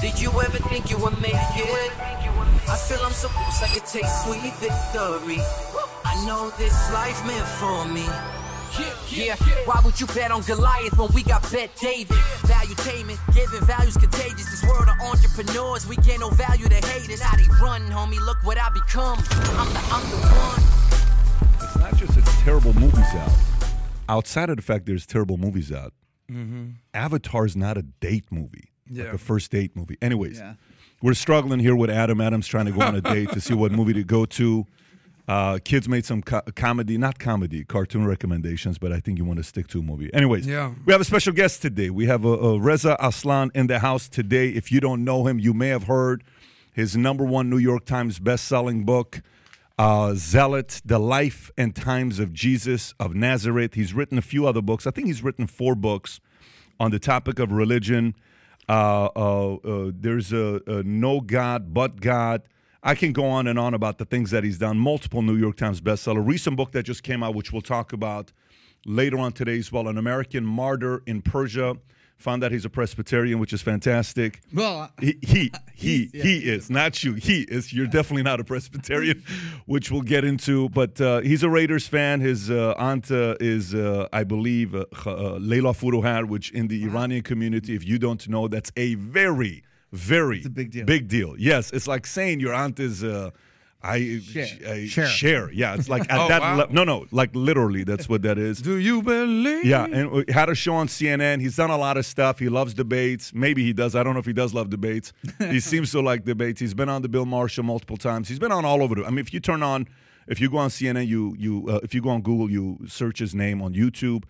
Did you ever think you would make it? I feel I'm so close, I could taste sweet victory. I know this life meant for me. Yeah, why would you bet on Goliath when we got Bet David? Valuetainment, giving values contagious. This world of entrepreneurs, we get no value to haters. How they run, homie, look what I become. I'm the, I'm the one. It's not just it's terrible movies out. Outside of the fact there's terrible movies out, mm-hmm. Avatar's not a date movie. Like a first date movie. Anyways, Yeah. we're struggling here with Adam. Adam's trying to go on a date to see what movie to go to. Uh, kids made some co- comedy, not comedy, cartoon recommendations, but I think you want to stick to a movie. Anyways, Yeah. we have a special guest today. We have a, a Reza Aslan in the house today. If you don't know him, you may have heard his number one New York Times best-selling book, uh, Zealot: The Life and Times of Jesus of Nazareth. He's written a few other books. I think he's written four books on the topic of religion. Uh, uh, uh, there's a, a no God but God. I can go on and on about the things that he's done. Multiple New York Times bestseller. Recent book that just came out, which we'll talk about later on today as well. An American martyr in Persia. Found that he's a Presbyterian, which is fantastic. Well, He he he, yeah, he is not you. He is. You're definitely not a Presbyterian, which we'll get into. But uh, he's a Raiders fan. His uh, aunt uh, is, uh, I believe, uh, uh, Leila Forouhar, which in the Iranian community, if you don't know, that's a very, very big deal. Big deal. Yes, it's like saying your aunt is. I share. I-. Cher. Yeah, it's like at Oh, that. wow. le- no, no, like literally, that's what that is. Do you believe? Yeah, and had a show on CNN. He's done a lot of stuff. He loves debates. Maybe he does. I don't know if he does love debates. he seems to like debates. He's been on the Bill Maher show multiple times. He's been on all over. The, I mean, if you turn on, if you go on CNN, you you uh, if you go on Google, you search his name on YouTube.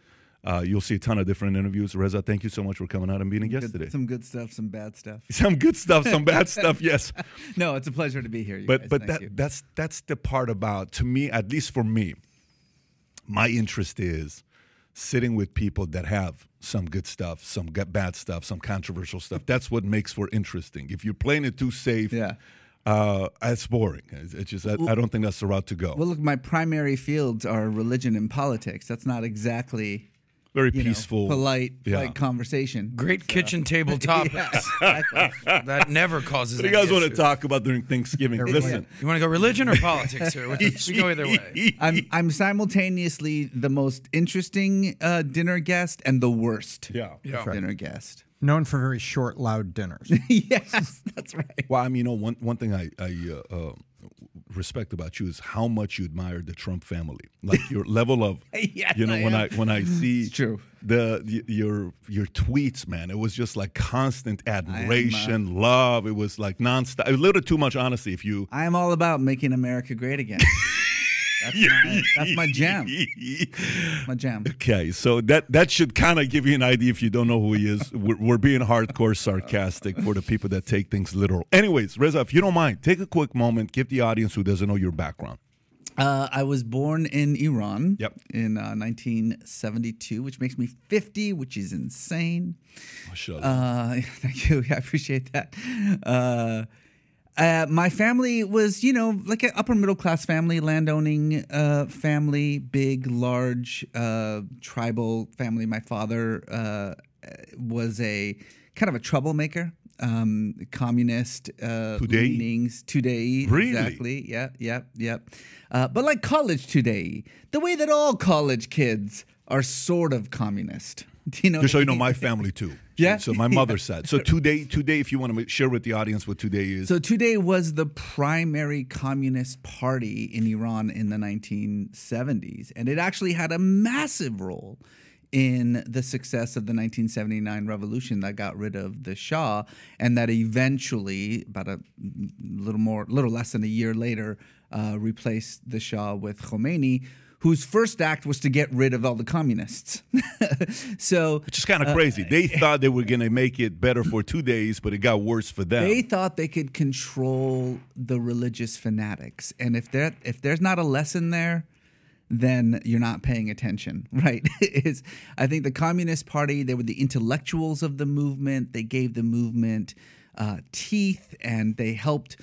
Uh, you'll see a ton of different interviews. Reza, thank you so much for coming out and being a guest good- today. some good stuff, some bad stuff. Some good stuff, some bad stuff. Yes, No, it's a pleasure to be here. You but guys. but Thank that you. that's that's the part about to me at least for me my interest is sitting with people that have some good stuff some good bad stuff some controversial stuff that's what makes for interesting if you're playing it too safe Yeah. uh, it's boring it's, it's just I, I don't think that's the route to go Well, look, my primary fields are religion and politics. That's not exactly very you know, peaceful polite, yeah. polite conversation. Great kitchen table topics. that never causes. what do you any guys want to talk about during thanksgiving listen You want to go religion or politics here? We can go either way. I'm I'm simultaneously the most interesting uh, dinner guest and the worst yeah Yeah. dinner guest. known for very short, loud dinners. yes, that's right. Well, I mean, you know, one one thing I I uh, uh, respect about you is how much you admire the Trump family. Like your level of, Yes, you know, I when am. I when I see true. the y- your your tweets, man, it was just like constant uh, admiration, love. It was like nonstop. A little too much, honestly. If you I am all about making America great again. That's my, that's my jam. My jam. Okay, so that that should kind of give you an idea if you don't know who he is. We're, we're being hardcore sarcastic for the people that take things literal. Anyways, Reza, if you don't mind, take a quick moment, give the audience who doesn't know your background. Uh, I was born in Iran Yep. in uh, 1972, which makes me 50, which is insane. Uh, thank you. I appreciate that. Uh, my family was, you know, like an upper middle class family, landowning uh, family, big, large, uh, tribal family. My father uh, was a kind of a troublemaker, um, communist uh, Tudeh? leanings. Tudeh, Really? exactly. Yeah, yeah, yeah. Uh, but like college today, the way that all college kids are sort of communist. Do you know? Just so you know, my family too. Yeah? So my mother's said. So Tudeh, Tudeh, if you want to share with the audience what Tudeh is, So Tudeh was the primary communist party in Iran in the 1970s, and it actually had a massive role in the success of the 1979 revolution that got rid of the Shah, and that eventually, about a little more, little less than a year later, uh, replaced the Shah with Khomeini. Whose first act was to get rid of all the communists. so which is kind of crazy. They thought they were going to make it better for Tudehs, but it got worse for them. They thought they could control the religious fanatics, and if there if there's not a lesson there, then you're not paying attention, right? Is I think the Communist Party they were the intellectuals of the movement. They gave the movement uh, teeth, and they helped.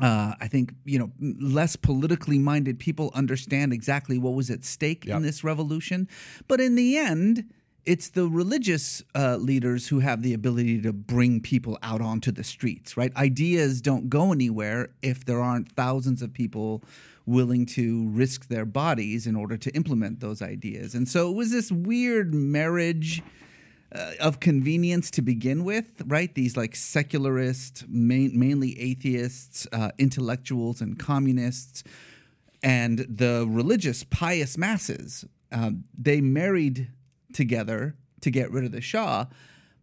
Uh, I think you know less politically minded people understand exactly what was at stake Yeah. in this revolution, but in the end, it's the religious uh, leaders who have the ability to bring people out onto the streets, right? Ideas don't go anywhere if there aren't thousands of people willing to risk their bodies in order to implement those ideas. And so it was this weird marriage uh, of convenience to begin with, right? These like secularist, main, mainly atheists, uh, intellectuals, and communists, and the religious, pious masses. Um, they married together to get rid of the Shah,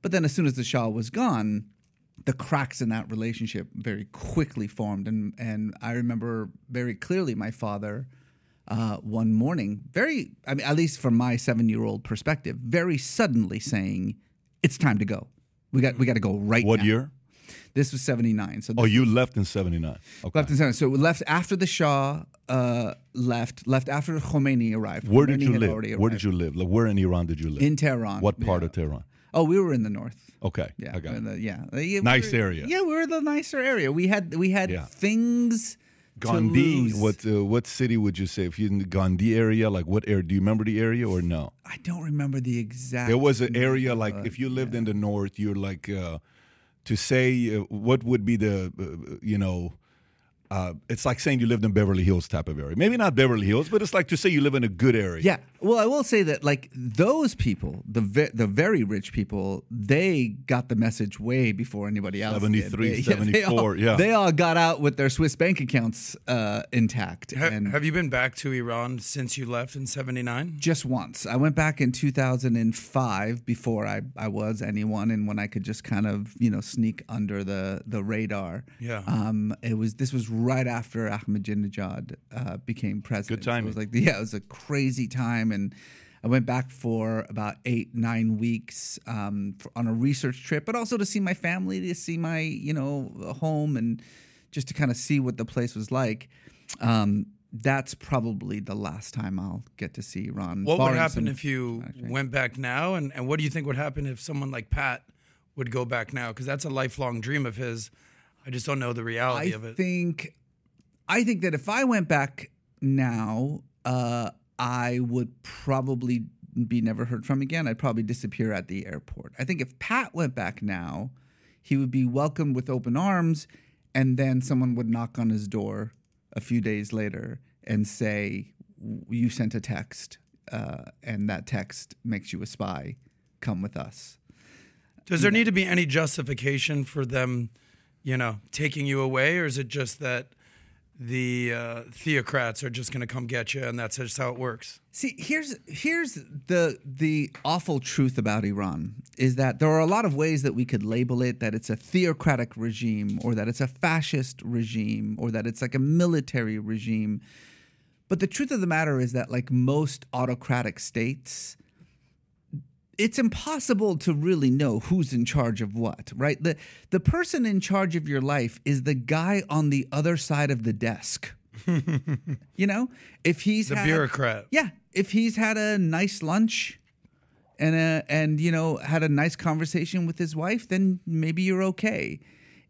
but then as soon as the Shah was gone, the cracks in that relationship very quickly formed. And and I remember very clearly my father. Uh, one morning, very, I mean, at least from my seven-year-old perspective, very suddenly saying, "It's time to go. We got, we got to go right What now." year? This was '79. So Oh, you left in '79. Okay. left in seventy nine. So we left after the Shah uh, left, left after Khomeini arrived. Where did you live? Where did you live? Like, where in Iran did you live? In Tehran. What part yeah. of Tehran? Oh, we were in the north. Okay, Yeah, I got it. the- yeah, yeah, we Nice were- area. Yeah, we were the nicer area. We had we had Yeah. things. Gandhi. What uh, what city would you say if you're in the Gandhi area? Like what area? Do you remember the area or no? I don't remember the exact. There was an area like uh, if you lived in the north, you're like uh, to say uh, what would be the uh, you know. Uh, it's like saying you lived in Beverly Hills type of area. Maybe not Beverly Hills, but it's like to say you live in a good area. Yeah. Well, I will say that like those people, the ve- the very rich people, they got the message way before anybody else. did. 73, They- 74, They all, yeah. They all got out with their Swiss bank accounts uh, intact. Ha- and have you been back to Iran since you left in '79? just once. I went back in 2005 before I, I was anyone and when I could just kind of, you know, sneak under the, the radar. Yeah. Um, it was this was right after Ahmadinejad uh, became president. Good So it was like yeah, it was a crazy time and I went back for about eight, nine weeks um, for, on a research trip, but also to see my family, to see my, you know, home, and just to kind of see what the place was like. Um, that's probably the last time I'll get to see Iran. What would happen if you went back now? And, and what do you think would happen if someone like Pat would go back now? Because that's a lifelong dream of his. I just don't know the reality I of it. think, I think that if I went back now, uh, I would probably be never heard from again. I'd probably disappear at the airport. I think if Pat went back now, he would be welcomed with open arms, and then someone would knock on his door a few days later and say, "You sent a text, uh, and that text makes you a spy. Come with us." Does there need to be any justification for them, you know, taking you away, or is it just that the uh, theocrats are just going to come get you, and that's just how it works? See, here's here's the the awful truth about Iran is that there are a lot of ways that we could label it that it's a theocratic regime or that it's a fascist regime or that it's like a military regime. But the truth of the matter is that like most autocratic states, it's impossible to really know who's in charge of what, right? The the person in charge of your life is the guy on the other side of the desk. you know, if he's The had- bureaucrat. yeah, if he's had a nice lunch and uh and you know had a nice conversation with his wife, then maybe you're okay.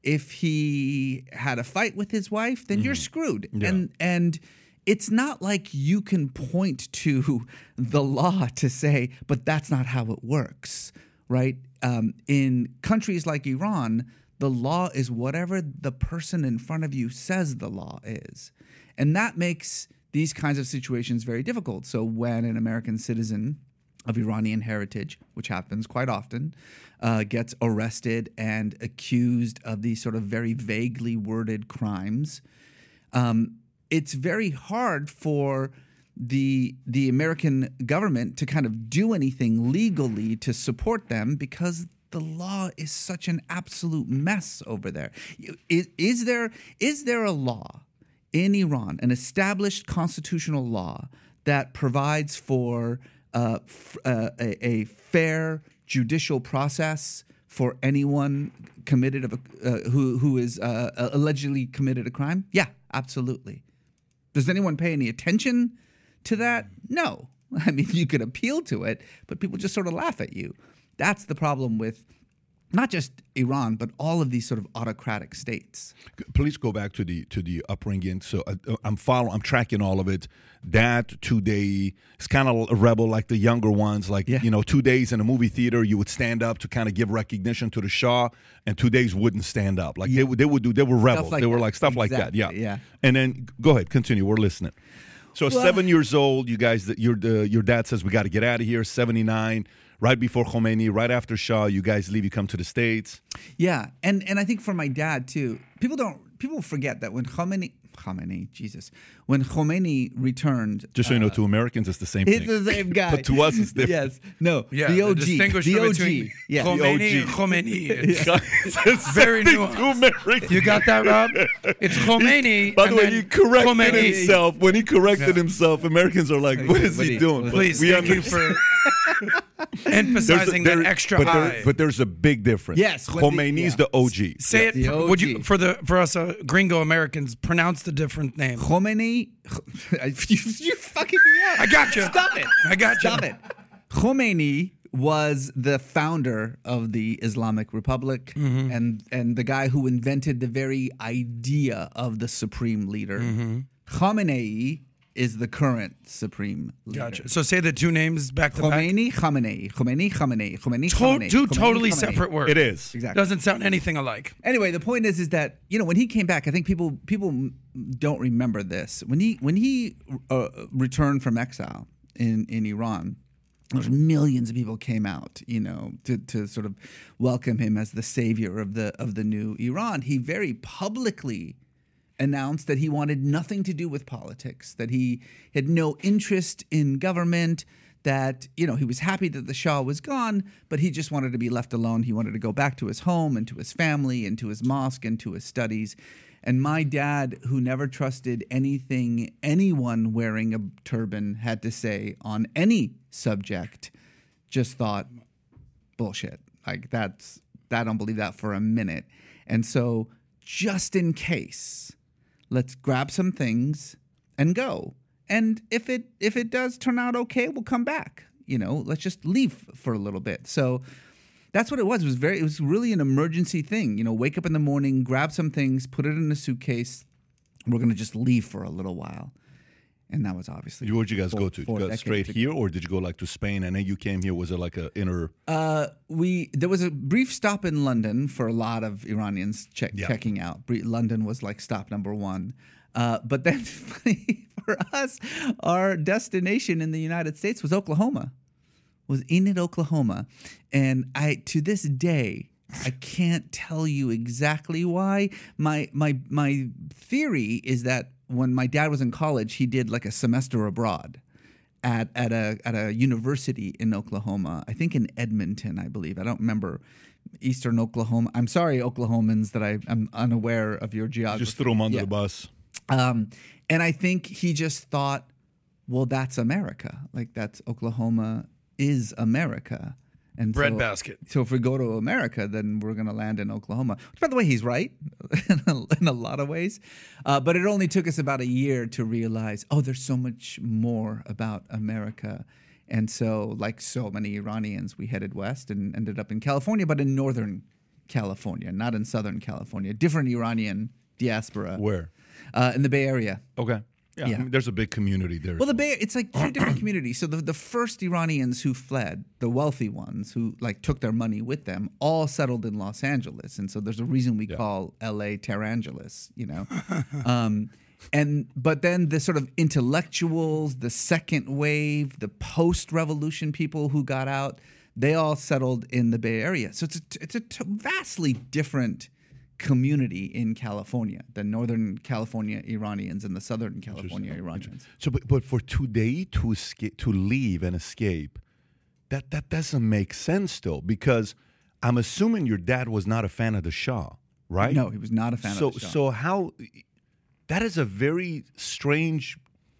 If he had a fight with his wife, then you're screwed. And and it's not like you can point to the law to say, but that's not how it works, right? Um, in countries like Iran, the law is whatever the person in front of you says the law is. And that makes these kinds of situations very difficult. So when an American citizen of Iranian heritage, which happens quite often, uh, gets arrested and accused of these sort of very vaguely worded crimes, um, it's very hard for the the American government to kind of do anything legally to support them because the law is such an absolute mess over there. Is, is there is there a law in Iran, an established constitutional law that provides for uh, f- uh, a, a fair judicial process for anyone committed of a, uh, who who is uh, allegedly committed a crime? Yeah, absolutely. Does anyone pay any attention to that? No. I mean, you could appeal to it, but people just sort of laugh at you. That's the problem with not just Iran, but all of these sort of autocratic states. Please go back to the to the upbringing. So uh, I'm following, I'm tracking all of it. Dad Tudeh it's kind of a rebel like the younger ones. Like Yeah. you know, Tudehs in a movie theater, you would stand up to kind of give recognition to the Shah, and Tudehs wouldn't stand up. Like they would they would do they were rebels. like they were that. like stuff like that. Yeah, yeah. And then go ahead, continue. We're listening. So seven years old, you guys. Your uh, your dad says we got to get out of here. Seventy nine. Right before Khomeini, right after Shah, you guys leave. You come to the states. Yeah, and and I think for my dad too, people don't people forget that when Khomeini Khomeini Jesus when Khomeini returned, Just so you know, uh, to Americans, it's the same it's thing. the same guy. But to us, it's different. Yes, no, Yeah, the the OG, distinguishment the OG, yeah, Khomeini and Khomeini. It's very Very nuanced. You got that, Rob? It's Khomeini. By the way, then he corrected Khomeini. himself. When he corrected Yeah. himself, Americans are like, "What is What he he- doing?" Please, we thank you understand. for There's a- emphasizing there- that extra but high. There, but there's a big difference. Yes, when the- Khomeini's yeah. the OG. Say it. The for- Would you for the for us uh, gringo Americans pronounce the different name? Khomeini, you, you fucking me up. I got you. Stop it. I got you. Stop it. Khomeini was the founder of the Islamic Republic Mm-hmm. and and the guy who invented the very idea of the supreme leader. Mm-hmm. Khamenei is the current supreme leader. Gotcha. So say the two names back to back. Khomeini, Khamenei, Khomeini, Khamenei, Khomeini, To- Khamenei, two Khomeini, totally Khamenei. separate words. It is. Exactly. Doesn't sound anything alike. Anyway, the point is, is that you know when he came back, I think people people don't remember this. When he when he uh, returned from exile in in Iran, there's millions of people came out, you know, to to sort of welcome him as the savior of the of the new Iran. He very publicly announced that he wanted nothing to do with politics, that he had no interest in government, that, you know, he was happy that the Shah was gone, but he just wanted to be left alone. He wanted to go back to his home and to his family and to his mosque and to his studies. And my dad, who never trusted anything anyone wearing a turban had to say on any subject, just thought, bullshit. Like that's I don't believe that for a minute. And so just in case, let's grab some things and go. And if it if it does turn out okay, we'll come back. You know, let's just leave for a little bit. So that's what it was. It was very it was really an emergency thing. You know, wake up in the morning, grab some things, put it in a suitcase. We're gonna just leave for a little while. And that was obviously Where'd you guys four- go to? Go straight here, or did you go like to Spain and then you came here? Was it like a inner? Uh, we there was a brief stop in London for a lot of Iranians check, Yeah. checking out. London was like stop number one, uh, but then funny for us, our destination in the United States was Oklahoma, was in Enid, Oklahoma, and I to this day. I can't tell you exactly why. My my my theory is that when my dad was in college, he did like a semester abroad at at a at a university in Oklahoma. I think in Edmonton, I believe. I don't remember Eastern Oklahoma. I'm sorry, Oklahomans, that I, I'm unaware of your geography. Just threw him under Yeah. the bus. Um, and I think he just thought, well, that's America. Like that's Oklahoma is America. And so, Breadbasket. So if we go to America, then we're going to land in Oklahoma. Which, by the way, he's right in a, in a lot of ways. Uh, but it only took us about a year to realize, oh, there's so much more about America. And so, like so many Iranians, we headed west and ended up in California, but in northern California, not in southern California. Different Iranian diaspora Where? uh, in the Bay Area. Okay. Yeah. I mean, there's a big community there. Well, the Bay, it's like two different communities. So the, the first Iranians who fled, the wealthy ones who like took their money with them, all settled in Los Angeles, and so there's a reason we call L.A. Tehrangeles, you know. um, and but then the sort of intellectuals, the second wave, the post-revolution people who got out, they all settled in the Bay Area. So it's a, it's a t- vastly different community in California, the Northern California Iranians and the Southern California Iranians. so, but, but for Tudeh to escape, to leave and escape, that that doesn't make sense though, because I'm assuming your dad was not a fan of the Shah, right? No, he was not a fan so, of the Shah. So how? That is a very strange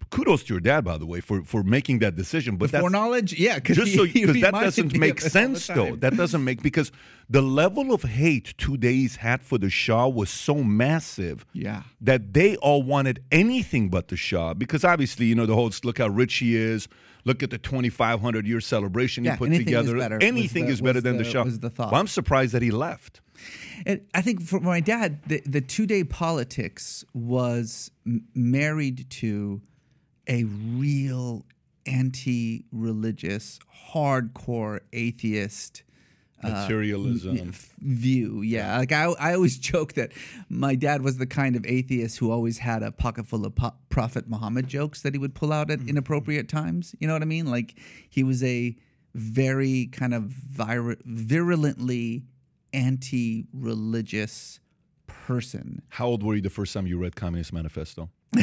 kudos to your dad, by the way, for for making that decision. But that's, Foreknowledge, yeah, because just so because that doesn't make of it all the sense though. That doesn't make because the level of hate Tudehs had for the Shah was so massive. Yeah. That they all wanted anything but the Shah because obviously you know the whole look how rich he is. Look at the 2,500 year celebration Yeah, he put anything is together. better anything the- is better than the, the- Shah. was the thought. Well, I'm surprised that he left. And I think for my dad, the, the Tudeh politics was m- married to a real anti religious, hardcore atheist Materialism. f- view. Yeah. Like I, I always joke that my dad was the kind of atheist who always had a pocket full of po- Prophet Muhammad jokes that he would pull out at Mm-hmm. inappropriate times. You know what I mean? Like he was a very kind of vir- virulently anti religious person. How old were you the first time you read Communist Manifesto?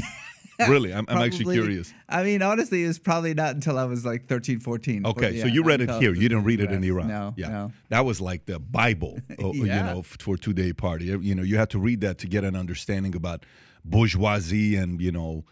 really, I'm, I'm actually curious. I mean, honestly, it was probably not until I was like 13, 14. Okay, so yeah, you read it here. You didn't read it in Iran. No, yeah, no. that was like the Bible, uh, you know, for Tudeh party. You know, you had to read that to get an understanding about bourgeoisie and you know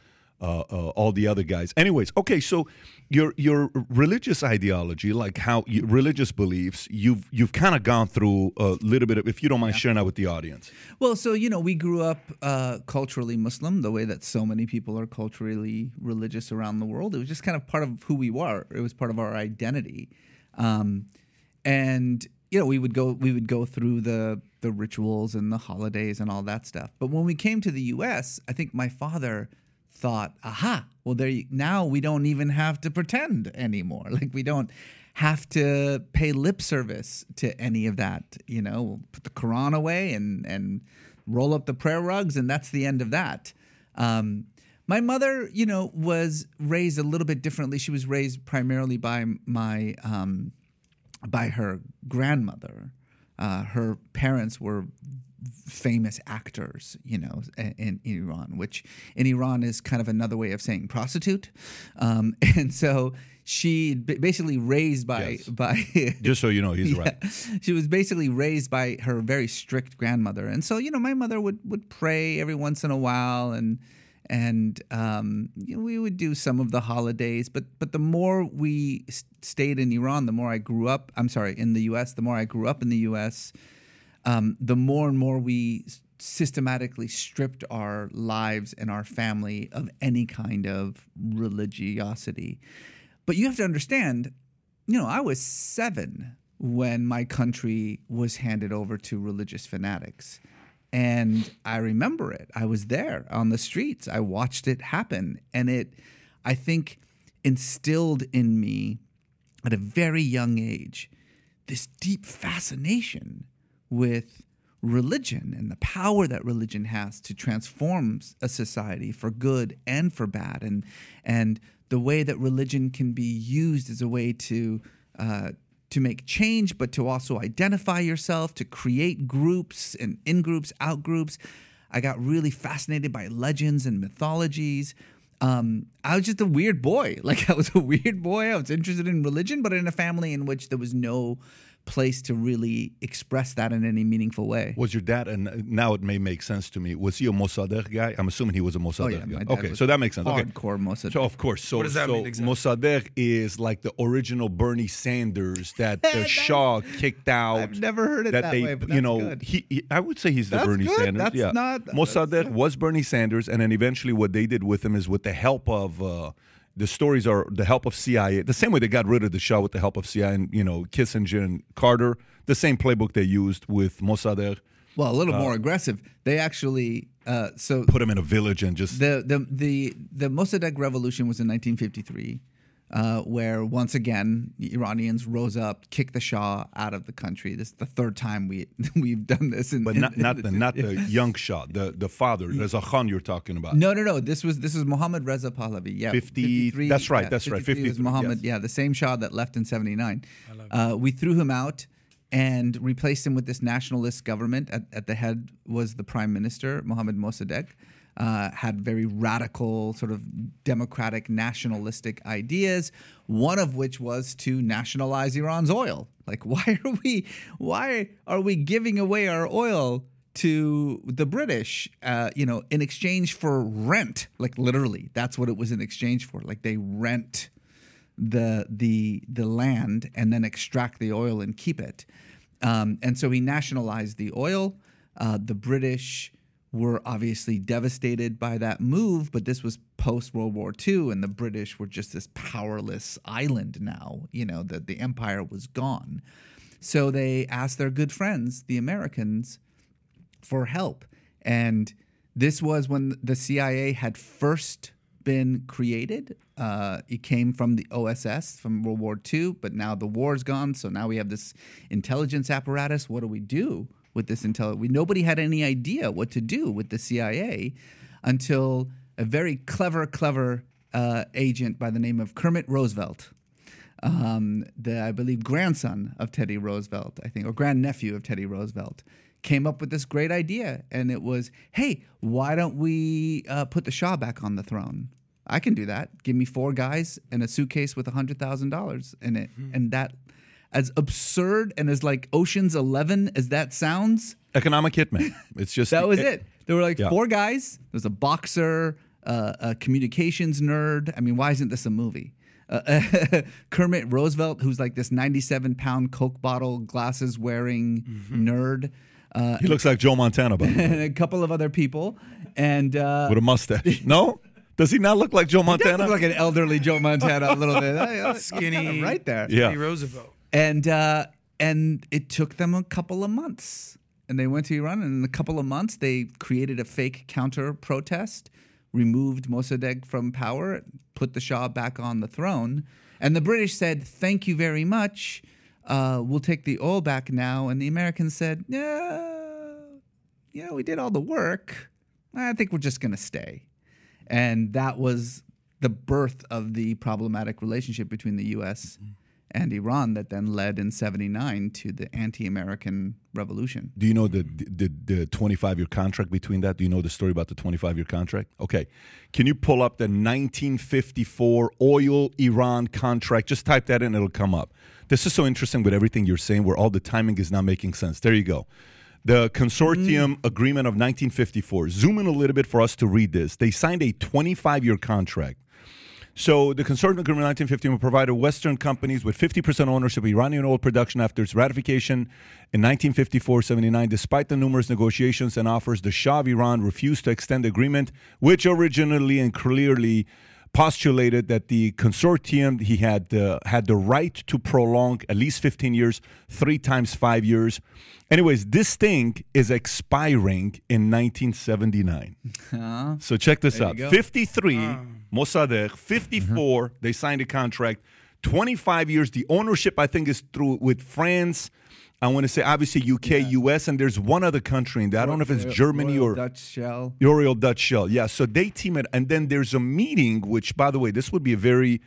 uh, uh, all the other guys. Anyways, okay, so your your religious ideology, like how you, religious beliefs, you've you've kind of gone through a little bit of. If you don't mind sharing that with the audience. Well, so you know, we grew up uh, culturally Muslim, the way that so many people are culturally religious around the world. It was just kind of part of who we were. It was part of our identity, um, and you know, we would go we would go through the the rituals and the holidays and all that stuff. But when we came to the U.S., I think my father thought, "Aha! Well, there you, now we don't even have to pretend anymore. Like we don't." have to pay lip service to any of that. You know, we'll put the Quran away and and roll up the prayer rugs, and that's the end of that. Um, my mother, you know, was raised a little bit differently. She was raised primarily by my um, by her grandmother. Uh, her parents were famous actors, you know, in, in Iran, which in Iran is kind of another way of saying prostitute. Um, and so she b- basically raised by Yes. by Just so you know, he's right. she was basically raised by her very strict grandmother, and so you know, my mother would would pray every once in a while, and and um, you know, we would do some of the holidays. But but the more we stayed in Iran, the more I grew up. I'm sorry, in the U.S. The more I grew up in the U.S., um, the more and more we systematically stripped our lives and our family of any kind of religiosity. But you have to understand, you know, I was seven when my country was handed over to religious fanatics. And I remember it. I was there on the streets. I watched it happen. And it, I think, instilled in me at a very young age this deep fascination with religion and the power that religion has to transform a society for good and for bad and and the way that religion can be used as a way to uh, to make change but to also identify yourself to create groups and in groups out groups i got really fascinated by legends and mythologies um, I was just a weird boy. Like I was a weird boy. I was interested in religion, but in a family in which there was no place to really express that in any meaningful way. Was your dad, and now it may make sense to me, was he a Mossadegh guy? I'm assuming he was a Mossadegh Oh, yeah, guy. Okay, so that makes sense. Okay. Hardcore Mossadegh. So of course, so What does that so mean exactly? Mossadegh is like the original Bernie Sanders that the Shah kicked out. I've never heard it that they, way, but you know, good. he, he- I would say he's the That's Bernie good. Sanders. That's yeah, not- Mossadegh was Bernie Sanders, and then eventually what they did with him is with the help of. Uh, the stories are the help of CIA. The same way they got rid of the Shah with the help of CIA and you know Kissinger and Carter. The same playbook they used with Mossadegh. well, a little more aggressive. They actually uh, so Put him in a village and just the the the the Mossadegh revolution was in 1953, uh, where once again the Iranians rose up, kicked the Shah out of the country. This is the third time we we've done this. In, But in- not not the not the young Shah, the the father. There's a Khan you're talking about. No, no, no. This was this is Mohammad Reza Pahlavi. Yeah, 50 that's right, that's right, 53 was Mohammed. yes. Yeah, the same Shah that left in '79. Uh, we threw him out and replaced him with this nationalist government. At, at the head was the prime minister Mohammad Mossadegh. Uh, had very radical, sort of democratic, nationalistic ideas. One of which was to nationalize Iran's oil. Like, why are we, why are we giving away our oil to the British, uh, you know, in exchange for rent. Like literally, that's what it was in exchange for. Like they rent the the the land and then extract the oil and keep it. Um, and so he nationalized the oil. Uh, the British were obviously devastated by that move, but this was post World War II, and the British were just this powerless island now. You know, that the empire was gone. So they asked their good friends, the Americans, for help. And this was when the CIA had first been created. Uh, it came from the OSS from World War II, but now the war's gone. So now we have this intelligence apparatus. What do we do with this intelligence? We, nobody had any idea what to do with the CIA until a very clever, clever uh, agent by the name of Kermit Roosevelt. Um, the, I believe, grandson of Teddy Roosevelt, I think, or grandnephew of Teddy Roosevelt, came up with this great idea. And it was, hey, why don't we uh, put the Shah back on the throne? I can do that. Give me four guys and a suitcase with $100,000 in it. And that, as absurd and as like Ocean's 11 as that sounds, Economic hitman. It's just that was it. There were like Yeah. four guys. There's a boxer, uh, a communications nerd. I mean, why isn't this a movie? Uh, Kermit Roosevelt, who's like this 97 pound Coke bottle glasses wearing Mm-hmm. nerd, uh, He looks like Joe Montana, by the way, and a couple of other people. And uh, with a mustache. No, does he not look like Joe he does Montana? look like an elderly Joe Montana a little bit. I- I- Skinny. right there. Yeah. Teddy Roosevelt. And uh, and it took them a couple of months. And they went to Iran, and in a couple of months, they created a fake counter protest, removed Mossadegh from power, put the Shah back on the throne. And the British said, "Thank you very much. Uh, we'll take the oil back now." And the Americans said, "Yeah, yeah, we did all the work. I think we're just going to stay." And that was the birth of the problematic relationship between the U.S. and Iran that then led in '79 to the anti-American revolution. Do you know the the the 25 year contract between that? Do you know the story about the 25 year contract? Okay. Can you pull up the 1954 oil Iran contract? Just type that in, it'll come up. This is so interesting with everything you're saying, where all the timing is not making sense. There you go. The consortium mm-hmm. agreement of 1954. Zoom in a little bit for us to read this. They signed a 25 year contract. So the consortium agreement in 1950 will provide Western companies with 50% ownership of Iranian oil production after its ratification in 1954-79. Despite the numerous negotiations and offers, the Shah of Iran refused to extend the agreement, which originally and clearly postulated that the consortium he had uh, had the right to prolong at least 15 years, three times five years. Anyways, this thing is expiring in 1979. Uh-huh. So check this out. go. 53, uh-huh. Mossadegh. Mm-hmm. 54, they signed a contract. 25 years. The ownership, I think, is through with France. I want to say obviously UK, US, and there's one other country in there. I don't know if it's Germany Royal or Dutch Shell. Royal Dutch Shell. Yeah, so they team it, and then there's a meeting. Which, by the way, this would be a very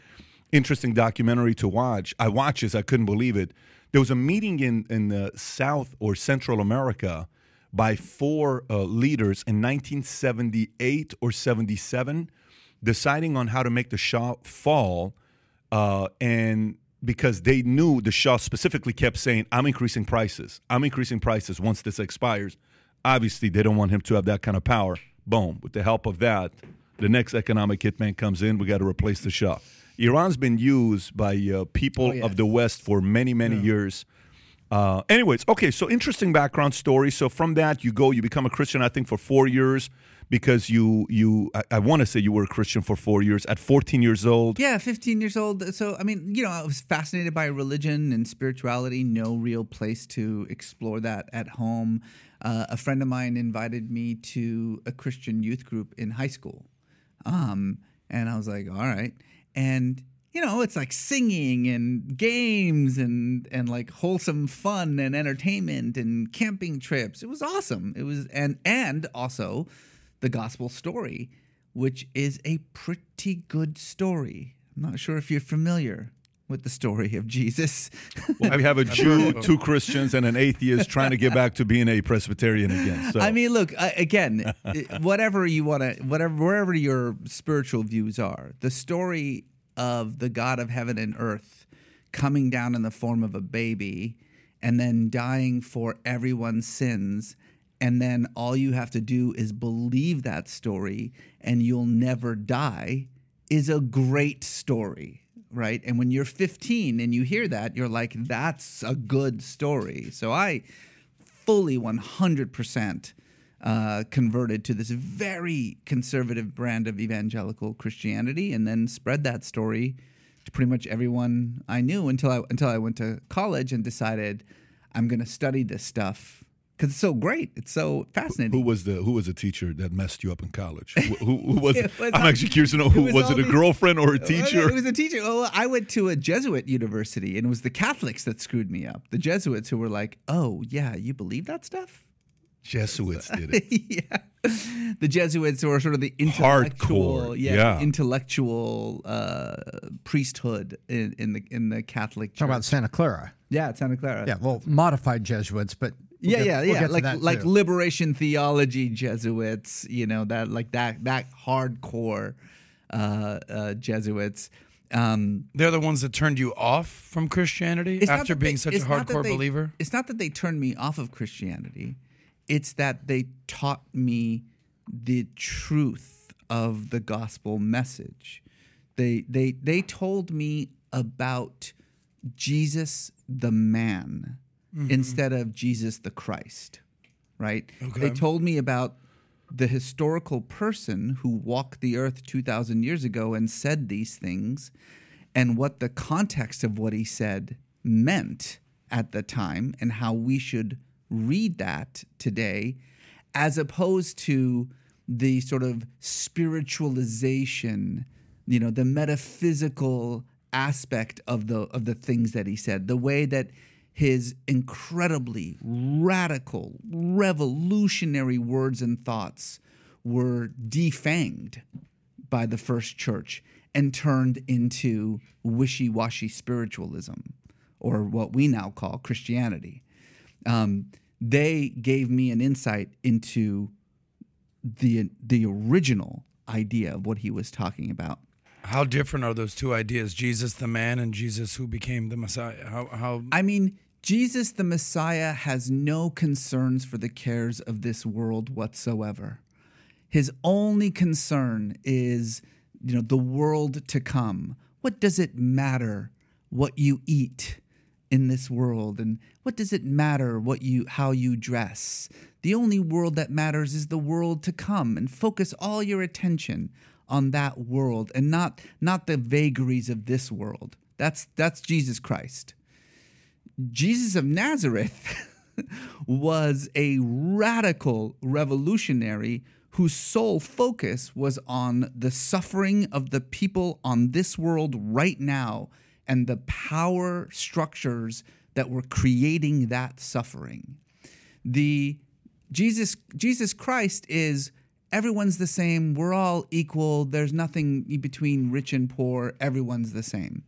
interesting documentary to watch. I watched this; I couldn't believe it. There was a meeting in in uh, South or Central America by four uh, leaders in 1978 or 77, deciding on how to make the Shah fall, uh, and because they knew the Shah specifically kept saying, "I'm increasing prices. I'm increasing prices once this expires." Obviously, they don't want him to have that kind of power. Boom. With the help of that, the next economic hitman comes in. We got to replace the Shah. Iran's been used by uh, people Oh, of the West for many, many years. Uh, anyways, okay, so interesting background story. So from that, you go, you become a Christian. I think for four years because you you I, I want to say you were a Christian for four years at 14 years old. Yeah, 15 years old. So, I mean, you know, I was fascinated by religion and spirituality. No real place to explore that at home. Uh, a friend of mine invited me to a Christian youth group in high school. Um, and I was like, all right. And, you know, it's like singing and games and, and like wholesome fun and entertainment and camping trips. It was awesome. It was, and, and also the gospel story, which is a pretty good story. I'm not sure if you're familiar with the story of Jesus. We have a Jew, two Christians, and an atheist trying to get back to being a Presbyterian again. So I mean, look again. whatever you want to, whatever wherever your spiritual views are, the story of the God of heaven and earth coming down in the form of a baby and then dying for everyone's sins and then all you have to do is believe that story and you'll never die is a great story right? And when you're 15 and you hear that you're like that's a good story. So i fully 100% uh, converted to this very conservative brand of evangelical christianity and then spread that story to pretty much everyone i knew until i until i went to college and decided i'm going to study this stuff because it's so great. It's so fascinating. Who was the Who was the teacher that messed you up in college? Who, who, who was? It was I'm all- actually curious to know who it was, was it. A the- girlfriend or a teacher? It was a teacher. Well, I went to a Jesuit university, and it was the Catholics that screwed me up. The Jesuits who were like, "Oh yeah, you believe that stuff." Jesuits did it. yeah, the Jesuits were sort of the intellectual, Hardcore, yeah, yeah. intellectual uh, priesthood in, in the in the Catholic Church. Talk about Santa Clara. yeah, Santa Clara. Yeah, well, modified Jesuits, but we'll yeah, get- yeah, we'll yeah. like like too. liberation theology Jesuits, you know that like that that hardcore uh, uh, Jesuits. Um, They're the ones that turned you off from Christianity after being they- such a it's not that hardcore they- believer. It's not that they turned me off of Christianity. It's that they taught me the truth of the gospel message. They they they told me about Jesus the man Mm-hmm. instead of Jesus the Christ. Right? They told me about the historical person who walked the earth 2000 years ago and said these things and what the context of what he said meant at the time and how we should read that today as opposed to the sort of spiritualization you know the metaphysical aspect of the of the things that he said the way that his incredibly radical revolutionary words and thoughts were defanged by the first church and turned into wishy washy spiritualism, or what we now call Christianity. Um, they gave me an insight into the, the original idea of what he was talking about. How different are those two ideas? Jesus the man and Jesus who became the Messiah. How how I mean, Jesus the Messiah has no concerns for the cares of this world whatsoever. His only concern is, you know, the world to come. What does it matter what you eat in this world and what does it matter what you how you dress? The only world that matters is the world to come and focus all your attention on that world and not not the vagaries of this world. That's that's Jesus Christ. Jesus of Nazareth was a radical revolutionary whose sole focus was on the suffering of the people on this world right now and the power structures that were creating that suffering. The Jesus Jesus Christ is everyone's the same, we're all equal, there's nothing between rich and poor, everyone's the same.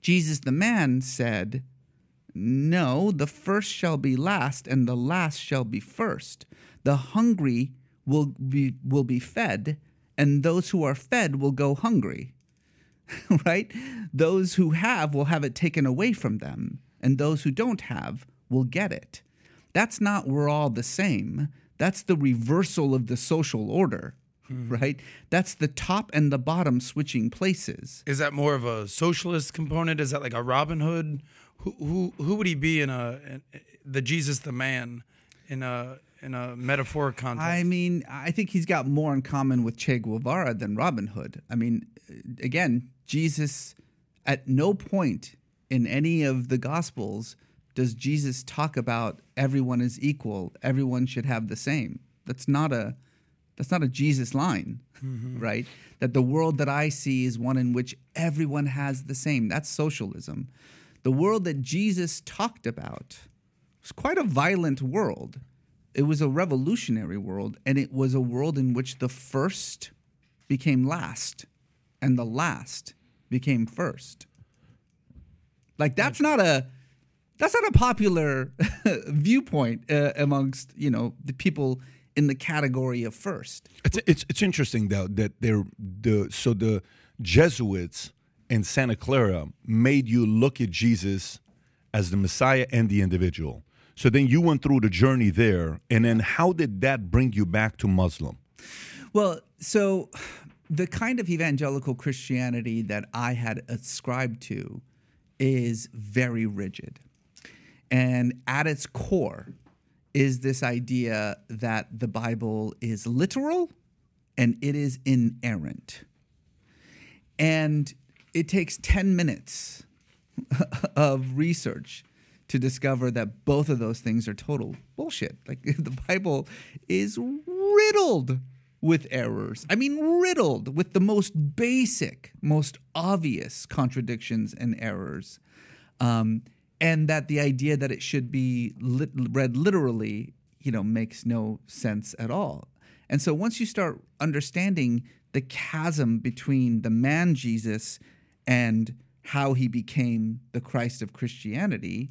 Jesus the man said, no, the first shall be last, and the last shall be first. The hungry will be will be fed, and those who are fed will go hungry. right? Those who have will have it taken away from them, and those who don't have will get it. That's not we're all the same. That's the reversal of the social order, mm-hmm. right? That's the top and the bottom switching places. is that more of a socialist component? Is that like a Robin Hood? Who who who would he be in a in, the Jesus the man in a in a metaphoric context? I mean, I think he's got more in common with Che Guevara than Robin Hood. I mean, uh, again, Jesus, at no point in any of the Gospels does Jesus talk about everyone is equal, everyone should have the same. That's not a that's not a Jesus line, mm-hmm. right? That the world that I see is one in which everyone has the same. That's socialism. The world that Jesus talked about was quite a violent world. It was a revolutionary world, and it was a world in which the first became last and the last became first. Like that's not a that's not a popular viewpoint uh, amongst you know the people in the category of first. It's it's it's interesting though that they're the so the Jesuits in Santa Clara made you look at Jesus as the Messiah and the individual. So then you went through the journey there, and then how did that bring you back to Muslim? Well, so the kind of evangelical Christianity that I had ascribed to is very rigid. And at its core is this idea that the Bible is literal and it is inerrant. And it takes 10 minutes of research to discover that both of those things are total bullshit. Like the Bible is riddled with errors. I mean, riddled with the most basic, most obvious contradictions and errors. Um, and that the idea that it should be lit- read literally, you know, makes no sense at all. And so once you start understanding the chasm between the man Jesus and how he became the Christ of Christianity,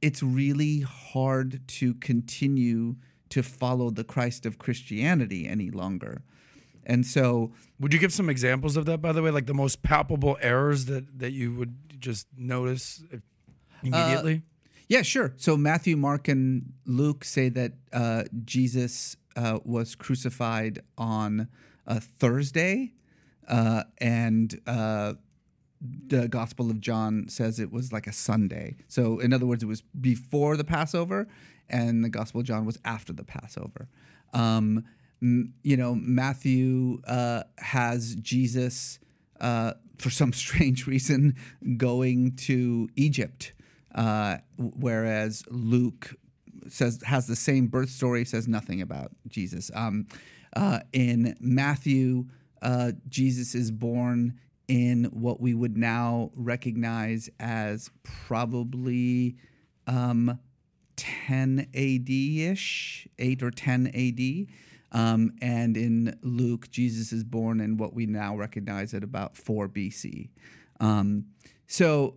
it's really hard to continue to follow the Christ of Christianity any longer. And so, Would you give some examples of that, by the way, like the most palpable errors that that you would just notice immediately? yeah, sure. So Matthew, Mark, and Luke say that uh, Jesus uh, was crucified on a Thursday, uh, and uh, the Gospel of John says it was like a Sunday. So, in other words, it was before the Passover, and the Gospel of John was after the Passover. Um, m- you know, Matthew uh, has Jesus, uh, for some strange reason, going to Egypt, uh, whereas Luke says has the same birth story, says nothing about Jesus. Um, uh, in Matthew, uh, Jesus is born in what we would now recognize as probably um, 10 AD ish, 8 or 10 AD. Um, and in Luke, Jesus is born in what we now recognize at about 4 BC. Um, so,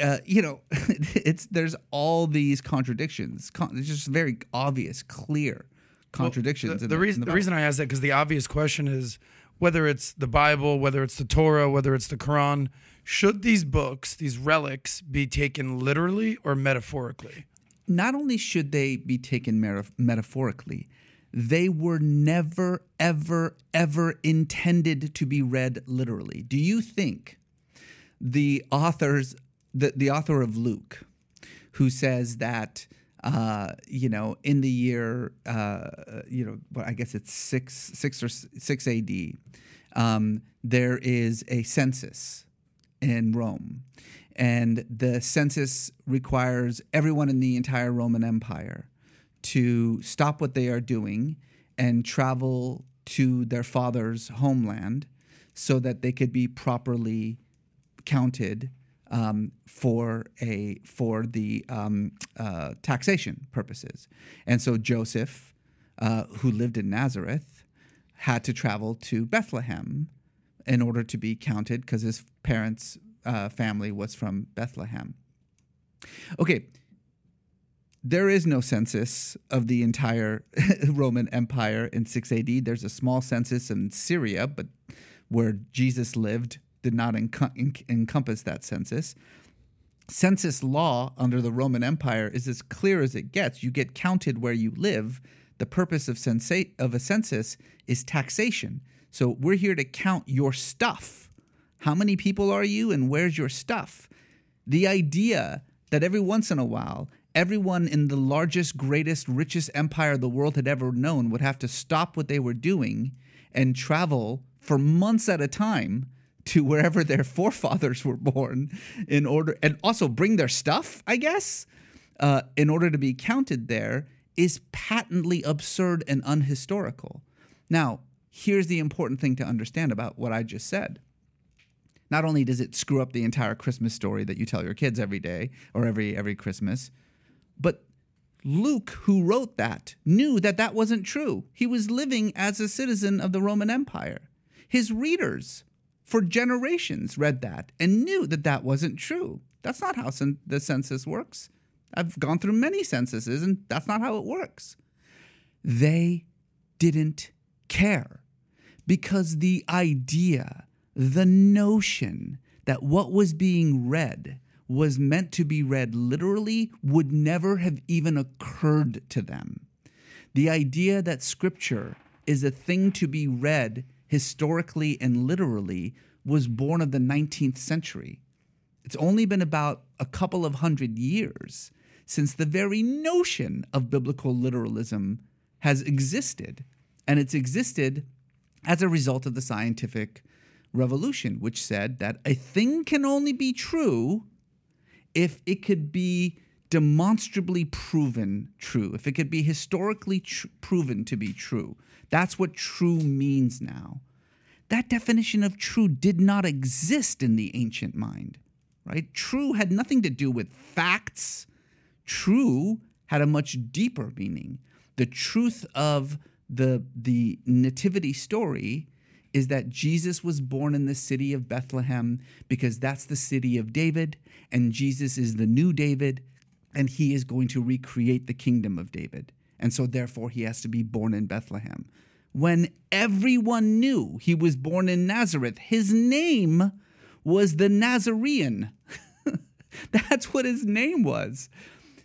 uh, you know, it's there's all these contradictions. Con- it's just very obvious, clear contradictions. The, in the, reason the Bible. reason I ask that because the obvious question is whether it's the Bible, whether it's the Torah, whether it's the Quran, should these books, these relics, be taken literally or metaphorically? not only should they be taken meta- metaphorically, they were never, ever, ever intended to be read literally. Do you think the authors, the, the author of Luke, who says that, uh, you know, in the year, uh, you know, well, I guess it's six, six or six AD, um, there is a census in Rome. And the census requires everyone in the entire Roman Empire to stop what they are doing and travel to their father's homeland so that they could be properly counted um, for a for the um, uh, taxation purposes. And so Joseph, uh, who lived in Nazareth, had to travel to Bethlehem in order to be counted because his parents' uh, family was from Bethlehem. Okay, there is no census of the entire Roman Empire in 6 AD. There's a small census in Syria, but where Jesus lived did not enco- en- encompass that census. Census law under the Roman Empire is as clear as it gets. You get counted where you live. The purpose of, sensa- of a census is taxation. So we're here to count your stuff. How many people are you and where's your stuff? The idea that every once in a while, everyone in the largest, greatest, richest empire the world had ever known would have to stop what they were doing and travel for months at a time to wherever their forefathers were born in order and also bring their stuff, I guess, uh, in order to be counted there is patently absurd and unhistorical. Now, here's the important thing to understand about what I just said not only does it screw up the entire Christmas story that you tell your kids every day or every every Christmas, but Luke, who wrote that, knew that that wasn't true. He was living as a citizen of the Roman Empire. His readers for generations read that and knew that that wasn't true. That's not how cen- the census works. I've gone through many censuses and that's not how it works. They didn't care because the idea, the notion that what was being read was meant to be read literally would never have even occurred to them. The idea that scripture is a thing to be read historically and literally was born of the 19th century. It's only been about a couple of hundred years since the very notion of biblical literalism has existed. And it's existed as a result of the scientific revolution, which said that a thing can only be true if it could be demonstrably proven true, if it could be historically tr- proven to be true. That's what true means now. That definition of true did not exist in the ancient mind, right? True had nothing to do with facts. True had a much deeper meaning. The truth of the, the nativity story is that Jesus was born in the city of Bethlehem because that's the city of David, and Jesus is the new David, and he is going to recreate the kingdom of David. And so, therefore, he has to be born in Bethlehem. When everyone knew he was born in Nazareth, his name was the Nazarene. That's what his name was.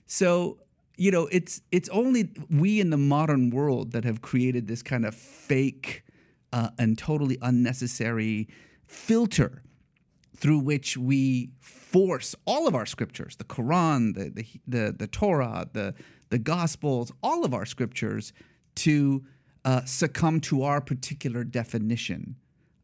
So, you know, it's it's only we in the modern world that have created this kind of fake uh, and totally unnecessary filter through which we force all of our scriptures, the Quran, the the the, the Torah, the the Gospels, all of our scriptures to uh, succumb to our particular definition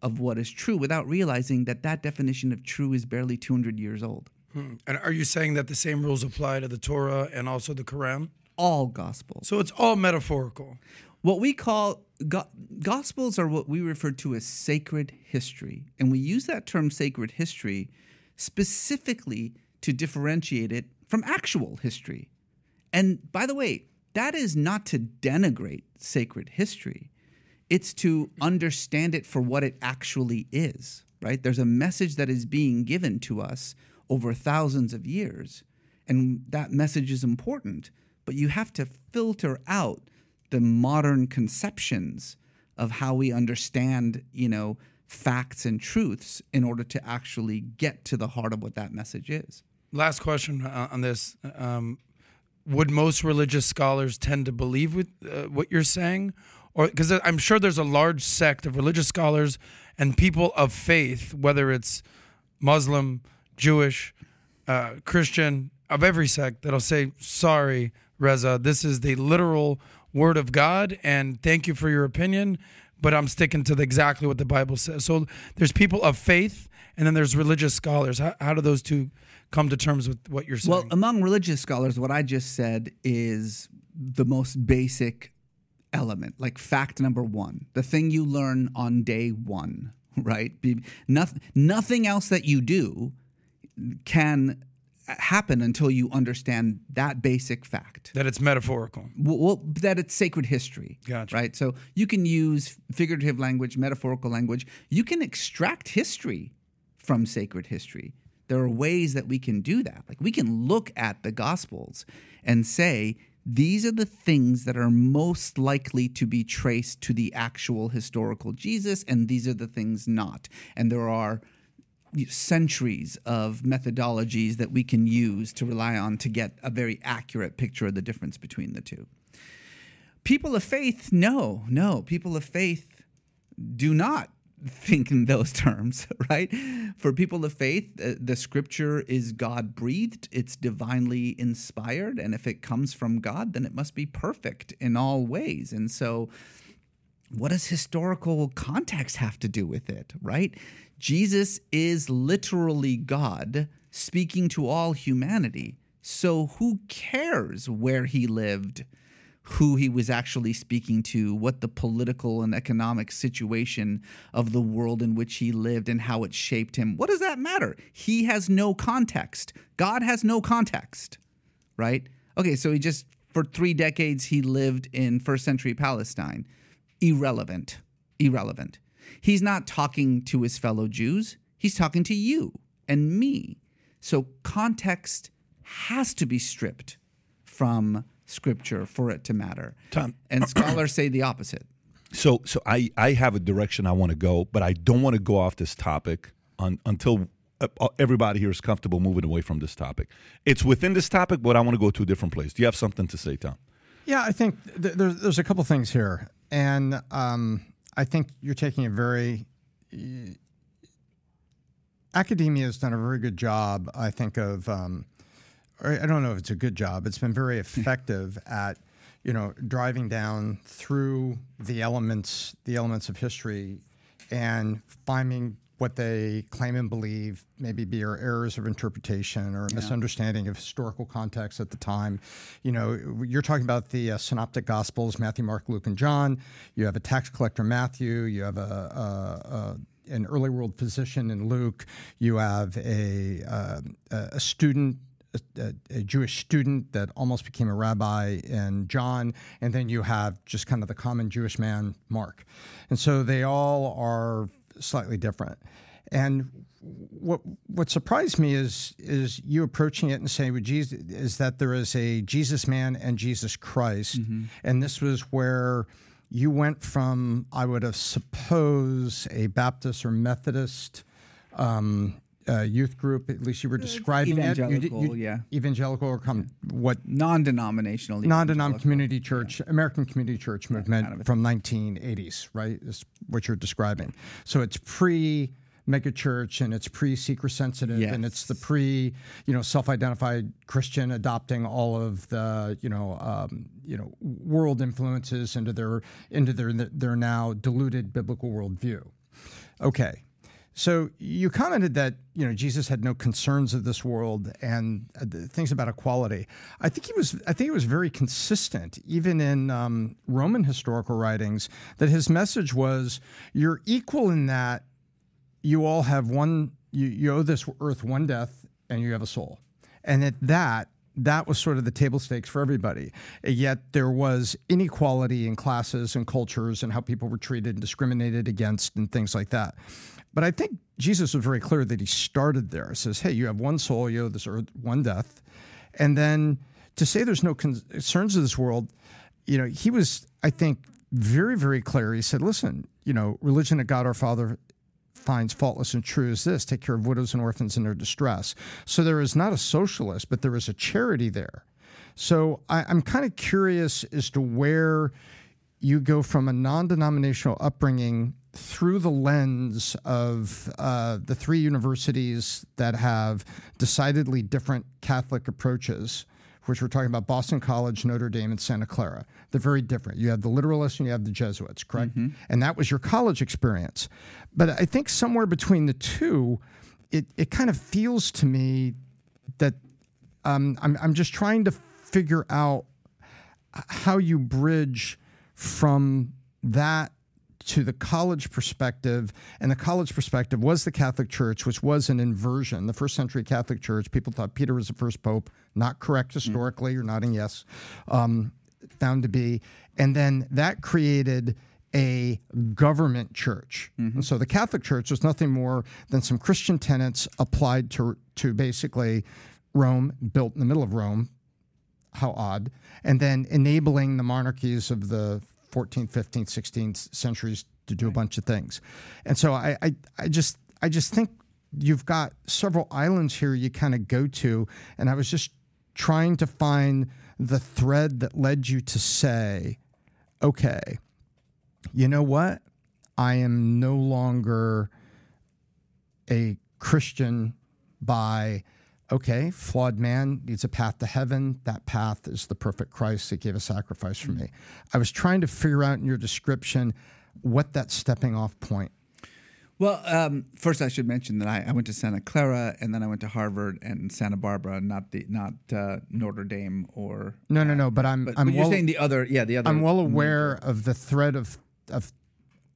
of what is true without realizing that that definition of true is barely 200 years old. Hmm. And are you saying that the same rules apply to the Torah and also the Quran? All gospels. So it's all metaphorical. What we call go- gospels are what we refer to as sacred history. And we use that term sacred history specifically to differentiate it from actual history. And by the way, that is not to denigrate sacred history. It's to understand it for what it actually is, right? There's a message that is being given to us over thousands of years, and that message is important, but you have to filter out the modern conceptions of how we understand, you know, facts and truths in order to actually get to the heart of what that message is. Last question uh, on this. Um, would most religious scholars tend to believe with uh, what you're saying? Or because i'm sure there's a large sect of religious scholars and people of faith whether it's muslim jewish uh, christian of every sect that'll say sorry reza this is the literal word of god and thank you for your opinion but i'm sticking to the, exactly what the bible says. So there's people of faith and then there's religious scholars how, how do those two come to terms with what you're saying Well, among religious scholars, what I just said is the most basic element, like fact number one, the thing you learn on day one, right? Be, nothing, nothing else that you do can happen until you understand that basic fact. that it's metaphorical Well, well, that it's sacred history. Gotcha. Right? So you can use figurative language, metaphorical language. You can extract history from sacred history. There are ways that we can do that. Like we can look at the Gospels and say, these are the things that are most likely to be traced to the actual historical Jesus, and these are the things not. And there are centuries of methodologies that we can use to rely on to get a very accurate picture of the difference between the two. People of faith, no, no. People of faith do not think in those terms, right? For people of faith, the scripture is God breathed, it's divinely inspired, and if it comes from God, then it must be perfect in all ways. And so, what does historical context have to do with it, right? Jesus is literally God speaking to all humanity. So who cares where he lived, who he was actually speaking to, what the political and economic situation of the world in which he lived and how it shaped him? What does that matter? He has no context. God has no context, right? Okay, so he just, for three decades, he lived in first century Palestine irrelevant. Irrelevant. He's not talking to his fellow Jews, he's talking to you and me. So context has to be stripped from scripture for it to matter. Tom- And scholars say the opposite. So, so I, I have a direction I want to go, but I don't want to go off this topic un, until uh, uh, everybody here is comfortable moving away from this topic. It's within this topic, but I want to go to a different place. Do you have something to say, Tom? Yeah, I think th- there's, there's a couple things here. And um, I think you're taking a very. Uh, academia has done a very good job, I think, of. Um, I don't know if it's a good job. It's been very effective at, you know, driving down through the elements, the elements of history, and finding what they claim and believe maybe be errors of interpretation or misunderstanding of historical context at the time. You know, you're talking about the uh, synoptic gospels, Matthew, Mark, Luke, and John. You have a tax collector, Matthew. You have a, a, a an early world physician in Luke. You have a, uh, a student a, a, Jewish student that almost became a rabbi in John, and then you have just kind of the common Jewish man, Mark. And so they all are slightly different. And what what surprised me is is you approaching it and saying with Jesus is that there is a Jesus man and Jesus Christ, mm-hmm. and this was where you went from I would have suppose a Baptist or Methodist um, uh, youth group. At least you were describing evangelical, it. You, you, yeah, evangelical or come what non-denominational, non-denominational community church, yeah. American Community Church movement kind of from 1980s, right? Is what you're describing. So it's pre megachurch and it's pre seeker sensitive yes. and it's the pre you know self-identified christian adopting all of the you know um, you know world influences into their into their their now diluted biblical worldview okay so you commented that you know Jesus had no concerns of this world and uh, things about equality. I think he was. I think it was very consistent, even in um, Roman historical writings, that his message was: "You're equal in that you all have one. You, you owe this earth one death, and you have a soul." And at that, that was sort of the table stakes for everybody. Yet there was inequality in classes and cultures and how people were treated and discriminated against and things like that. But I think Jesus was very clear that he started there. He says, hey, you have one soul, you have this earth, one death. And then to say there's no concerns of this world, you know, he was, I think, very, very clear. He said, listen, you know, religion of God our Father finds faultless and true is this take care of widows and orphans in their distress. So there is not a socialist, but there is a charity there. So I, I'm kind of curious as to where you go from a non denominational upbringing through the lens of uh, the three universities that have decidedly different Catholic approaches, which we're talking about Boston College, Notre Dame, and Santa Clara. They're very different. You have the literalists and you have the Jesuits, correct? Mm-hmm. And that was your college experience. But I think somewhere between the two, it, it kind of feels to me that um, I'm, I'm just trying to figure out how you bridge from that to the college perspective, and the college perspective was the Catholic Church, which was an inversion. The first century Catholic Church, people thought Peter was the first pope, not correct historically, mm. you're nodding yes, um, found to be. And then that created a government church. Mm-hmm. so the Catholic Church was nothing more than some Christian tenets applied to, to basically Rome, built in the middle of Rome. How odd. And then enabling the monarchies of the 14th, 15th, 16th centuries to do right. a bunch of things. And so I, I, I just I just think you've got several islands here you kind of go to, and I was just trying to find the thread that led you to say, okay, you know what? I am no longer a Christian by okay, flawed man needs a path to heaven. That path is the perfect Christ that gave a sacrifice for me. I was trying to figure out in your description what that stepping off point. Well, um, first I should mention that I, I, went to Santa Clara and then I went to Harvard and Santa Barbara, not the not uh, Notre Dame or no, no, no. But I'm but, I'm but you're saying the other, yeah, the other. I'm well aware of the thread of of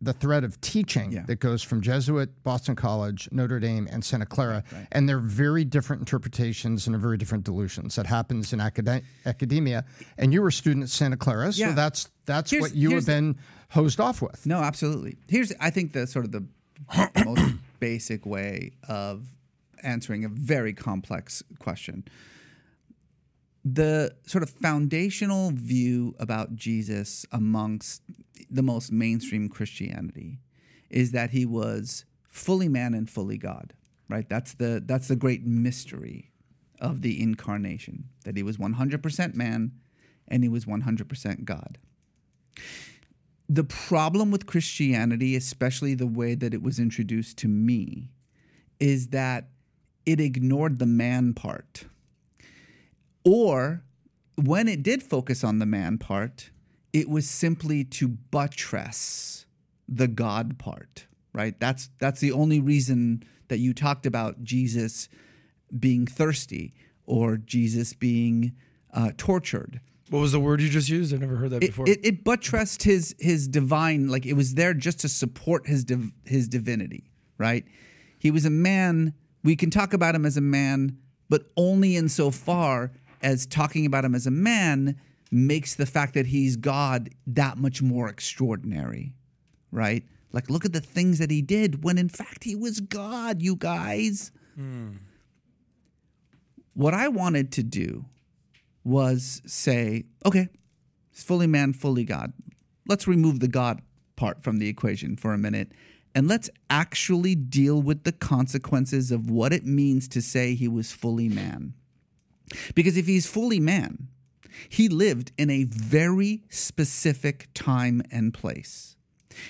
the thread of teaching yeah. that goes from Jesuit, Boston College, Notre Dame, and Santa Clara, right, right. and they're very different interpretations and very different dilutions. That happens in acad- academia, and you were a student at Santa Clara, so yeah. that's that's here's, what you have been hosed off with. No, absolutely. Here's I think the sort of the most basic way of answering a very complex question. The sort of foundational view about Jesus amongst the most mainstream Christianity is that he was fully man and fully God. right? That's the that's the great mystery of the incarnation that he was 100% man and he was 100% God. The problem with Christianity, especially the way that it was introduced to me, is that it ignored the man part. Or when it did focus on the man part, it was simply to buttress the God part, right? That's that's the only reason that you talked about Jesus being thirsty or Jesus being uh, tortured. What was the word you just used? I never heard that it, before. It, it, buttressed his his divine, like it was there just to support his div, his divinity, right? He was a man. We can talk about him as a man, but only insofar as talking about him as a man makes the fact that he's God that much more extraordinary, right? Like, look at the things that he did when in fact he was God, you guys. Mm. What I wanted to do was say, okay, it's fully man, fully God. Let's remove the God part from the equation for a minute and let's actually deal with the consequences of what it means to say he was fully man. Because if he's fully man, he lived in a very specific time and place.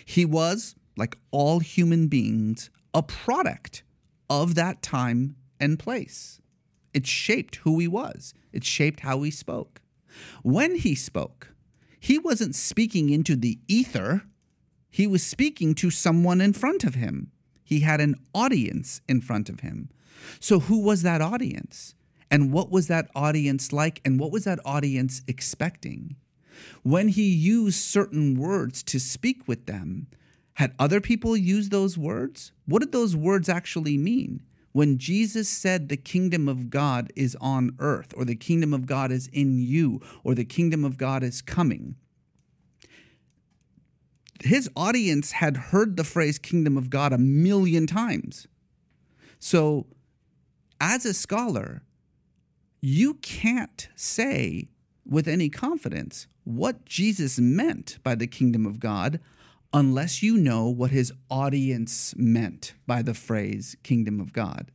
He was, like all human beings, a product of that time and place. It shaped who he was, it shaped how he spoke. When he spoke, he wasn't speaking into the ether, he was speaking to someone in front of him. He had an audience in front of him. So, who was that audience? And what was that audience like? And what was that audience expecting? When he used certain words to speak with them, had other people used those words? What did those words actually mean? When Jesus said the kingdom of God is on earth, or the kingdom of God is in you, or the kingdom of God is coming, his audience had heard the phrase kingdom of God a million times. So, as a scholar, you can't say with any confidence what Jesus meant by the kingdom of God unless you know what his audience meant by the phrase kingdom of God.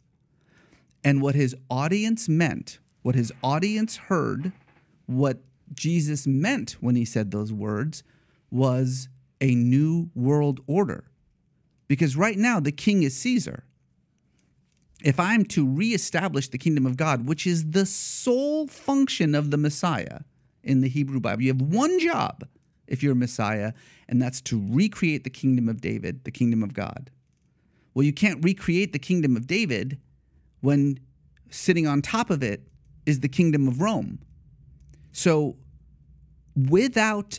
And what his audience meant, what his audience heard, what Jesus meant when he said those words was a new world order. Because right now, the king is Caesar. If I'm to reestablish the kingdom of God, which is the sole function of the Messiah in the Hebrew Bible, you have one job if you're a Messiah, and that's to recreate the kingdom of David, the kingdom of God. Well, you can't recreate the kingdom of David when sitting on top of it is the kingdom of Rome. So, without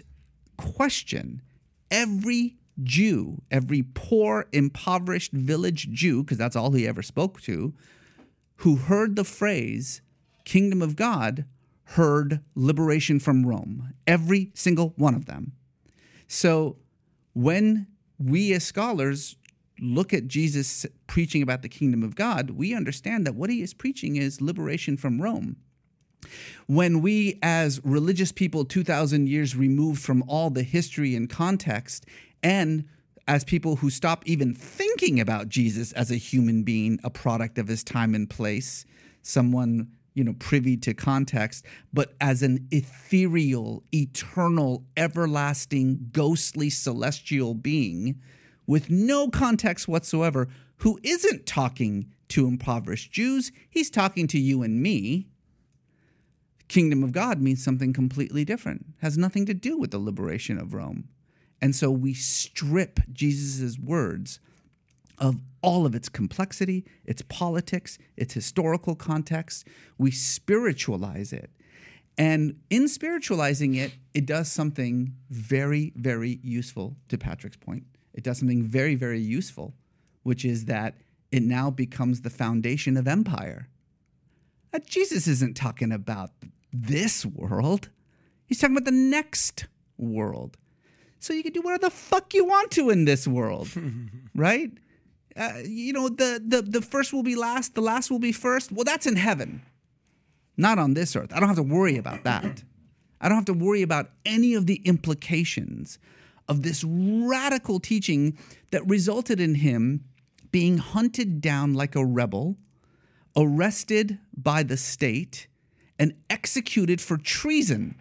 question, every Jew, every poor, impoverished village Jew, because that's all he ever spoke to, who heard the phrase kingdom of God heard liberation from Rome. Every single one of them. So when we as scholars look at Jesus preaching about the kingdom of God, we understand that what he is preaching is liberation from Rome. When we, as religious people 2,000 years removed from all the history and context, and as people who stop even thinking about Jesus as a human being, a product of his time and place, someone you know privy to context but as an ethereal eternal everlasting ghostly celestial being with no context whatsoever who isn't talking to impoverished Jews he's talking to you and me kingdom of god means something completely different has nothing to do with the liberation of rome and so we strip jesus' words of all of its complexity, its politics, its historical context. We spiritualize it. And in spiritualizing it, it does something very, very useful to Patrick's point. It does something very, very useful, which is that it now becomes the foundation of empire. Now, Jesus isn't talking about this world, he's talking about the next world. So you can do whatever the fuck you want to in this world, right? Uh, you know, the, the, the first will be last, the last will be first. Well, that's in heaven, not on this earth. I don't have to worry about that. I don't have to worry about any of the implications of this radical teaching that resulted in him being hunted down like a rebel, arrested by the state, and executed for treason.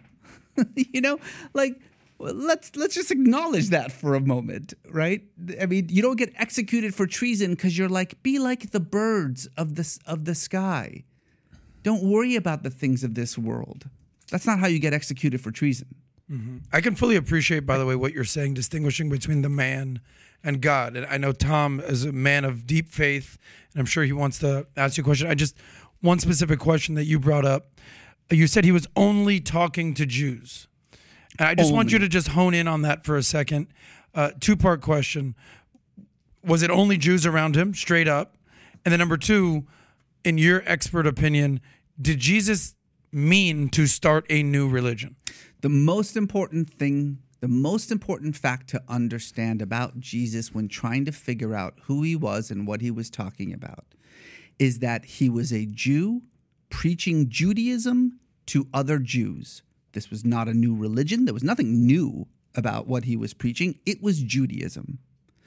you know, like let's let's just acknowledge that for a moment, right? I mean, you don't get executed for treason because you're like, be like the birds of the of the sky. Don't worry about the things of this world. That's not how you get executed for treason. Mm-hmm. I can fully appreciate, by the way, what you're saying, distinguishing between the man and God. And I know Tom is a man of deep faith, and I'm sure he wants to ask you a question. I just one specific question that you brought up. You said he was only talking to Jews. And I just only. want you to just hone in on that for a second. Uh, two part question. Was it only Jews around him, straight up? And then number two, in your expert opinion, did Jesus mean to start a new religion? The most important thing, the most important fact to understand about Jesus when trying to figure out who he was and what he was talking about is that he was a Jew preaching Judaism to other Jews. This was not a new religion. There was nothing new about what he was preaching. It was Judaism.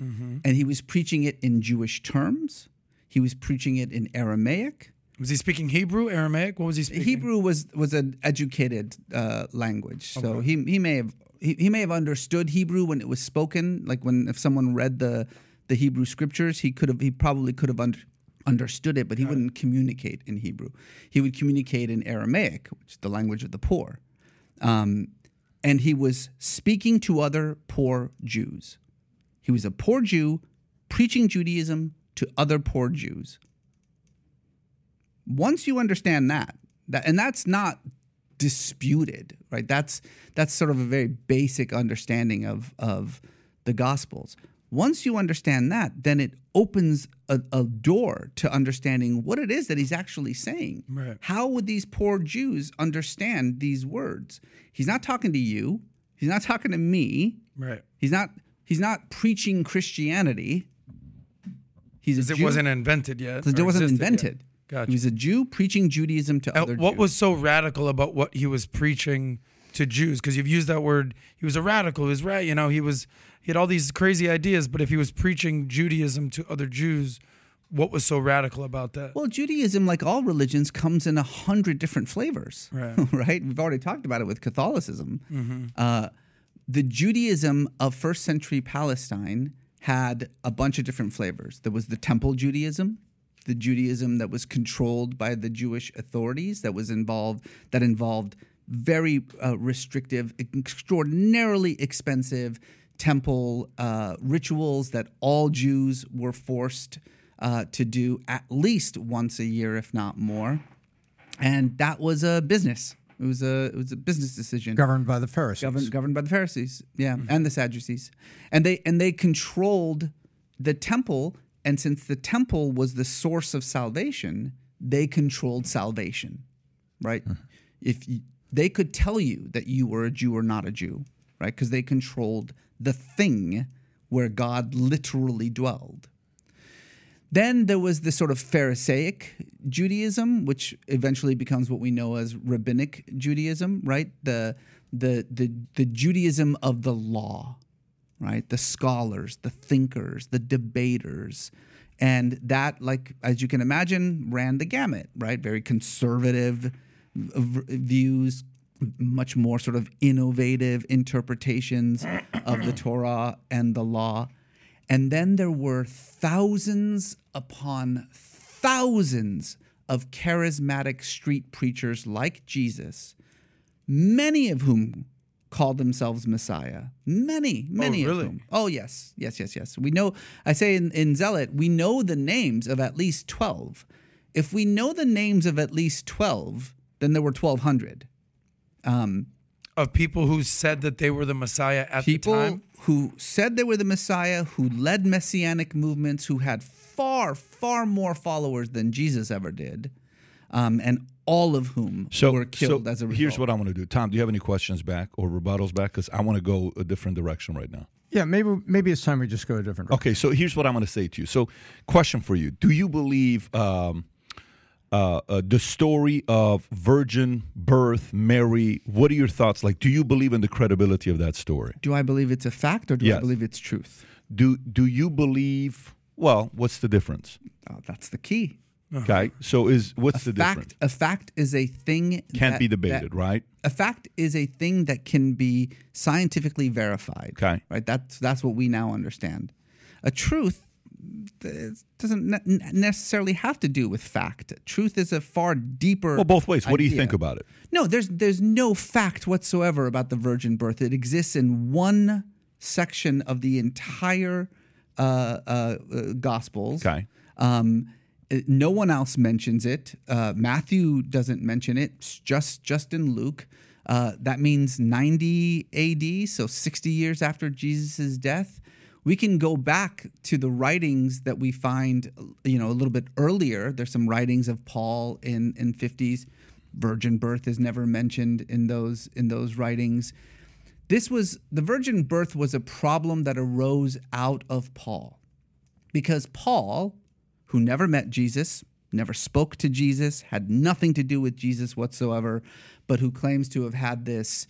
Mm-hmm. And he was preaching it in Jewish terms. He was preaching it in Aramaic. Was he speaking Hebrew, Aramaic? What was he speaking? Hebrew was was an educated uh, language, okay. so he he may have he, he may have understood Hebrew when it was spoken. Like when if someone read the the Hebrew scriptures, he could have he probably could have under, understood it, but he wouldn't communicate in Hebrew. He would communicate in Aramaic, which is the language of the poor. Um, and he was speaking to other poor Jews. He was a poor Jew preaching Judaism to other poor Jews. Once you understand that, that and that's not disputed, right? That's that's sort of a very basic understanding of of the gospels. Once you understand that, then it opens a, a, door to understanding what it is that he's actually saying. Right. How would these poor Jews understand these words? He's not talking to you. He's not talking to me. Right. He's not. He's not preaching Christianity. He's a it Jew. wasn't invented yet. It wasn't invented. Yet. Gotcha. He was a Jew preaching Judaism to other. What Jews. was so radical about what he was preaching to Jews? Because you've used that word. He was a radical. He was right. You know, he was he had all these crazy ideas, but if he was preaching Judaism to other Jews, what was so radical about that? Well, Judaism, like all religions, comes in a hundred different flavors. Right. right. We've already talked about it with Catholicism. Mm-hmm. Uh, the Judaism of first century Palestine had a bunch of different flavors. There was the Temple Judaism, the Judaism that was controlled by the Jewish authorities, that was involved that involved very uh, restrictive, extraordinarily expensive temple uh, rituals that all Jews were forced uh, to do at least once a year, if not more. And that was a business. It was a it was a business decision governed by the Pharisees. Governed, governed by the Pharisees, yeah, mm-hmm. and the Sadducees, and they and they controlled the temple. And since the temple was the source of salvation, they controlled salvation, right? Mm-hmm. If you, they could tell you that you were a Jew or not a Jew, right? Because they controlled the thing where God literally dwelled. Then there was this sort of Pharisaic Judaism, which eventually becomes what we know as rabbinic Judaism, right? The the the the Judaism of the law, right? The scholars, the thinkers, the debaters. And that, like as you can imagine, ran the gamut, right? Very conservative views, much more sort of innovative interpretations of the Torah and the law. And then there were thousands upon thousands of charismatic street preachers like Jesus, many of whom called themselves Messiah. Many, many oh, really? of whom. Oh, yes, yes, yes, yes. We know, I say in, in Zealot, we know the names of at least 12. If we know the names of at least 12, then there were 1,200. Um, of people who said that they were the Messiah at the time? who said they were the Messiah, who led messianic movements, who had far, far more followers than Jesus ever did, um, and all of whom so, were killed so as a result. Here's what I want to do. Tom, do you have any questions back or rebuttals back? Because I want to go a different direction right now. Yeah, maybe maybe it's time we just go a different direction. Okay, so here's what I'm going to say to you. So, question for you: Do you believe um, uh, uh, the story of virgin birth, Mary. What are your thoughts? Like, do you believe in the credibility of that story? Do I believe it's a fact or do yes. I believe it's truth? Do Do you believe Well, what's the difference? Oh, that's the key. Okay, so is what's a the fact, difference? A fact is a thing Can't that- be debated, that- right? A fact is a thing that can be scientifically verified. Okay. right. That's that's what we now understand. A truth uh, doesn't ne- necessarily have to do with fact. Truth is a far deeper. Well, both ways. What do you think about it? No, there's there's no fact whatsoever about the virgin birth. It exists in one section of the entire uh, uh, uh, Gospels. Okay. Um, it- no one else mentions it. Uh, Matthew doesn't mention it. It's just just in Luke. Uh, that means 90 A.D., so 60 years after Jesus' death. We can go back to the writings that we find, you know, a little bit earlier. There's some writings of Paul in in 50s. Virgin birth is never mentioned in those in those writings. This was the virgin birth was a problem that arose out of Paul because Paul, who never met Jesus, never spoke to Jesus, had nothing to do with Jesus whatsoever, but who claims to have had this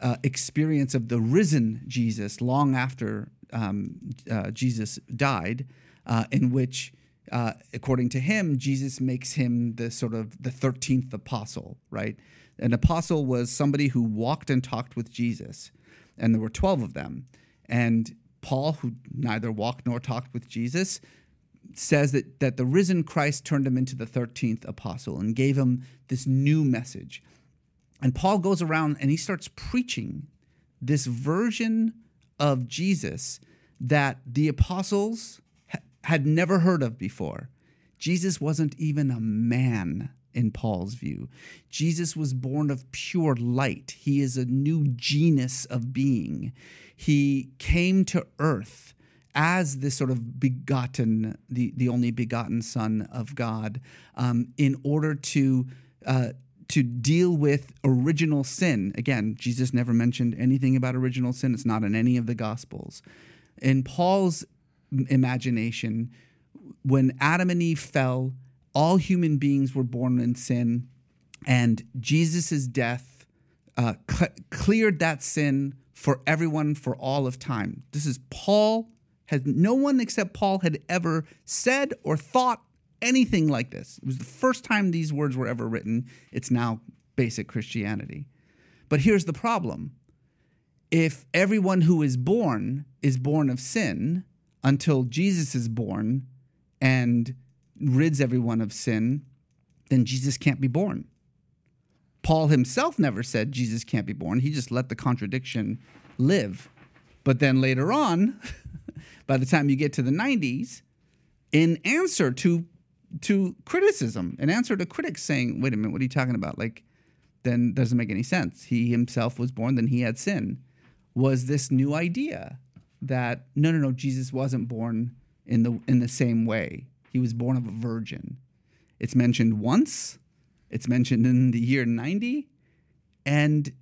uh, experience of the risen Jesus long after um, uh, Jesus died, uh, in which, uh, according to him, Jesus makes him the sort of the 13th apostle, right? An apostle was somebody who walked and talked with Jesus, and there were 12 of them. And Paul, who neither walked nor talked with Jesus, says that, that the risen Christ turned him into the 13th apostle and gave him this new message. And Paul goes around and he starts preaching this version of Jesus that the apostles ha- had never heard of before. Jesus wasn't even a man in Paul's view. Jesus was born of pure light. He is a new genus of being. He came to earth as this sort of begotten, the, the only begotten Son of God, um, in order to uh, to deal with original sin. Again, Jesus never mentioned anything about original sin. It's not in any of the Gospels. In Paul's imagination, when Adam and Eve fell, all human beings were born in sin, and Jesus' death uh, cl- cleared that sin for everyone for all of time. This is Paul has no one except Paul had ever said or thought anything like this. It was the first time these words were ever written. It's now basic Christianity. But here's the problem. If everyone who is born is born of sin until Jesus is born and rids everyone of sin, then Jesus can't be born. Paul himself never said Jesus can't be born. He just let the contradiction live. But then later on, by the time you get to the 90s, in answer to to criticism, in answer to critics saying, "Wait a minute, what are you talking about?" Like, then doesn't make any sense. He himself was born, then he had sin. Was this new idea that no, no, no, Jesus wasn't born in the in the same way. He was born of a virgin. It's mentioned once. It's mentioned in the year 90 and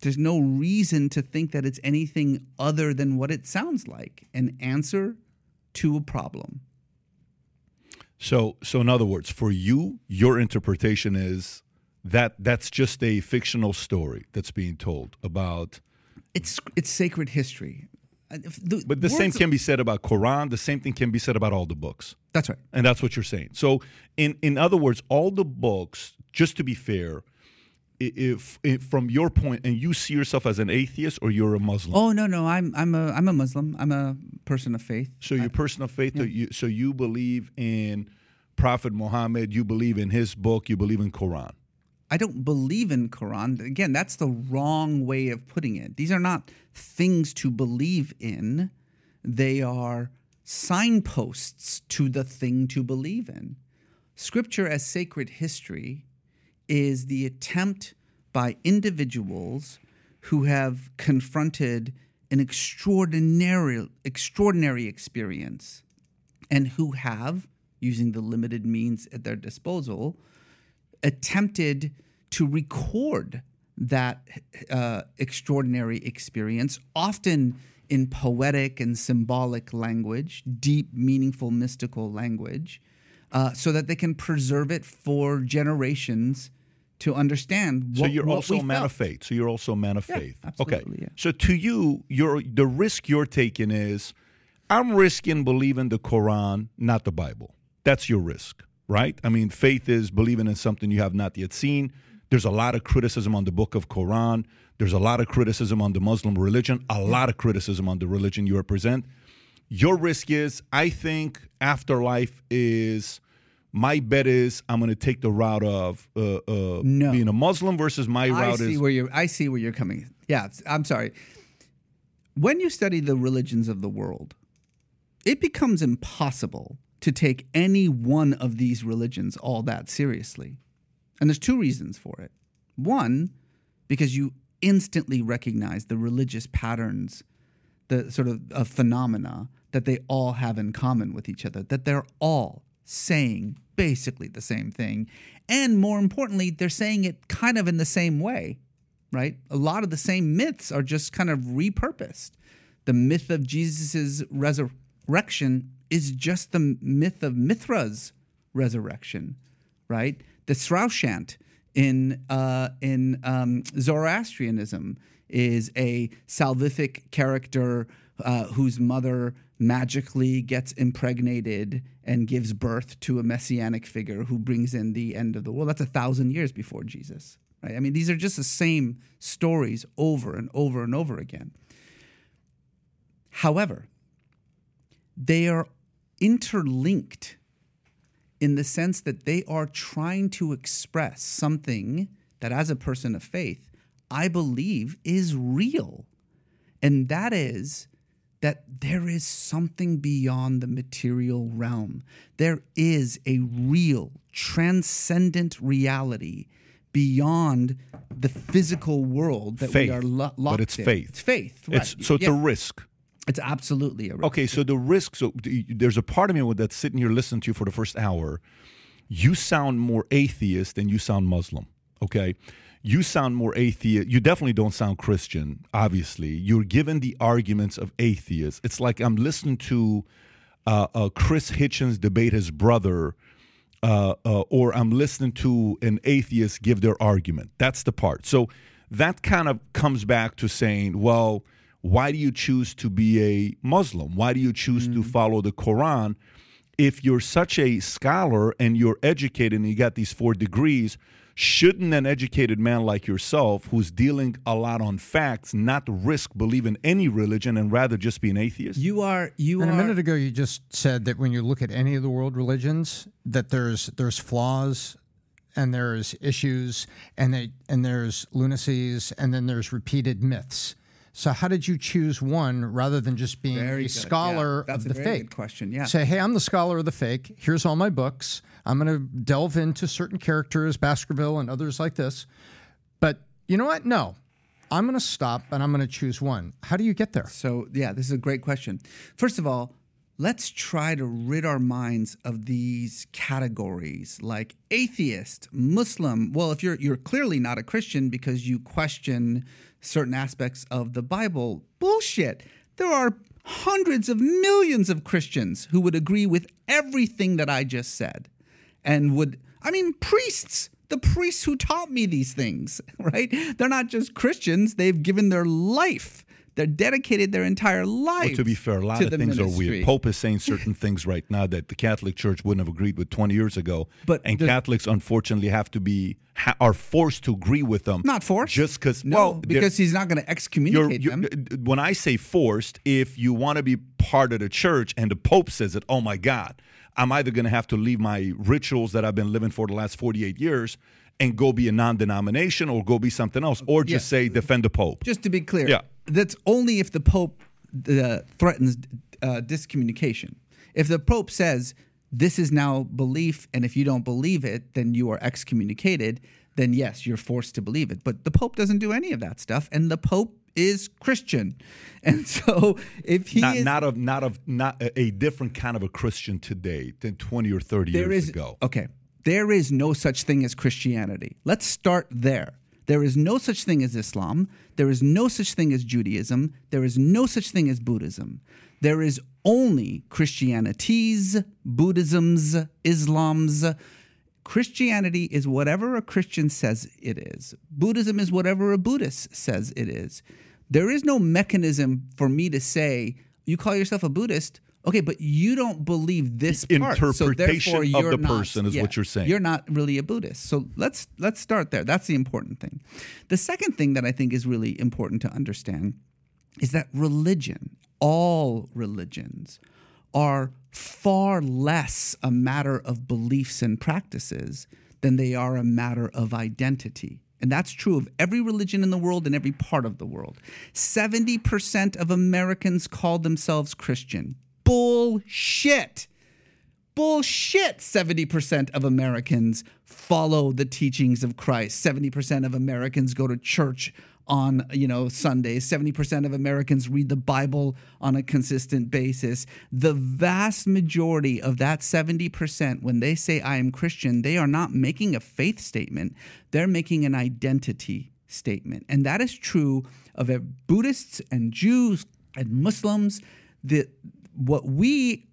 there's no reason to think that it's anything other than what it sounds like, an answer to a problem. So, so in other words, for you, your interpretation is that that's just a fictional story that's being told about. It's it's sacred history. The But the same can be said about Quran. The same thing can be said about all the books, That's right. and that's what you're saying. So, in in other words, all the books. Just to be fair, if, if from your point, and you see yourself as an atheist or you're a Muslim. Oh no, no, I'm I'm a I'm a Muslim. I'm a person of faith. So your of faith, you, so you believe in Prophet Muhammad, you believe in his book, you believe in Quran. I don't believe in Quran. Again, that's the wrong way of putting it. These are not things to believe in. They are signposts to the thing to believe in. Scripture as sacred history is the attempt by individuals who have confronted an extraordinary extraordinary experience and who have using the limited means at their disposal attempted to record that uh, extraordinary experience, often in poetic and symbolic language, deep, meaningful, mystical language, uh, so that they can preserve it for generations to understand. What, So you're also a man felt. of faith. So you're also a man of faith. absolutely, okay. yeah. So to you, you're the risk you're taking is I'm risking believing the Quran, not the Bible. That's your risk, right? I mean, faith is believing in something you have not yet seen. There's a lot of criticism on the book of Quran. There's a lot of criticism on the Muslim religion, a lot of criticism on the religion you represent. Your risk is, I think afterlife is my bet is I'm going to take the route of uh, uh, No. being a Muslim versus my I route see is where you're. I see where you're coming. Yeah, I'm sorry. When you study the religions of the world, it becomes impossible to take any one of these religions all that seriously, and there's two reasons for it. One, because you instantly recognize the religious patterns, the sort of uh, phenomena that they all have in common with each other. That they're all saying basically the same thing, and more importantly, they're saying it kind of in the same way right? A lot of the same myths are just kind of repurposed. The myth of Jesus' resurrection is just the myth of Mithra's resurrection, right? The Saoshyant in uh, in um, Zoroastrianism is a salvific character uh, whose mother magically gets impregnated and gives birth to a messianic figure who brings in the end of the world. That's a thousand years before Jesus. Right? I mean, these are just the same stories over and over and over again. However, they are interlinked in the sense that they are trying to express something that, as a person of faith, I believe is real. And that is that there is something beyond the material realm. There is a real, transcendent reality beyond the physical world that faith, we are lo- locked but it's in. faith. It's faith. Right. It's, so it's Yeah. a risk. It's absolutely a risk. Okay, so the risk. So there's a part of me that's sitting here listening to you for the first hour. You sound more atheist than you sound Muslim. Okay, you sound more atheist. You definitely don't sound Christian. Obviously, you're given the arguments of atheists. It's like I'm listening to uh, uh, Chris Hitchens debate his brother. Uh, uh, or I'm listening to an atheist give their argument. That's the part. So that kind of comes back to saying, well, why do you choose to be a Muslim? Why do you choose to follow the Quran? If you're such a scholar and you're educated and you got these four degrees, shouldn't an educated man like yourself, who's dealing a lot on facts, not risk believing any religion and rather just be an atheist? You are you And are a minute ago, you just said that when you look at any of the world religions, that there's there's flaws, and there's issues, and they and there's lunacies, and then there's repeated myths. So how did you choose one rather than just being Very a scholar Yeah, that's of a the very fake? good question, yeah. Say, hey, I'm the scholar of the fake. Here's all my books. I'm going to delve into certain characters, Baskerville and others like this. But you know what? No, I'm going to stop and I'm going to choose one. How do you get there? So, yeah, this is a great question. First of all, let's try to rid our minds of these categories like atheist, Muslim. Well, if you're you're clearly not a Christian because you question certain aspects of the Bible, bullshit. There are hundreds of millions of Christians who would agree with everything that I just said and would I mean priests the priests who taught me these things, right? They're not just Christians, they've given their life. They're dedicated their entire life. Well, to be fair, a lot of the things are ministry. weird. Pope is saying certain things right now that the Catholic Church wouldn't have agreed with 20 years ago. But and there's- Catholics, unfortunately, have to be ha- are forced to agree with them. Not forced. just because. No, well, because he's not going to you're, excommunicate you're- them. Uh, when I say forced, if you want to be part of the church and the Pope says it, oh my God, I'm either going to have to leave my rituals that I've been living for the last 48 years and go be a non-denomination or go be something else, or just Yes. say defend the Pope. Just to be clear, Yeah. That's only if the Pope uh, threatens uh, discommunication. If the Pope says this is now belief, and if you don't believe it, then you are excommunicated. Then yes, you're forced to believe it. But the Pope doesn't do any of that stuff, and the Pope is Christian, and so if he not is not of not of not a, different kind of a Christian today than 20 or 30 There years is ago. okay. There is no such thing as Christianity. Let's start there. There is no such thing as Islam. There is no such thing as Judaism. There is no such thing as Buddhism. There is only Christianities, Buddhisms, Islams. Christianity is whatever a Christian says it is. Buddhism is whatever a Buddhist says it is. There is no mechanism for me to say, you call yourself a Buddhist. Okay, but you don't believe this part. So Interpretation therefore of the not- person is what you're saying. You're not really a Buddhist. So let's let's start there. That's the important thing. The second thing that I think is really important to understand is that religion, all religions, are far less a matter of beliefs and practices than they are a matter of identity. And that's true of every religion in the world and every part of the world. 70% of Americans call themselves Christian. Bullshit. Bullshit. 70% of Americans follow the teachings of Christ. 70% of Americans go to church on, you know, Sundays. 70% of Americans read the Bible on a consistent basis. The vast majority of that 70% when they say I am Christian, they are not making a faith statement. They're making an identity statement. And that is true of Buddhists and Jews and Muslims. The what we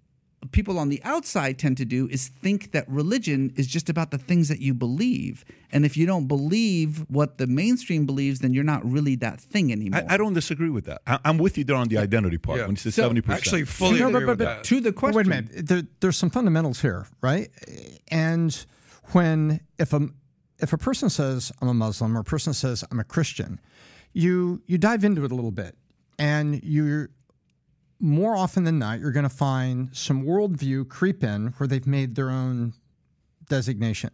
people on the outside tend to do is think that religion is just about the things that you believe. And if you don't believe what the mainstream believes, then you're not really that thing anymore. I, I don't disagree with that. I, I'm with you there on the identity part Yeah. when you say So, seventy percent. Actually, fully No, agree but- with but- that. to the question. Wait a minute. There, there's some fundamentals here, right? And when if a if a person says I'm a Muslim or a person says I'm a Christian, you you dive into it a little bit, and you're more often than not you're going to find some worldview creep in where they've made their own designation.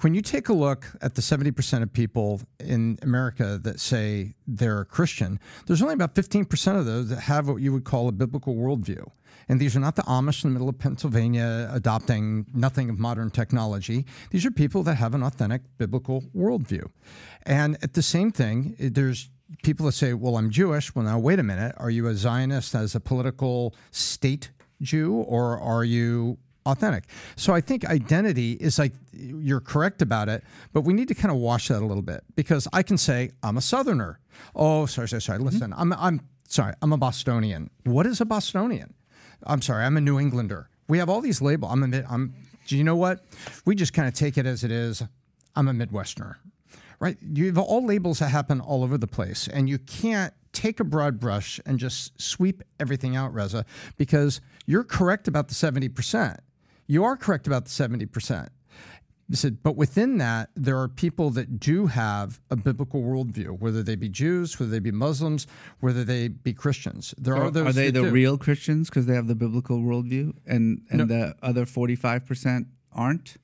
When you take a look at the 70% of people in America that say they're a Christian, there's only about 15% of those that have what you would call a biblical worldview. And these are not the Amish in the middle of Pennsylvania adopting nothing of modern technology. These are people that have an authentic biblical worldview. And at the same thing, there's people that say, well, I'm Jewish. Well, now, wait a minute. Are you a Zionist as a political state Jew or are you authentic? So I think identity is like, you're correct about it, but we need to kind of wash that a little bit because I can say, I'm a Southerner. Oh, sorry, sorry, sorry. Mm-hmm. Listen, I'm, I'm sorry, I'm a Bostonian. What is a Bostonian? I'm sorry, I'm a New Englander. We have all these labels. I'm a, mid- I'm, do you know what? We just kind of take it as it is. I'm a Midwesterner right? You have all labels that happen all over the place, and you can't take a broad brush and just sweep everything out, Reza, because you're correct about the 70%. You are correct about the 70%. I said, but within that, there are people that do have a biblical worldview, whether they be Jews, whether they be Muslims, whether they be Christians. There are those. Are they the do. real Christians because they have the biblical worldview, and and the other forty five percent aren't?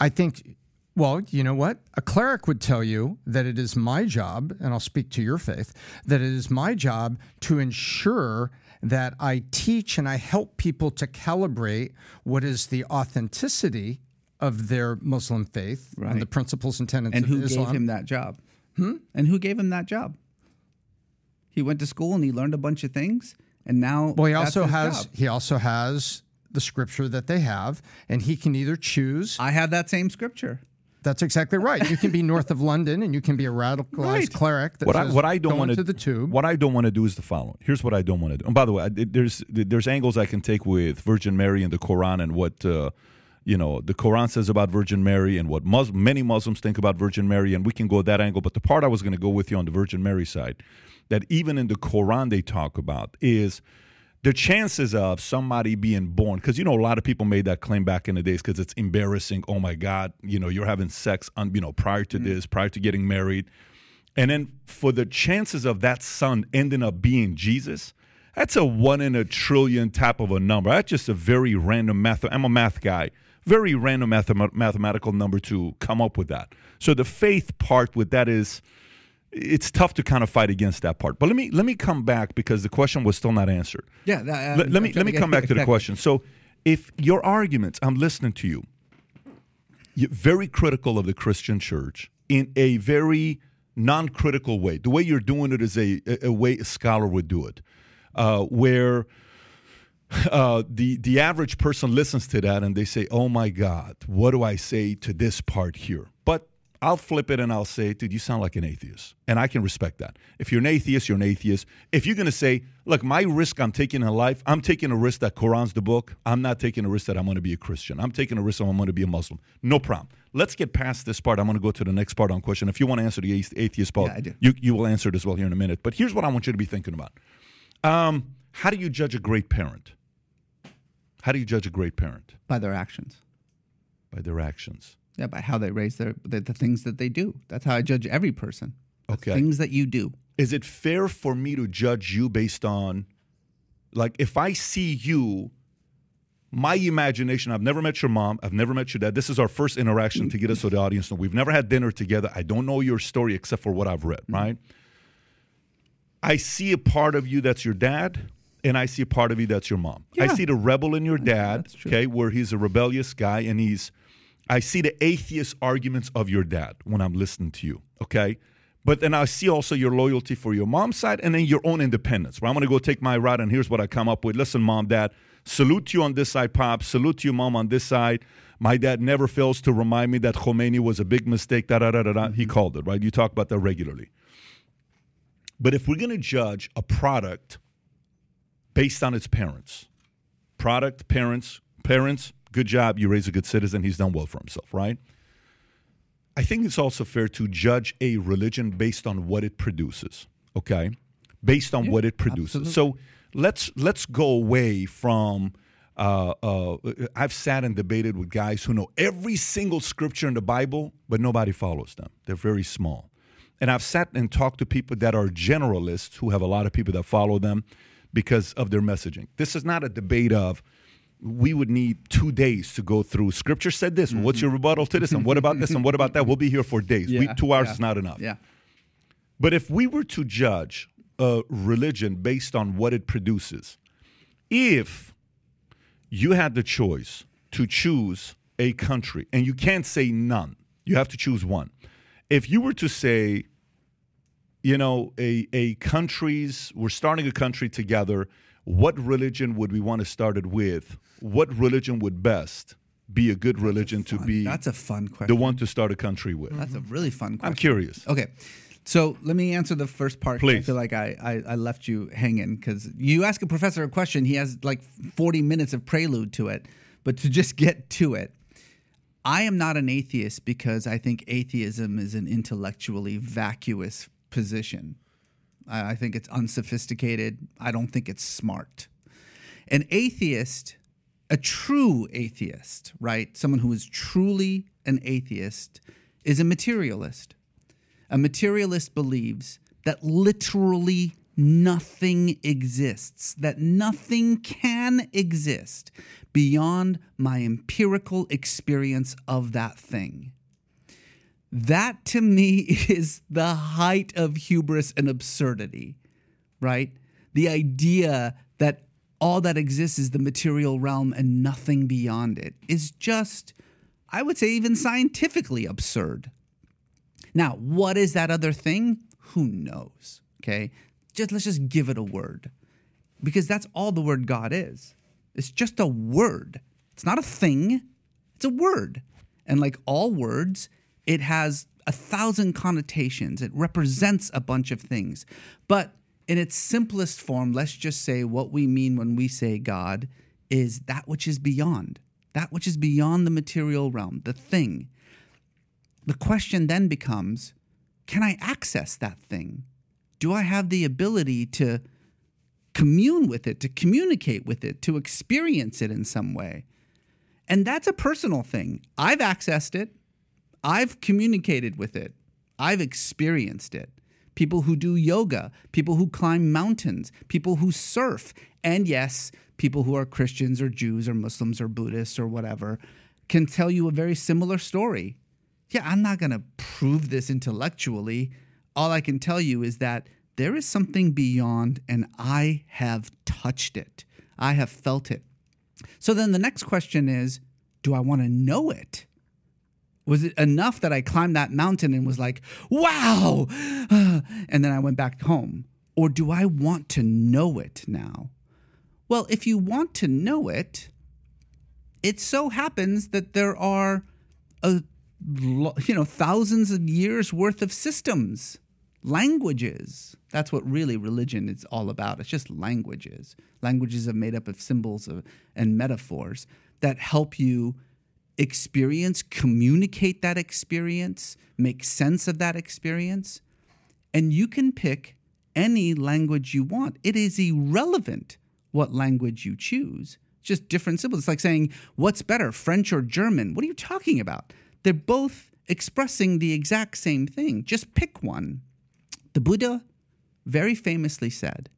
I think, well, you know what? A cleric would tell you that it is my job, and I'll speak to your faith, that it is my job to ensure that I teach and I help people to calibrate what is the authenticity of their Muslim faith and the principles and tenets And of who Islam. gave him that job? Hmm? And who gave him that job? He went to school and he learned a bunch of things, and now well, he also has job. he also has the scripture that they have, and he can either choose I have that same scripture. That's exactly right. You can be north of London, and you can be a radicalized Right. cleric. That What I, says, what I don't "Go want to the tube. What I don't want to do is the following. Here's what I don't want to do. And by the way, I, there's there's angles I can take with Virgin Mary and the Quran and what uh, you know the Quran says about Virgin Mary and what Mus- many Muslims think about Virgin Mary, and we can go that angle. But the part I was going to go with you on the Virgin Mary side, that even in the Quran they talk about is the chances of somebody being born because you know a lot of people made that claim back in the days because it's embarrassing. Oh my god you know you're having sex on you know prior to mm. this prior to getting married. And then for the chances of that son ending up being jesus that's a one in a trillion type of a number. That's just a very random math i'm a math guy. Very random mathem- mathematical number to come up with that. So the faith part with that is it's tough to kind of fight against that part but let me let me come back because the question was still not answered Yeah. that- let, let me let me come back to the exactly. question. So, if your arguments, I'm listening to you. You're very critical of the Christian church in a very non-critical way. The way you're doing it is a a, a way a scholar would do it, uh, where. Uh, the the average person listens to that and they say, "Oh my God, what do I say to this part here?" But I'll flip it and I'll say, "Dude, you sound like an atheist," and I can respect that. If you're an atheist, you're an atheist. If you're going to say, "Look, my risk I'm taking in life, I'm taking a risk that Quran's the book. I'm not taking a risk that I'm going to be a Christian. I'm taking a risk that I'm going to be a Muslim." No problem. Let's get past this part. I'm going to go to the next part on question. If you want to answer the atheist part, Yeah, I do. you you will answer it as well here in a minute. But here's what I want you to be thinking about. Um, How do you judge a great parent? How do you judge a great parent? By their actions. By their actions. Yeah, by how they raise their the, the things that they do. That's how I judge every person. The Okay. Things that you do. Is it fair for me to judge you based on, like, if I see you, my imagination, I've never met your mom, I've never met your dad. This is our first interaction to get us to the audience. know we've never had dinner together. I don't know your story except for what I've read, mm-hmm. right? I see a part of you that's your dad, and I see a part of you that's your mom. I see the rebel in your dad, okay, where he's a rebellious guy and he's I see the atheist arguments of your dad when I'm listening to you, okay? But then I see also your loyalty for your mom's side and then your own independence. Where I'm gonna go take my route and here's what I come up with. Listen, mom, dad, salute you on this side, pop, salute to you, mom, on this side. My dad never fails to remind me that Khomeini was a big mistake, da da da da da. He mm-hmm. called it, right? You talk about that regularly. But if we're gonna judge a product based on its parents, product, parents, parents, good job, you raise a good citizen, he's done well for himself, right? I think it's also fair to judge a religion based on what it produces, okay? Based on what it produces. So let's let's go away from uh, uh, I've sat and debated with guys who know every single scripture in the Bible, but nobody follows them. They're very small. And I've sat and talked to people that are generalists who have a lot of people that follow them because of their messaging. This is not a debate of we would need two days to go through. Scripture said this. What's your mm-hmm. rebuttal to this? And what about this? And what about that? We'll be here for days. we, two hours yeah, is not enough. Yeah. But if we were to judge a religion based on what it produces, if you had the choice to choose a country, and you can't say none, you have to choose one. If you were to say, you know, a, a country's, we're starting a country together, what religion would we want to start it with? What religion would best be a good religion to be That's a fun question. the one to start a country with? That's a really fun question. I'm curious. Okay. So let me answer the first part. 'cause I feel like I, I, I left you hanging because you ask a professor a question, he has like 40 minutes of prelude to it. But to just get to it, I am not an atheist because I think atheism is an intellectually vacuous position. I, I think it's unsophisticated. I don't think it's smart. An atheist, a true atheist, right? Someone who is truly an atheist is a materialist. A materialist believes that literally nothing exists, that nothing can exist beyond my empirical experience of that thing. That to me is the height of hubris and absurdity, right? The idea that all that exists is the material realm and nothing beyond it is just, I would say, even scientifically absurd. Now, what is that other thing? Who knows? Okay? Just let's just give it a word. Because that's all the word God is. It's just a word. It's not a thing. It's a word. And like all words, it has a thousand connotations. It represents a bunch of things. But in its simplest form, let's just say what we mean when we say God is that which is beyond, that which is beyond the material realm, the thing. The question then becomes can I access that thing? Do I have the ability to commune with it, to communicate with it, to experience it in some way? And that's a personal thing. I've accessed it, I've communicated with it, I've experienced it. People who do yoga, people who climb mountains, people who surf, and yes, people who are Christians or Jews or Muslims or Buddhists or whatever can tell you a very similar story. Yeah, I'm not going to prove this intellectually. All I can tell you is that there is something beyond, and I have touched it. I have felt it. So then the next question is do I want to know it? Was it enough that I climbed that mountain and was like, wow, and then I went back home? Or do I want to know it now? Well, if you want to know it, it so happens that there are a you know thousands of years worth of systems languages that's what really religion is all about it's just languages languages are made up of symbols of, and metaphors that help you experience communicate that experience make sense of that experience and you can pick any language you want it is irrelevant what language you choose. Just different symbols. It's like saying, what's better, French or German? What are you talking about? They're both expressing the exact same thing. Just pick one. The Buddha very famously said,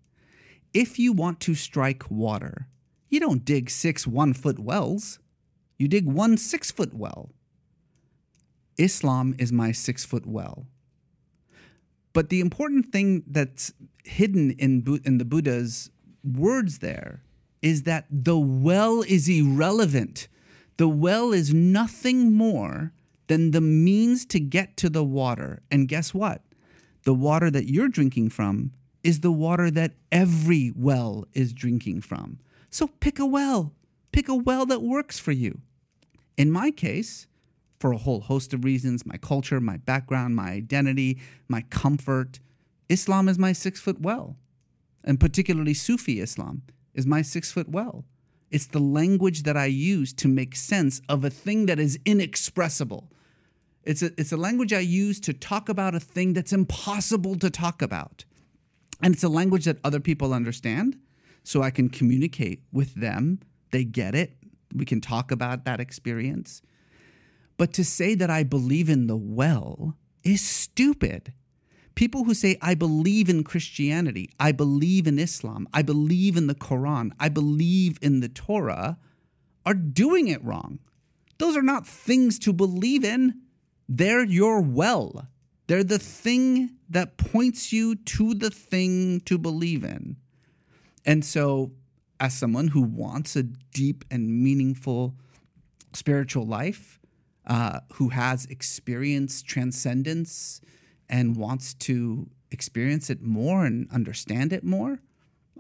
if you want to strike water, you don't dig six one foot wells, you dig one six foot well. Islam is my six foot well. But the important thing that's hidden in, in the Buddha's words there is that the well is irrelevant. The well is nothing more than the means to get to the water. And guess what? The water that you're drinking from is the water that every well is drinking from. So pick a well. Pick a well that works for you. In my case, for a whole host of reasons my culture, my background, my identity, my comfort. Islam is my six foot well. And particularly Sufi Islam is my six foot well. It's the language that I use to make sense of a thing that is inexpressible. It's a, it's a language I use to talk about a thing that's impossible to talk about. And it's a language that other people understand, so I can communicate with them. They get it. We can talk about that experience. But to say that I believe in the well is stupid. People who say, I believe in Christianity, I believe in Islam, I believe in the Quran, I believe in the Torah, are doing it wrong. Those are not things to believe in. They're your well. They're the thing that points you to the thing to believe in. And so, as someone who wants a deep and meaningful spiritual life, uh, who has experienced transcendence and wants to experience it more and understand it more,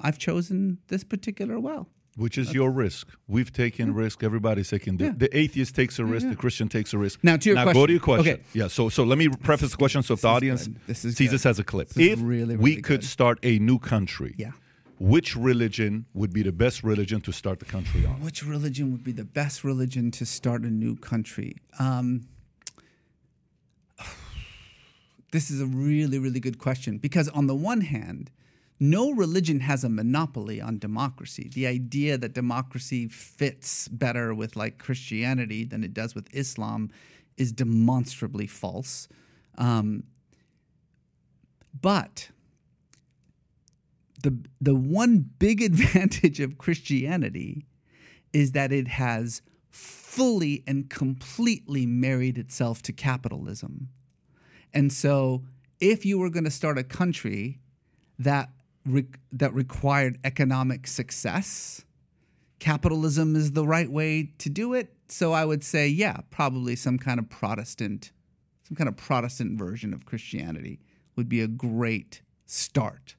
I've chosen this particular well. Which is your risk. We've taken yeah. risk. Everybody's taking the, yeah. the atheist takes a risk. Yeah, the Christian takes a risk. Now to your now question. go to your question. Okay. Yeah. So so let me preface the question so if the audience sees this as a clip. This if really, really we good. could start a new country, yeah. Which religion would be the best religion to start the country on? Which religion would be the best religion to start a new country? Um, this is a really, really good question because, on the one hand, no religion has a monopoly on democracy. The idea that democracy fits better with like Christianity than it does with Islam is demonstrably false. Um, but the the one big advantage of Christianity is that it has fully and completely married itself to capitalism. And so if you were going to start a country that re- that required economic success, capitalism is the right way to do it. So I would say, yeah, probably some kind of Protestant, some kind of Protestant version of Christianity would be a great start.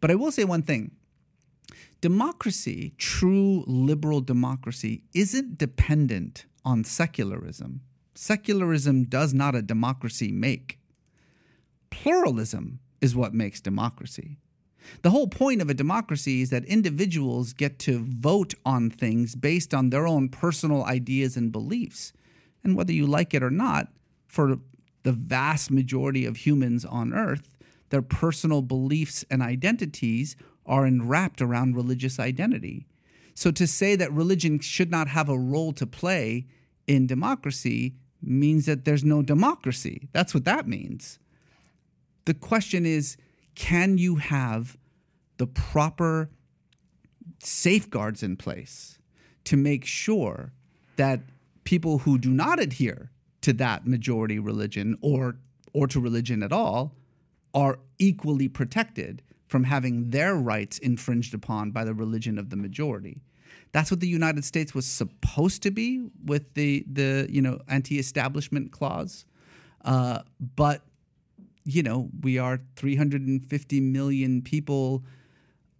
But I will say one thing. Democracy, true liberal democracy, isn't dependent on secularism. Secularism does not a democracy make. Pluralism is what makes democracy. The whole point of a democracy is that individuals get to vote on things based on their own personal ideas and beliefs. And whether you like it or not, for the vast majority of humans on earth, their personal beliefs and identities are enwrapped around religious identity. So to say that religion should not have a role to play in democracy means that there's no democracy. That's what that means. The question is can you have the proper safeguards in place to make sure that people who do not adhere to that majority religion or or to religion at all are equally protected from having their rights infringed upon by the religion of the majority. That's what the United States was supposed to be with the the you know anti-establishment clause, uh, but you know we are 350 million people,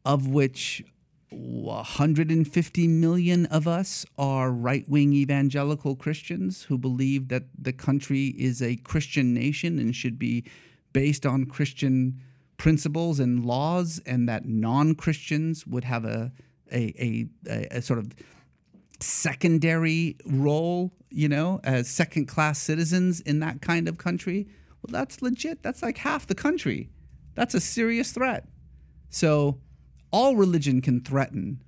of which 150 million of us are right-wing evangelical Christians who believe that the country is a Christian nation and should be based on Christian principles and laws, and that non Christians would have a, a, a, a, sort of secondary role, you know, as second class citizens in that kind of country. Well, that's legit. That's like half the country. That's a serious threat. So, all religion can threaten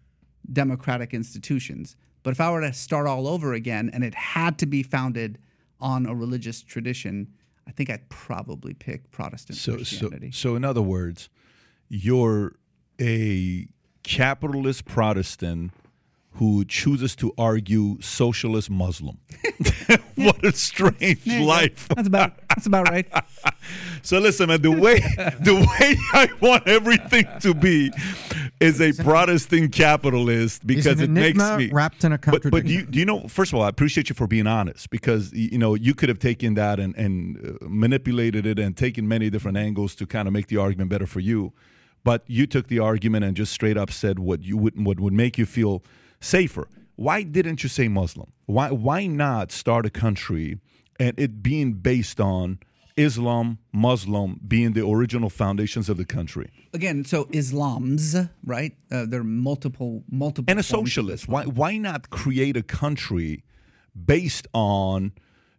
democratic institutions. But if I were to start all over again and it had to be founded on a religious tradition, I think I'd probably pick Protestant so, Christianity. So, so in other words, you're a capitalist Protestant who chooses to argue socialist Muslim. what a strange life. That's about that's about right. so listen, man, the way the way I want everything to be is a Protestant capitalist because it makes me wrapped in a contradiction. But, but you, do you know? First of all, I appreciate you for being honest because you know you could have taken that and, and uh, manipulated it and taken many different angles to kind of make the argument better for you. But you took the argument and just straight up said what you would what would make you feel safer. Why didn't you say Muslim? Why why not start a country and it being based on Islam, Muslim being the original foundations of the country? Again, so Islam's right. Uh, there are multiple multiple and a socialist. Why why not create a country based on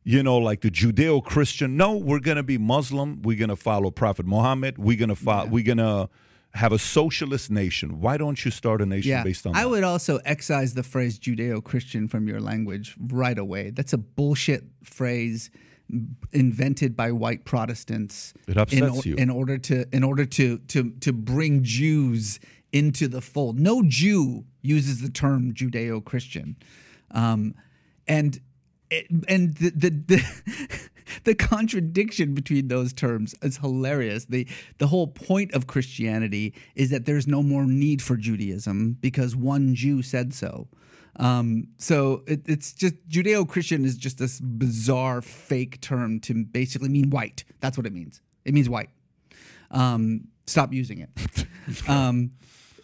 you know, like the Judeo Christian. No, we're going to be Muslim. We're going to follow Prophet Muhammad. We're going to follow. Yeah. We're going to have a socialist nation. Why don't you start a nation yeah, based on I that? would also excise the phrase Judeo Christian from your language right away. That's a bullshit phrase invented by white Protestants. It upsets in, you. In order to in order to to to bring Jews into the fold. No Jew uses the term Judeo Christian. Um, and and the the, the the contradiction between those terms is hilarious. The the whole point of Christianity is that there's no more need for Judaism because one Jew said so. Um, so it, it's just Judeo Christian is just this bizarre fake term to basically mean white. That's what it means. It means white. Um, stop using it. Um,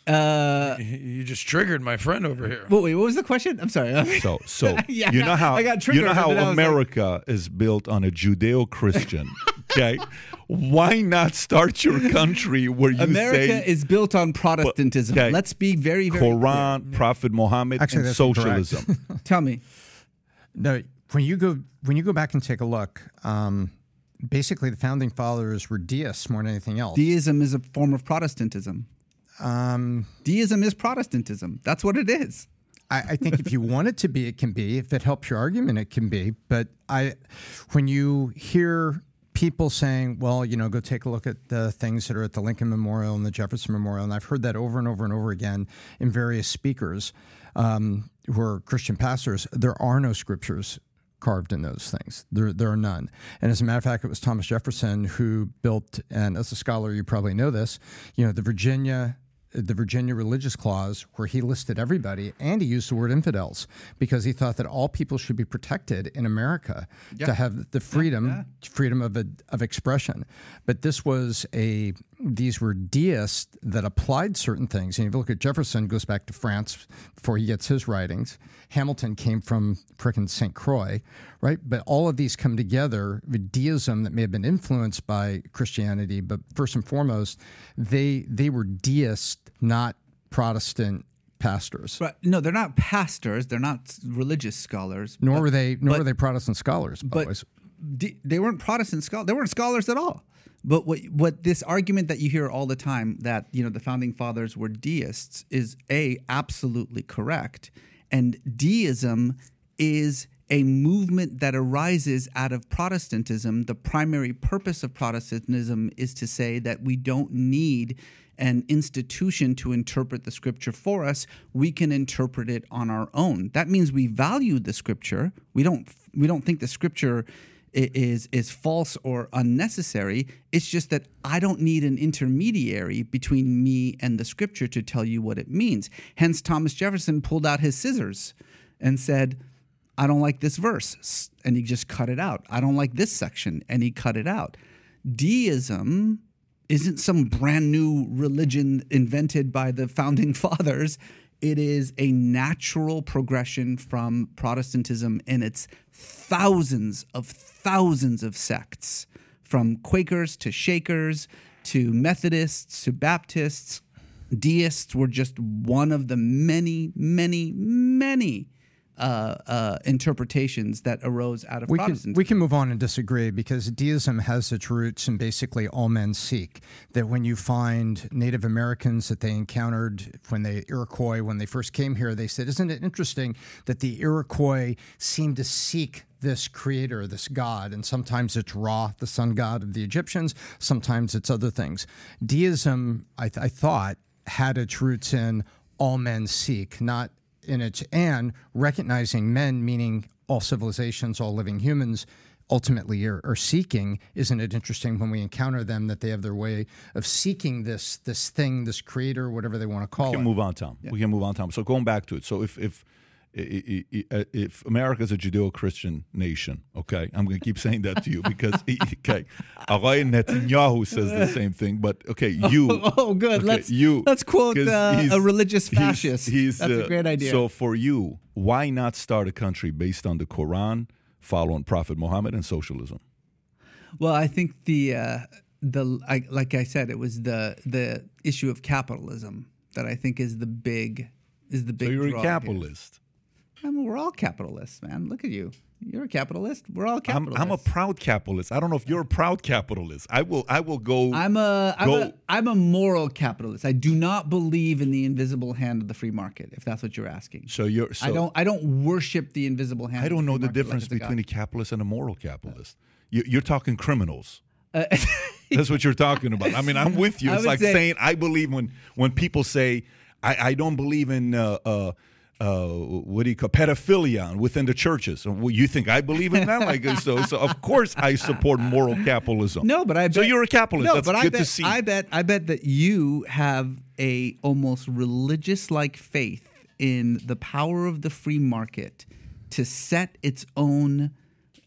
uh, you just triggered my friend over here. Well, wait, what was the question? I'm sorry. So, so yeah, you know how I got triggered you know how America like... is built on a Judeo-Christian. okay, why not start your country where you America say is built on Protestantism? Okay. Let's be very, very Quran, clear. Prophet Muhammad, Actually, and socialism. Tell me. No, when you go when you go back and take a look. Um, basically, the founding fathers were deists more than anything else. Deism is a form of Protestantism. Um, Deism is Protestantism. That's what it is. I, I, think if you want it to be, it can be. If it helps your argument, it can be. But I, when you hear people saying, "Well, you know, go take a look at the things that are at the Lincoln Memorial and the Jefferson Memorial," and I've heard that over and over and over again in various speakers um, who are Christian pastors. There are no scriptures carved in those things. There, there are none. And as a matter of fact, it was Thomas Jefferson who built, and as a scholar, you probably know this, you know, the Virginia the Virginia Religious Clause, where he listed everybody and he used the word infidels because he thought that all people should be protected in America yeah. to have the freedom, yeah, yeah. freedom of, a, of expression. But this was a these were deists that applied certain things. And if you look at Jefferson, goes back to France before he gets his writings. Hamilton came from frickin' St. Croix, right? But all of these come together with deism that may have been influenced by Christianity, but first and foremost, they they were deists, not Protestant pastors. Right. No, they're not pastors. They're not religious scholars. Nor but, were they. Nor but, were they Protestant scholars. But they weren't Protestant scholars. They weren't scholars at all. But what what this argument that you hear all the time that you know the founding fathers were deists is a absolutely correct, and deism is a movement that arises out of Protestantism. The primary purpose of Protestantism is to say that we don't need an institution to interpret the scripture for us. We can interpret it on our own. That means we value the scripture. We don't we don't think the scripture is is false or unnecessary. It's just that I don't need an intermediary between me and the scripture to tell you what it means. Hence Thomas Jefferson pulled out his scissors and said, I don't like this verse. And he just cut it out. I don't like this section. And he cut it out. Deism isn't some brand new religion invented by the founding fathers. It is a natural progression from Protestantism in its thousands of thousands of sects, from Quakers to Shakers to Methodists to Baptists. Deists were just one of the many, many, many uh, uh, interpretations that arose out of we can, we can move on and disagree because deism has its roots in basically all men seek. That when you find Native Americans that they encountered when they Iroquois when they first came here, they said, "Isn't it interesting that the Iroquois seem to seek this creator, this God, and sometimes it's Ra, the sun god of the Egyptians, sometimes it's other things. Deism, I, th- I thought, had its roots in all men seek, not in its and recognizing men, meaning all civilizations, all living humans, ultimately are, are, seeking. Isn't it interesting when we encounter them that they have their way of seeking this this thing, this creator, whatever they want to call we can it? move on, Tom. Yeah. We can move on, Tom. So going back to it. So if if if America is a Judeo-Christian nation, okay, I'm going to keep saying that to you because okay, Aray Netanyahu says the same thing, but okay, you. Oh, oh good. Okay, let's you let's quote uh, a religious fascist. He's, he's, That's uh, a great idea. So for you, why not start a country based on the Quran, following Prophet Muhammad, and socialism? Well, I think the uh, the I, like I said, it was the the issue of capitalism that I think is the big is the big. So you're a capitalist. Here. I mean, we're all capitalists, man. Look at you. You're a capitalist. We're all capitalists. I'm, I'm, a proud capitalist. I don't know if you're a proud capitalist. I will. I will go. I'm a. I'm a. I'm a moral capitalist. I do not believe in the invisible hand of the free market. If that's what you're asking. So you're. So I don't. I don't worship the invisible hand. I don't the know the difference like between a capitalist and a moral capitalist. You, you're talking criminals. Uh, That's what you're talking about. I mean, I'm with you. It's like say, saying I believe when when people say I, I don't believe in. Uh, uh, uh, what do you call pedophilia within the churches? Well, you think I believe in that? Like so, so of course I support moral capitalism. No, but I bet, so you're a capitalist. No, That's but good I bet, to see. I bet I bet that you have a almost religious like faith in the power of the free market to set its own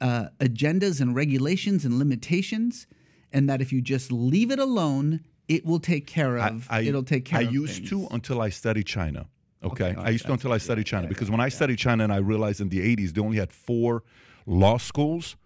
uh, agendas and regulations and limitations, and that if you just leave it alone, it will take care of. I, I, it'll take care. I of used things. to until I studied China. Okay, Okay, I used to until I studied China yeah, because yeah, when I studied China and I realized in the '80s they only had four law schools,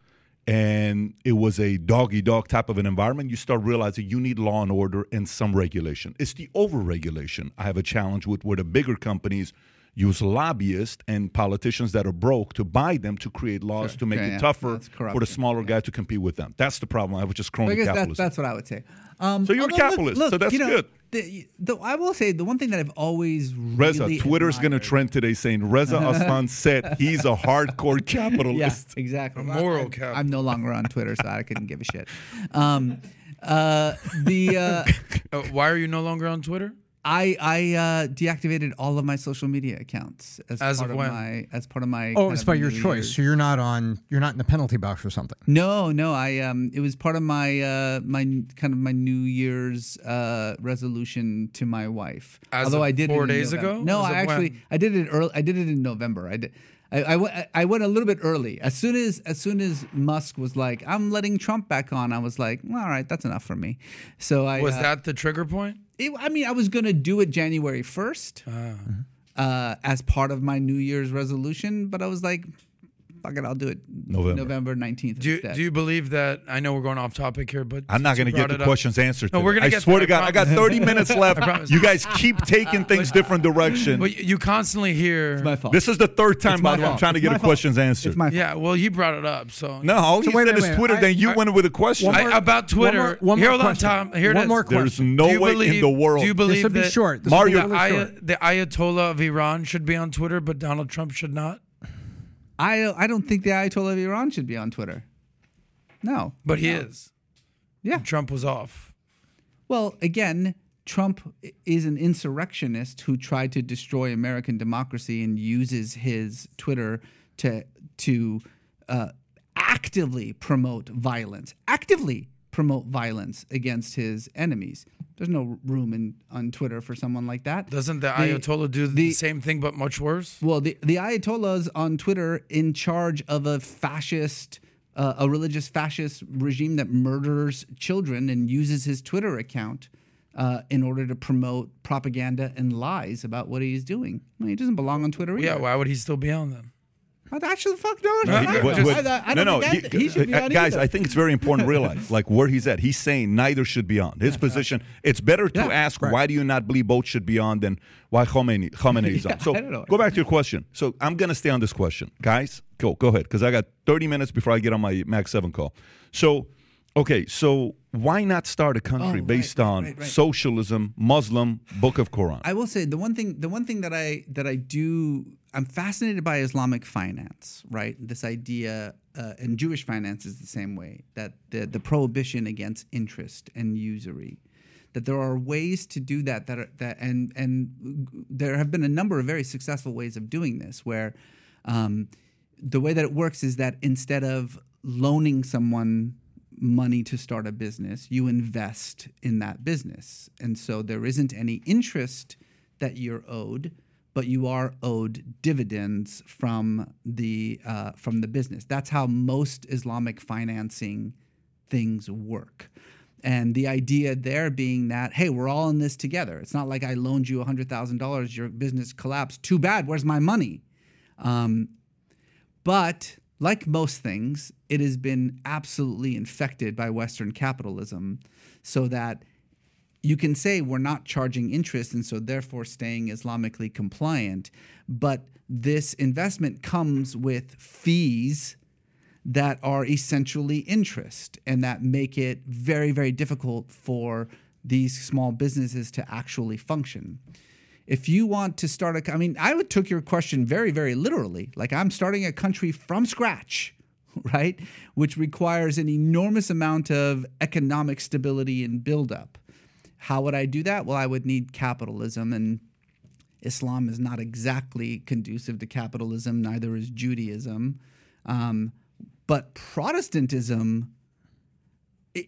and it was a doggy dog type of an environment. You start realizing you need law and order and some regulation. It's the over-regulation I have a challenge with, where the bigger companies use lobbyists and politicians that are broke to buy them to create laws Sure. to make Yeah, it yeah. tougher for the corruption. smaller guy to compete with them. That's the problem I have with just I crony guess that, capitalism. that's what I would say. Um, So you're a although, look- capitalist, look, so that's you know, good. The, the, I will say the one thing that I've always Reza, really Twitter's going to trend today saying Reza Aslan said he's a hardcore Yeah, capitalist. exactly. A moral I'm. I'm no longer on Twitter, so I couldn't give a shit. Um, uh, the uh, Uh, why are you no longer on Twitter? I I uh, deactivated all of my social media accounts as, As part of of, my as part of my. Oh, it's by your New choice. Year's- So you're not on. You're not in the penalty box or something. No, no, I um, it was part of my uh, my kind of my New Year's uh, resolution to my wife. As Although of I did four it in days November. ago? No, As I actually when? I did it early. I did it in November. I did. I, I, went, I went a little bit early. As soon as as soon as Musk was like, "I'm letting Trump back on," I was like, "All right, that's enough for me." So I Was uh, that the trigger point? it, I mean, I was gonna do it January first uh, as part of my New Year's resolution, but I was like, "Fuck it, I'll do it November. November nineteenth." Do you, do you believe that? I know we're going off topic here, but I'm not going to get the it up- questions answered. No, today. we're gonna I get swear to God, I I got 30 minutes left. You guys keep taking things different direction. But you constantly hear. It's my fault. This is the third time, by the way, I'm fault. trying to get my the fault. questions answered. It's my fault. yeah, well, he brought it up, so no, all he So wait a said is. Twitter. I- then you I- went with a question. One I, more- about Twitter. One more, one here, more hold on. Tom. Here it one is. more There's no way in the world. Do you believe This will be that Mario- will the, be really Ayat- short. the Ayatollah of Iran should be on Twitter, but Donald Trump should not? I I don't think the Ayatollah of Iran should be on Twitter. No, But he is. Yeah. Trump was off. Well, again, Trump is an insurrectionist who tried to destroy American democracy and uses his Twitter to to uh, actively promote violence. Actively promote violence against his enemies. There's no room in on Twitter for someone like that. Doesn't the, The- Ayatollah do the, the- same thing but much worse? Well, the the Ayatollahs on Twitter in charge of a fascist, uh, a religious fascist regime that murders children and uses his Twitter account uh, in order to promote propaganda and lies about what he's doing. Well, he doesn't belong on Twitter either. Yeah, why would he still be on then? Actually, fuck no, no, no, what- no, what- I- I no, don't no, that- he- he uh, guys. either. I think it's very important to realize, like where he's at. He's saying neither should be on. His position. It's better to Yeah, ask why do you not believe both should be on than why Khomeini is on. So I go back to your question. So I'm gonna stay on this question, guys. Go go ahead because I got 30 minutes before I get on my Max Seven call. So. Okay, so why not start a country Oh, based right, on right, right. socialism, Muslim, Book of Quran? I will say the one thing the one thing that I that I do I'm fascinated by Islamic finance, right? This idea uh, and Jewish finance is the same way that the the prohibition against interest and usury. That there are ways to do that that are, that and and there have been a number of very successful ways of doing this where um, the way that it works is that instead of loaning someone money to start a business, you invest in that business. And so there isn't any interest that you're owed, but you are owed dividends from the uh, from the business. That's how most Islamic financing things work. And the idea there being that, hey, we're all in this together. It's not like I loaned you $100,000, your business collapsed. Too bad. Where's my money? Um, but like most things, it has been absolutely infected by Western capitalism so that you can say we're not charging interest and so therefore staying Islamically compliant. But this investment comes with fees that are essentially interest and that make it very, very difficult for these small businesses to actually function. If you want to start a, I mean, I took your question very, very literally. Like I'm starting a country from scratch, right? Which requires an enormous amount of economic stability and buildup. How would I do that? Well, I would need capitalism, and Islam is not exactly conducive to capitalism. Neither is Judaism. Um, but Protestantism,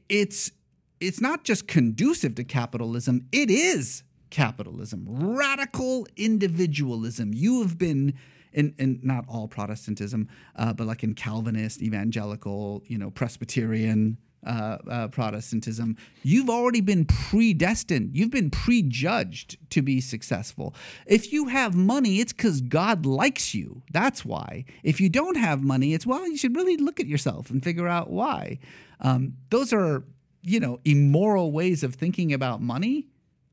it's it's not just conducive to capitalism; it is capitalism, radical individualism. You have been in, in not all Protestantism, uh, but like in Calvinist, evangelical, you know, Presbyterian. Uh, uh, Protestantism, you've already been predestined. You've been prejudged to be successful. If you have money, it's because God likes you. That's why. If you don't have money, it's well, you should really look at yourself and figure out why. Um, those are, you know, immoral ways of thinking about money.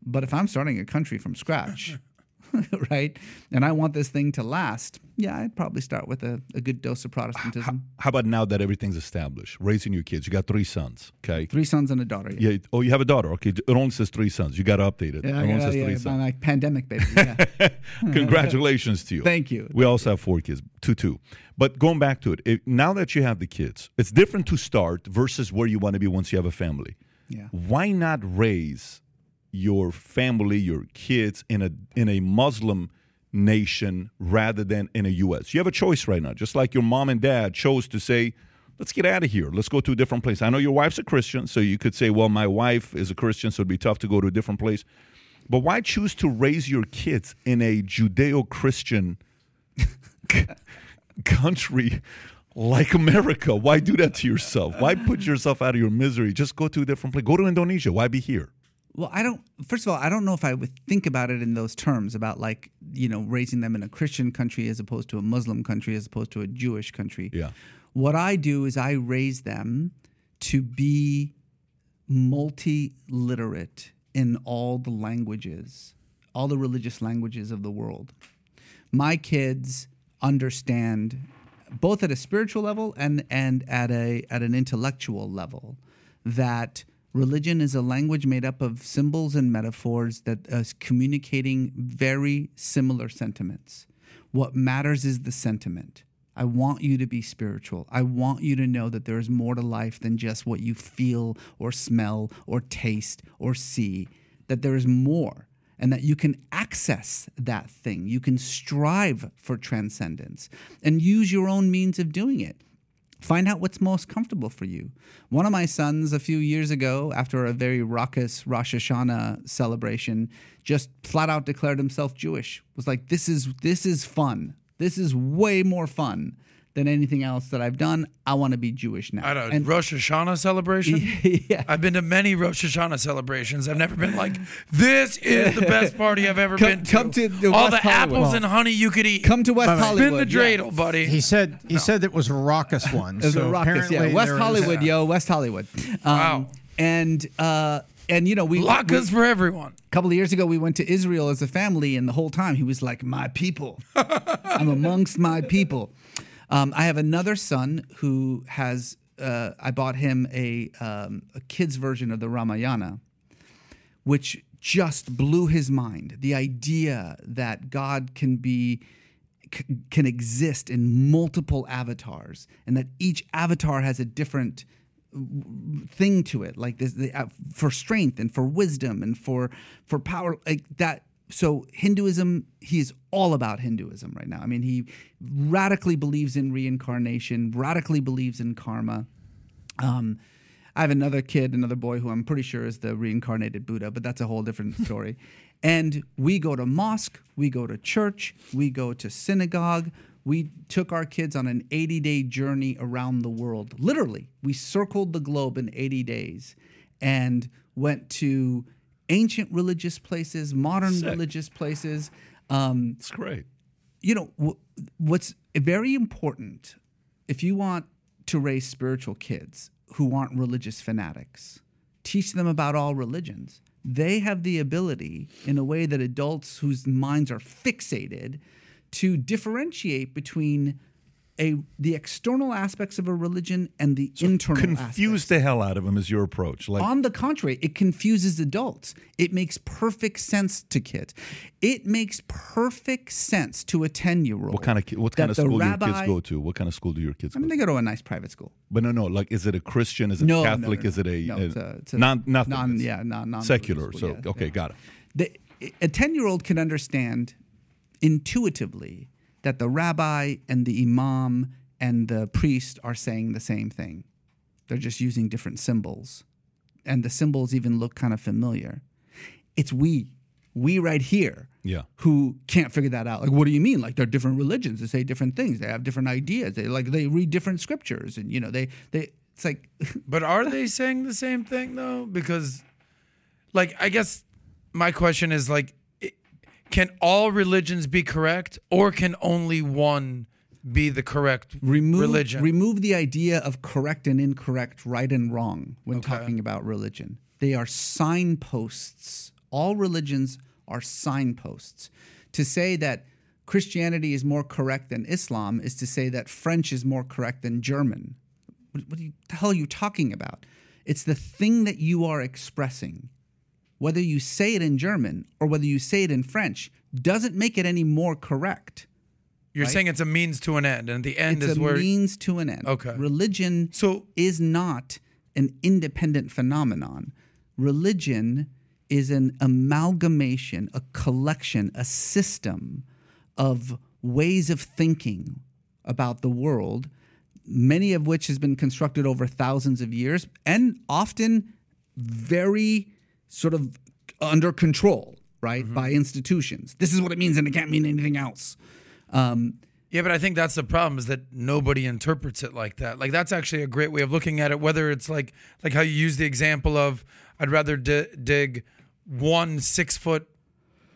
But if I'm starting a country from scratch, right, and I want this thing to last, yeah, I'd probably start with a, a good dose of Protestantism. How about now that everything's established, raising your kids? You got three sons, okay? Three sons and a daughter. Yeah, Yeah. Oh, you have a daughter. Okay. It only says three sons. You got to update it. yeah, it only yeah, says yeah, three sons. my pandemic baby. Yeah. Congratulations to you. Thank you. We also have four kids, two, two. But going back to it, it, now that you have the kids, it's different to start versus where you want to be once you have a family. Yeah. Why not raise your family, your kids in a in a Muslim nation rather than in a U.S. You have a choice right now, just like your mom and dad chose to say, "Let's get out of here. Let's go to a different place." I know your wife's a Christian, so you could say, "Well, my wife is a Christian, so it'd be tough to go to a different place." But why choose to raise your kids in a Judeo-Christian country like America? Why do that to yourself? Why put yourself out of your misery? Just go to a different place. Go to Indonesia. Why be here? Well, I don't. First of all, I don't know if I would think about it in those terms about like you know raising them in a Christian country as opposed to a Muslim country as opposed to a Jewish country. Yeah. What I do is I raise them to be multi-literate in all the languages, all the religious languages of the world. My kids understand both at a spiritual level and and at a at an intellectual level that religion is a language made up of symbols and metaphors that is communicating very similar sentiments. What matters is the sentiment. I want you to be spiritual. I want you to know that there is more to life than just what you feel or smell or taste or see, that there is more and that you can access that thing. You can strive for transcendence and use your own means of doing it. Find out what's most comfortable for you. One of my sons, a few years ago, after a very raucous Rosh Hashanah celebration, just flat out declared himself Jewish. Was like, "This is this is fun. This is way more fun than anything else that I've done. I want to be Jewish now. I don't and, Rosh Hashanah celebration. yeah. I've been to many Rosh Hashanah celebrations. I've never been like, this is the best party I've ever come, been to. Come to the all West the Hollywood. apples and honey you could eat. Come to West Hollywood. Spin the dreidel, yeah. buddy. He said he no. said it was a raucous one. it was so a raucous, yeah. West Hollywood, is, yo, West Hollywood. Um, wow. And uh, and you know we latkes for everyone. A couple of years ago, we went to Israel as a family, and the whole time he was like, "My people, I'm amongst my people." Um, I have another son who has. Uh, I bought him a um, a kid's version of the Ramayana, which just blew his mind. The idea that God can be can exist in multiple avatars, and that each avatar has a different thing to it like this the, uh, for strength and for wisdom and for for power like that so hinduism he is all about hinduism right now. I mean he radically believes in reincarnation radically believes in karma. Um, i have another kid another boy who i'm pretty sure is the reincarnated buddha but that's a whole different story. And we go to mosque we go to church we go to synagogue. We took our kids on an 80 day journey around the world. Literally, we circled the globe in 80 days and went to ancient religious places, modern Sick. religious places. Um, it's great. You know, w- what's very important if you want to raise spiritual kids who aren't religious fanatics, teach them about all religions. They have the ability, in a way that adults whose minds are fixated, to differentiate between a the external aspects of a religion and the so internal confuse aspects. the hell out of them is your approach like on the contrary it confuses adults. It makes perfect sense to kids it makes perfect sense to a 10 year old what kind of what kind of school rabbi, do your kids go to? What kind of school do your kids I mean, they go to a nice private school. But no no like is it a christian? Is it no, catholic? no, no, is it a, a, it's a, it's a non nothing. non yeah non, non secular school, so yeah, okay yeah. got it. The, a 10 year old can understand intuitively that the rabbi and the imam and the priest are saying the same thing. They're just using different symbols. And the symbols even look kind of familiar. It's we, we right here, yeah. who can't figure that out. Like, what do you mean? Like, they're different religions. They say different things. They have different ideas. They like they read different scriptures, and you know they they. It's like. but are they saying the same thing though? Because, like, I guess my question is like, can all religions be correct, or can only one be the correct remove, religion? Remove the idea of correct and incorrect, right and wrong when okay. talking about religion. They are signposts. All religions are signposts. To say that Christianity is more correct than Islam is to say that French is more correct than German. What, what the hell are you talking about? It's the thing that you are expressing whether you say it in German or whether you say it in French doesn't make it any more correct. You're right? saying it's a means to an end, and the end it's is a where means to an end. Okay. Religion so is not an independent phenomenon. Religion is an amalgamation, a collection, a system of ways of thinking about the world, many of which has been constructed over thousands of years and often very sort of under control, right, mm-hmm. by institutions. This is what it means, and it can't mean anything else. Um, yeah, but I think that's the problem is that nobody interprets it like that. Like that's actually a great way of looking at it. Whether it's like like how you use the example of I'd rather dig one six foot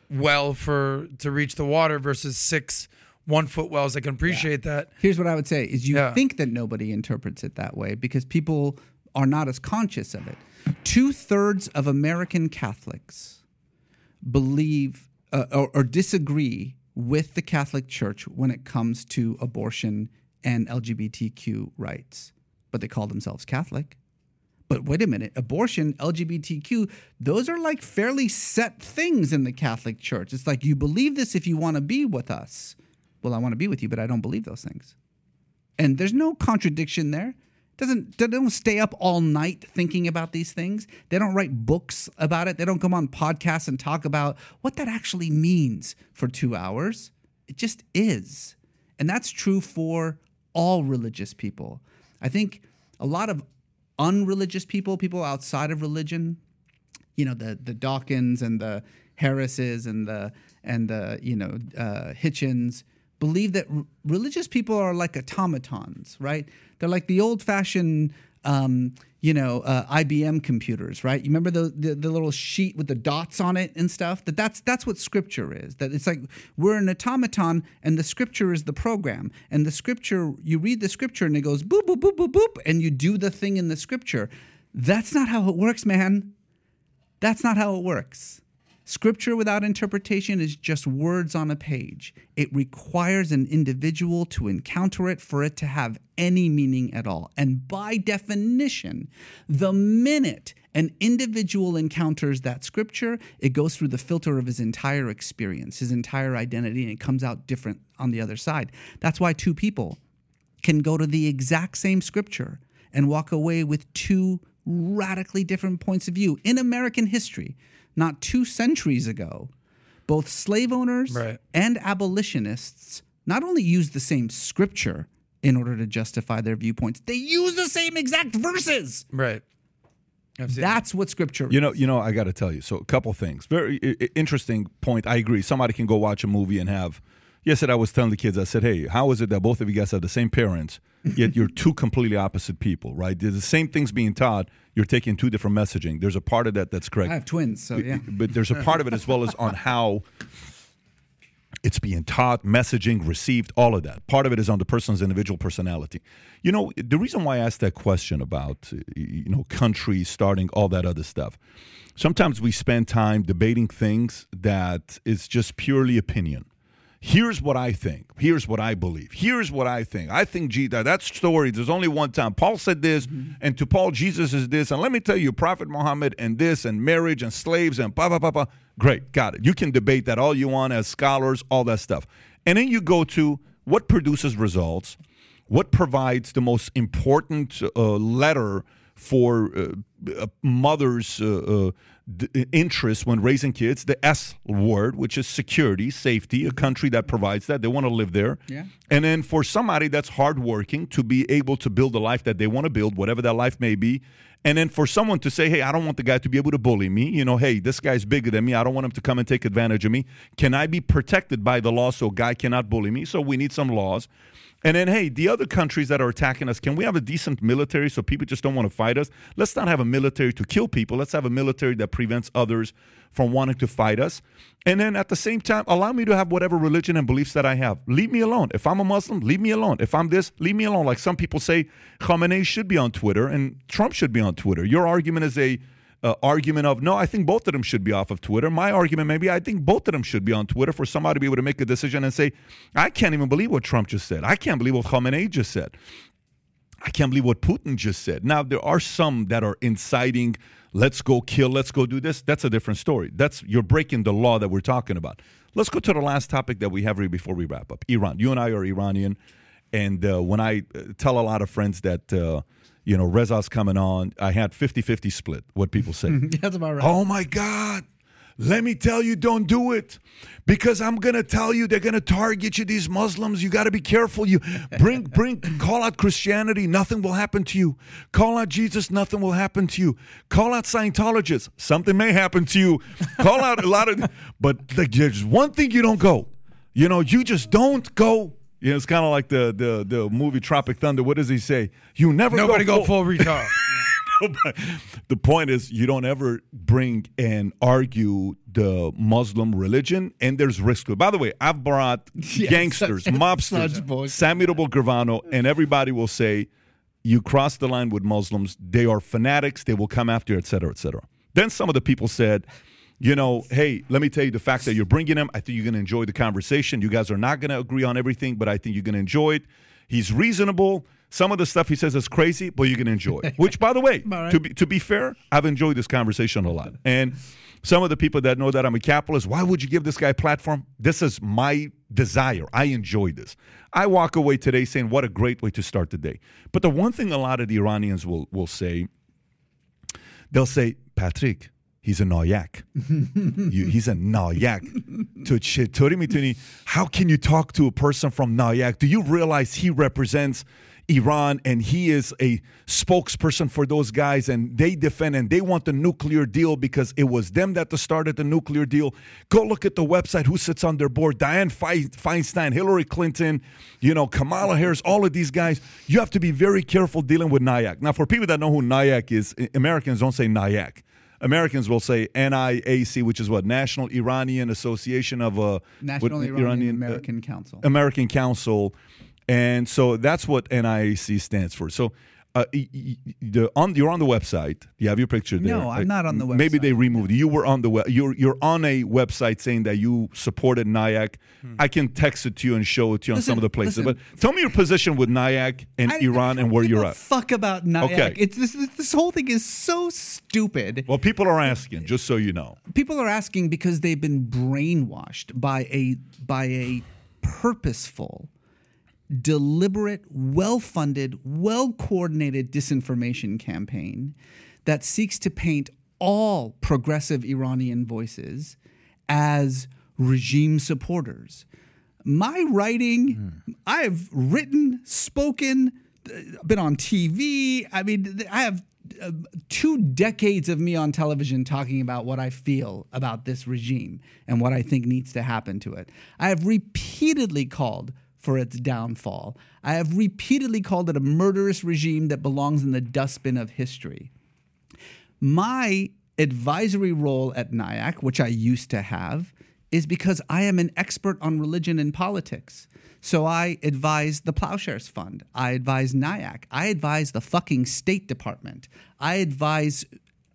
well for to reach the water versus six one foot wells. I can appreciate yeah. that. Here's what I would say: is you yeah. think that nobody interprets it that way because people are not as conscious of it. Two thirds of American Catholics believe uh, or, or disagree with the Catholic Church when it comes to abortion and LGBTQ rights, but they call themselves Catholic. But wait a minute, abortion, LGBTQ, those are like fairly set things in the Catholic Church. It's like you believe this if you want to be with us. Well, I want to be with you, but I don't believe those things. And there's no contradiction there doesn't they don't stay up all night thinking about these things. They don't write books about it. They don't come on podcasts and talk about what that actually means for 2 hours. It just is. And that's true for all religious people. I think a lot of unreligious people, people outside of religion, you know, the the Dawkins and the Harrises and the and the you know uh, Hitchens, believe that r- religious people are like automatons, right? They're like the old fashioned, um, you know, uh, IBM computers, right? You remember the, the, the little sheet with the dots on it and stuff. That that's that's what scripture is. That it's like we're an automaton, and the scripture is the program. And the scripture, you read the scripture, and it goes boop boop boop boop boop, and you do the thing in the scripture. That's not how it works, man. That's not how it works. Scripture without interpretation is just words on a page. It requires an individual to encounter it for it to have any meaning at all. And by definition, the minute an individual encounters that scripture, it goes through the filter of his entire experience, his entire identity, and it comes out different on the other side. That's why two people can go to the exact same scripture and walk away with two radically different points of view in American history not two centuries ago, both slave owners Right. and abolitionists not only used the same scripture in order to justify their viewpoints, they use the same exact verses. Right. I've That's what scripture You know, you know, I got to tell you. So, a couple things. Very i- i- interesting point. I agree. Somebody can go watch a movie and have. Yesterday, I was telling the kids. I said, "Hey, how is it that both of you guys have the same parents, yet you're two completely opposite people? Right? There's the same things being taught. You're taking two different messaging. There's a part of that that's correct. I have twins, so yeah. But there's a part of it as well as on how it's being taught, messaging, received, all of that. Part of it is on the person's individual personality. You know, the reason why I asked that question about, you know, country starting, all that other stuff, sometimes we spend time debating things that is just purely opinion. Here's what I think. Here's what I believe. Here's what I think. I think G- that, that story, there's only one time. Paul said this, and to Paul, Jesus is this. And let me tell you, Prophet Muhammad and this, and marriage and slaves and pa pa pa pa. Great, got it. You can debate that all you want as scholars, all that stuff. And then you go to what produces results, what provides the most important uh, letter for uh, a mother's uh, uh, d- interest when raising kids, the S word, which is security, safety, a country that provides that. They want to live there. Yeah. And then for somebody that's hardworking to be able to build a life that they want to build, whatever that life may be. And then for someone to say, hey, I don't want the guy to be able to bully me. You know, hey, this guy's bigger than me. I don't want him to come and take advantage of me. Can I be protected by the law so a guy cannot bully me? So we need some laws. And then, hey, the other countries that are attacking us, can we have a decent military so people just don't want to fight us? Let's not have a military to kill people. Let's have a military that prevents others from wanting to fight us. And then at the same time, allow me to have whatever religion and beliefs that I have. Leave me alone. If I'm a Muslim, leave me alone. If I'm this, leave me alone. Like some people say, Khamenei should be on Twitter and Trump should be on Twitter. Your argument is a uh, argument of no, I think both of them should be off of Twitter. My argument maybe I think both of them should be on Twitter for somebody to be able to make a decision and say, I can't even believe what Trump just said. I can't believe what Khamenei just said. I can't believe what Putin just said. Now there are some that are inciting, let's go kill, let's go do this. That's a different story. That's you're breaking the law that we're talking about. Let's go to the last topic that we have here before we wrap up. Iran. You and I are Iranian, and uh, when I uh, tell a lot of friends that uh, you know Reza's coming on, I had 50-50 split. What people say. That's about right. Oh my God. Let me tell you, don't do it. Because I'm gonna tell you they're gonna target you, these Muslims. You gotta be careful. You bring bring call out Christianity, nothing will happen to you. Call out Jesus, nothing will happen to you. Call out Scientologists, something may happen to you. Call out a lot of but like, there's one thing you don't go. You know, you just don't go. You know, it's kind of like the, the the movie Tropic Thunder. What does he say? You never Nobody go, go full retard. the point is you don't ever bring and argue the Muslim religion, and there's risk to it. By the way, I've brought gangsters, such- mobsters. Samuel Gravano, and everybody will say, you cross the line with Muslims, they are fanatics, they will come after you, et cetera, et cetera. Then some of the people said, you know, hey, let me tell you the fact that you're bringing him, I think you're going to enjoy the conversation. You guys are not going to agree on everything, but I think you're going to enjoy it. He's reasonable. Some of the stuff he says is crazy, but you're going to enjoy it. Which, by the way, right. to be to be fair, I've enjoyed this conversation a lot. And some of the people that know that I'm a capitalist, why would you give this guy a platform? This is my desire. I enjoy this. I walk away today saying, what a great way to start the day. But the one thing a lot of the Iranians will will say, they'll say, Patrick, he's a nayak. he's a nayak. how can you talk to a person from nayak? Do you realize he represents Iran and he is a spokesperson for those guys and they defend and they want the nuclear deal because it was them that started the nuclear deal. Go look at the website who sits on their board. Dianne Feinstein, Hillary Clinton, you know, Kamala Harris, all of these guys. You have to be very careful dealing with Nayak. Now, for people that know who Nayak is, Americans don't say Nayak. Americans will say NIAC, which is what National Iranian Association of uh, National Iranian, Iranian American uh, Council. American Council, and so that's what NIAC stands for. So. Uh, the, on you're on the website. You have your picture there. No, I'm not on the website. Maybe they removed you. were on the web. You're you're on a website saying that you supported NIAC. Hmm. I can text it to you and show it to you listen, on some of the places. Listen. But tell me your position with NIAC and I, Iran I and where you're at. Fuck about NIAC. Okay. It's this this whole thing is so stupid. Well, people are asking, just so you know. People are asking because they've been brainwashed by a by a purposeful deliberate, well funded, well coordinated disinformation campaign that seeks to paint all progressive Iranian voices as regime supporters. My writing, mm. I've written, spoken, been on TV. I mean, I have uh, two decades of me on television talking about what I feel about this regime and what I think needs to happen to it. I have repeatedly called for its downfall. I have repeatedly called it a murderous regime that belongs in the dustbin of history. My advisory role at NIAC, which I used to have, is because I am an expert on religion and politics. So I advise the Plowshares Fund. I advise NIAC. I advise the fucking State Department. I advise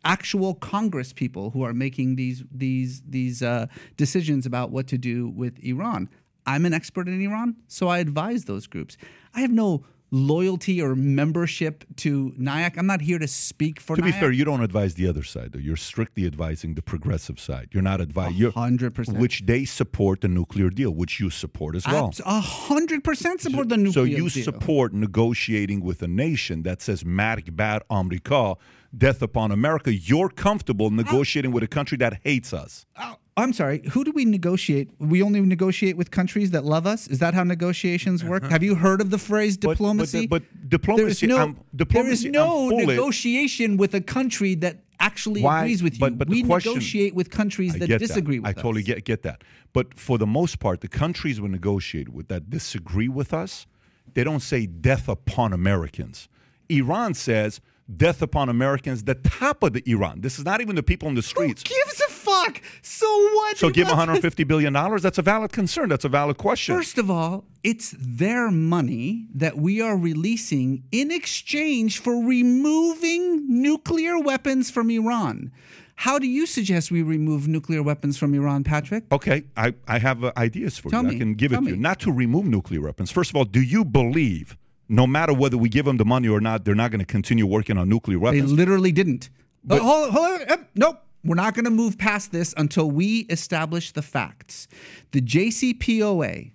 actual Congress people who are making these these these uh, decisions about what to do with Iran. I'm an expert in Iran, so I advise those groups. I have no loyalty or membership to NIAC. I'm not here to speak for. To NIAC. be fair, you don't advise the other side, though. You're strictly advising the progressive side. You're not advising. Hundred percent. Which they support the nuclear deal, which you support as well. A hundred percent support the nuclear deal. So you deal. support negotiating with a nation that says "Marg bar America," death upon America. You're comfortable negotiating with a country that hates us. Oh, I'm sorry. Who do we negotiate? We only negotiate with countries that love us. Is that how negotiations work? Have you heard of the phrase diplomacy? But, but, but diplomacy. There is no, um, diplomacy, there is no negotiation with a country that actually Why? agrees with you. But, but we question, negotiate with countries that disagree that. with I us. I totally get get that. But for the most part, the countries we negotiate with that disagree with us, they don't say death upon Americans. Iran says death upon Americans, the top of the Iran. This is not even the people in the streets. Who gives a fuck? So what? So give 150 billion dollars. That's a valid concern. That's a valid question. First of all, it's their money that we are releasing in exchange for removing nuclear weapons from Iran. How do you suggest we remove nuclear weapons from Iran, Patrick? Okay, I, I have uh, ideas for Tell you. Me. I can give Tell it to you. Not to remove nuclear weapons. First of all, do you believe no matter whether we give them the money or not, they're not going to continue working on nuclear weapons. They literally didn't. But, but hold, hold on, nope. We're not going to move past this until we establish the facts. The JCPOA,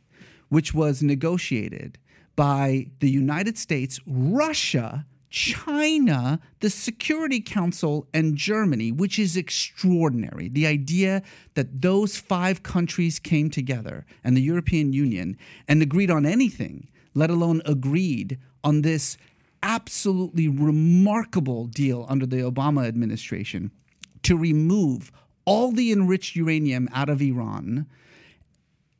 which was negotiated by the United States, Russia, China, the Security Council, and Germany, which is extraordinary. The idea that those five countries came together and the European Union and agreed on anything let alone agreed on this absolutely remarkable deal under the Obama administration to remove all the enriched uranium out of Iran,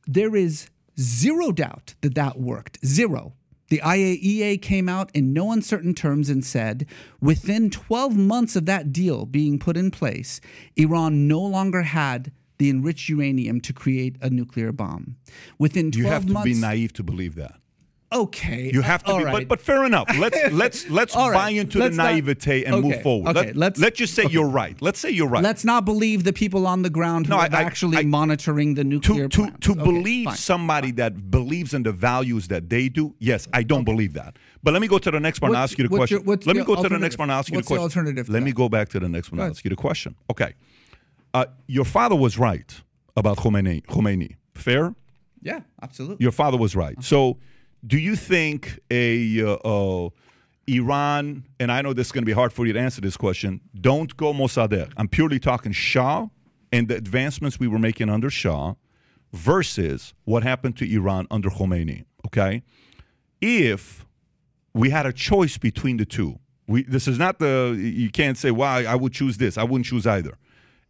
there is zero doubt that that worked. Zero. The IAEA came out in no uncertain terms and said within 12 months of that deal being put in place, Iran no longer had the enriched uranium to create a nuclear bomb. Within 12 months. you have to months, be naive to believe that. Okay, you have to all be, right. but, but fair enough. Let's let's let's All right. buy into Let's the not- naivete and okay, move forward. okay, Let, let's- let's just say okay. you're right. Let's say you're right. Let's not believe the people on the ground who No, are I- actually I- monitoring the nuclear to to plants. to Okay, believe fine. somebody that believes in the values that they do. Yes, I don't believe that. But let me go to the next one and ask you the question. your- let me go to the next one and ask you What's the the question. alternative to Let me go back to the next one and ask you the question. Okay. Uh, your father was right about Khomeini. Khomeini. Fair? Yeah, absolutely. Your father was right. So, do you think a uh, uh, Iran, and I know this is going to be hard for you to answer this question, don't go Mossadegh. I'm purely talking Shah and the advancements we were making under Shah versus what happened to Iran under Khomeini. Okay? If we had a choice between the two. We, this is not the, you can't say, well, I, I would choose this. I wouldn't choose either.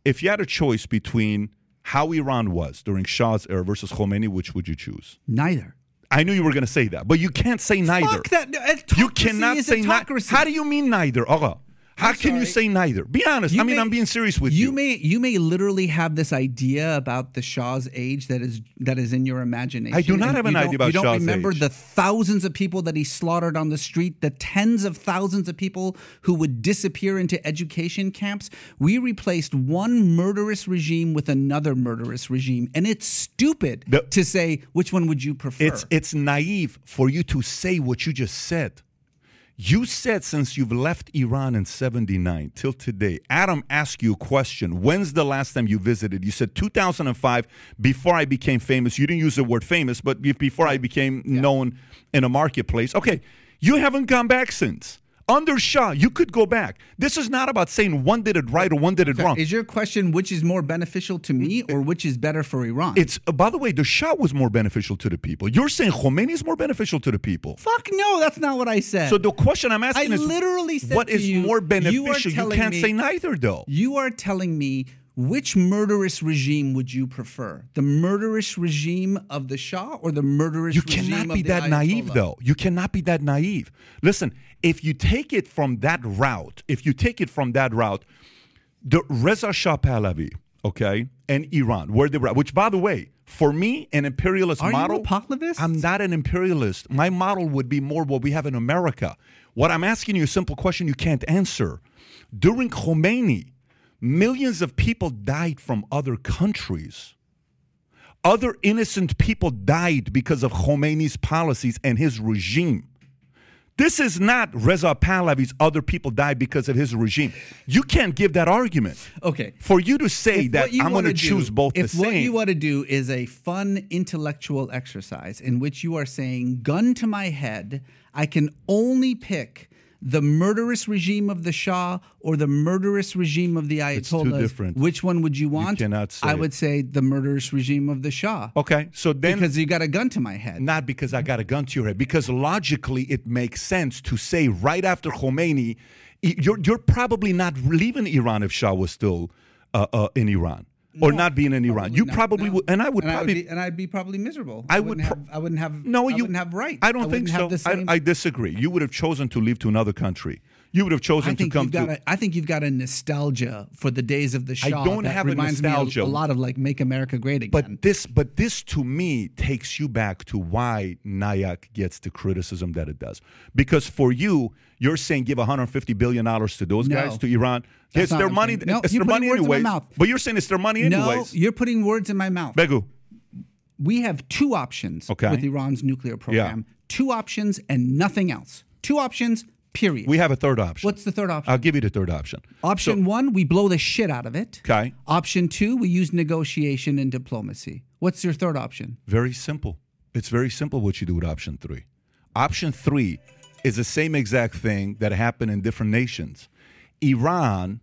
If you had a choice between how Iran was during Shah's era versus Khomeini, which would you choose? Neither. I knew you were going to say that, but you can't say neither. Fuck that. You cannot say neither. How do you mean neither? Okay. How I'm can you say neither? Be honest. You I mean, may- I'm being serious with you. You may you may literally have this idea about the Shah's age that is that is in your imagination. I do not and have an idea about You don't remember age. the thousands of people that he slaughtered on the street, the tens of thousands of people who would disappear into education camps. We replaced one murderous regime with another murderous regime, and it's stupid The- to say which one would you prefer. It's it's naive for you to say what you just said. You said since you've left Iran in 79 till today, Adam asked you a question. When's the last time you visited? You said 2005, before I became famous. You didn't use the word famous, but before I became known in a marketplace. Okay, you haven't gone back since. Under Shah, you could go back. This is not about saying one did it right or one did it wrong. Is your question which is more beneficial to me or which is better for Iran? It's uh, by the way, the Shah was more beneficial to the people. You're saying Khomeini is more beneficial to the people. Fuck no, that's not what I said. So the question I'm asking I is, literally said what is you, more beneficial? You, telling can't me- say neither, though. You are telling me which murderous regime would you prefer? The murderous regime of the Shah or the murderous You cannot be that naive, though. You cannot be that naive. Listen, if you take it from that route, if you take it from that route, the Reza Shah Pahlavi, okay, and Iran, where they were, which, by the way, for me, an imperialist Are you model. I'm not an imperialist. My model would be more what we have in America. What I'm asking you a simple question you can't answer. During Khomeini, millions of people died from other countries. Other innocent people died because of Khomeini's policies and his regime. This is not Reza Pahlavi's other people died because of his regime. You can't give that argument. Okay. For you to say If that I'm going to choose both If what you want to do is a fun intellectual exercise in which you are saying, gun to my head, I can only pick the murderous regime of the Shah or the murderous regime of the It's too Ayatollahs. different. Which one would you want? cannot say I it. would say the murderous regime of the Shah. okay, so then because you got a gun to my head. not because I got a gun to your head, because logically it makes sense to say right after Khomeini, you're, you're probably not leaving Iran if Shah was still uh, uh, in Iran or not being in Iran. You No, probably no. would, and I would and probably. be, and I'd be probably miserable. I wouldn't would pro- have. I wouldn't have. no, I you wouldn't have rights. I don't think so. have the same- I, I disagree. You would have chosen to leave to another country. You would have chosen to come to. a, I think you've got a nostalgia for the days of the Shah. I don't have a nostalgia. A, a lot of like "Make America Great Again." But this, but this to me takes you back to why Nayak gets the criticism that it does. Because for you, you're saying give 150 billion dollars to those No. guys to Iran. It's their money. saying. No, it's their money words in my mouth. But you're saying it's their money no, anyways. you're putting words in my mouth. Begu. we have two options Okay. with Iran's nuclear program. Two options and nothing else. Two options. Period. We have a third option. What's the third option? I'll give you the third option. Option one, we blow the shit out of it. Okay. Option two, we use negotiation and diplomacy. What's your third option? Very simple. It's very simple what you do with option three. Option three is the same exact thing that happened in different nations. Iran,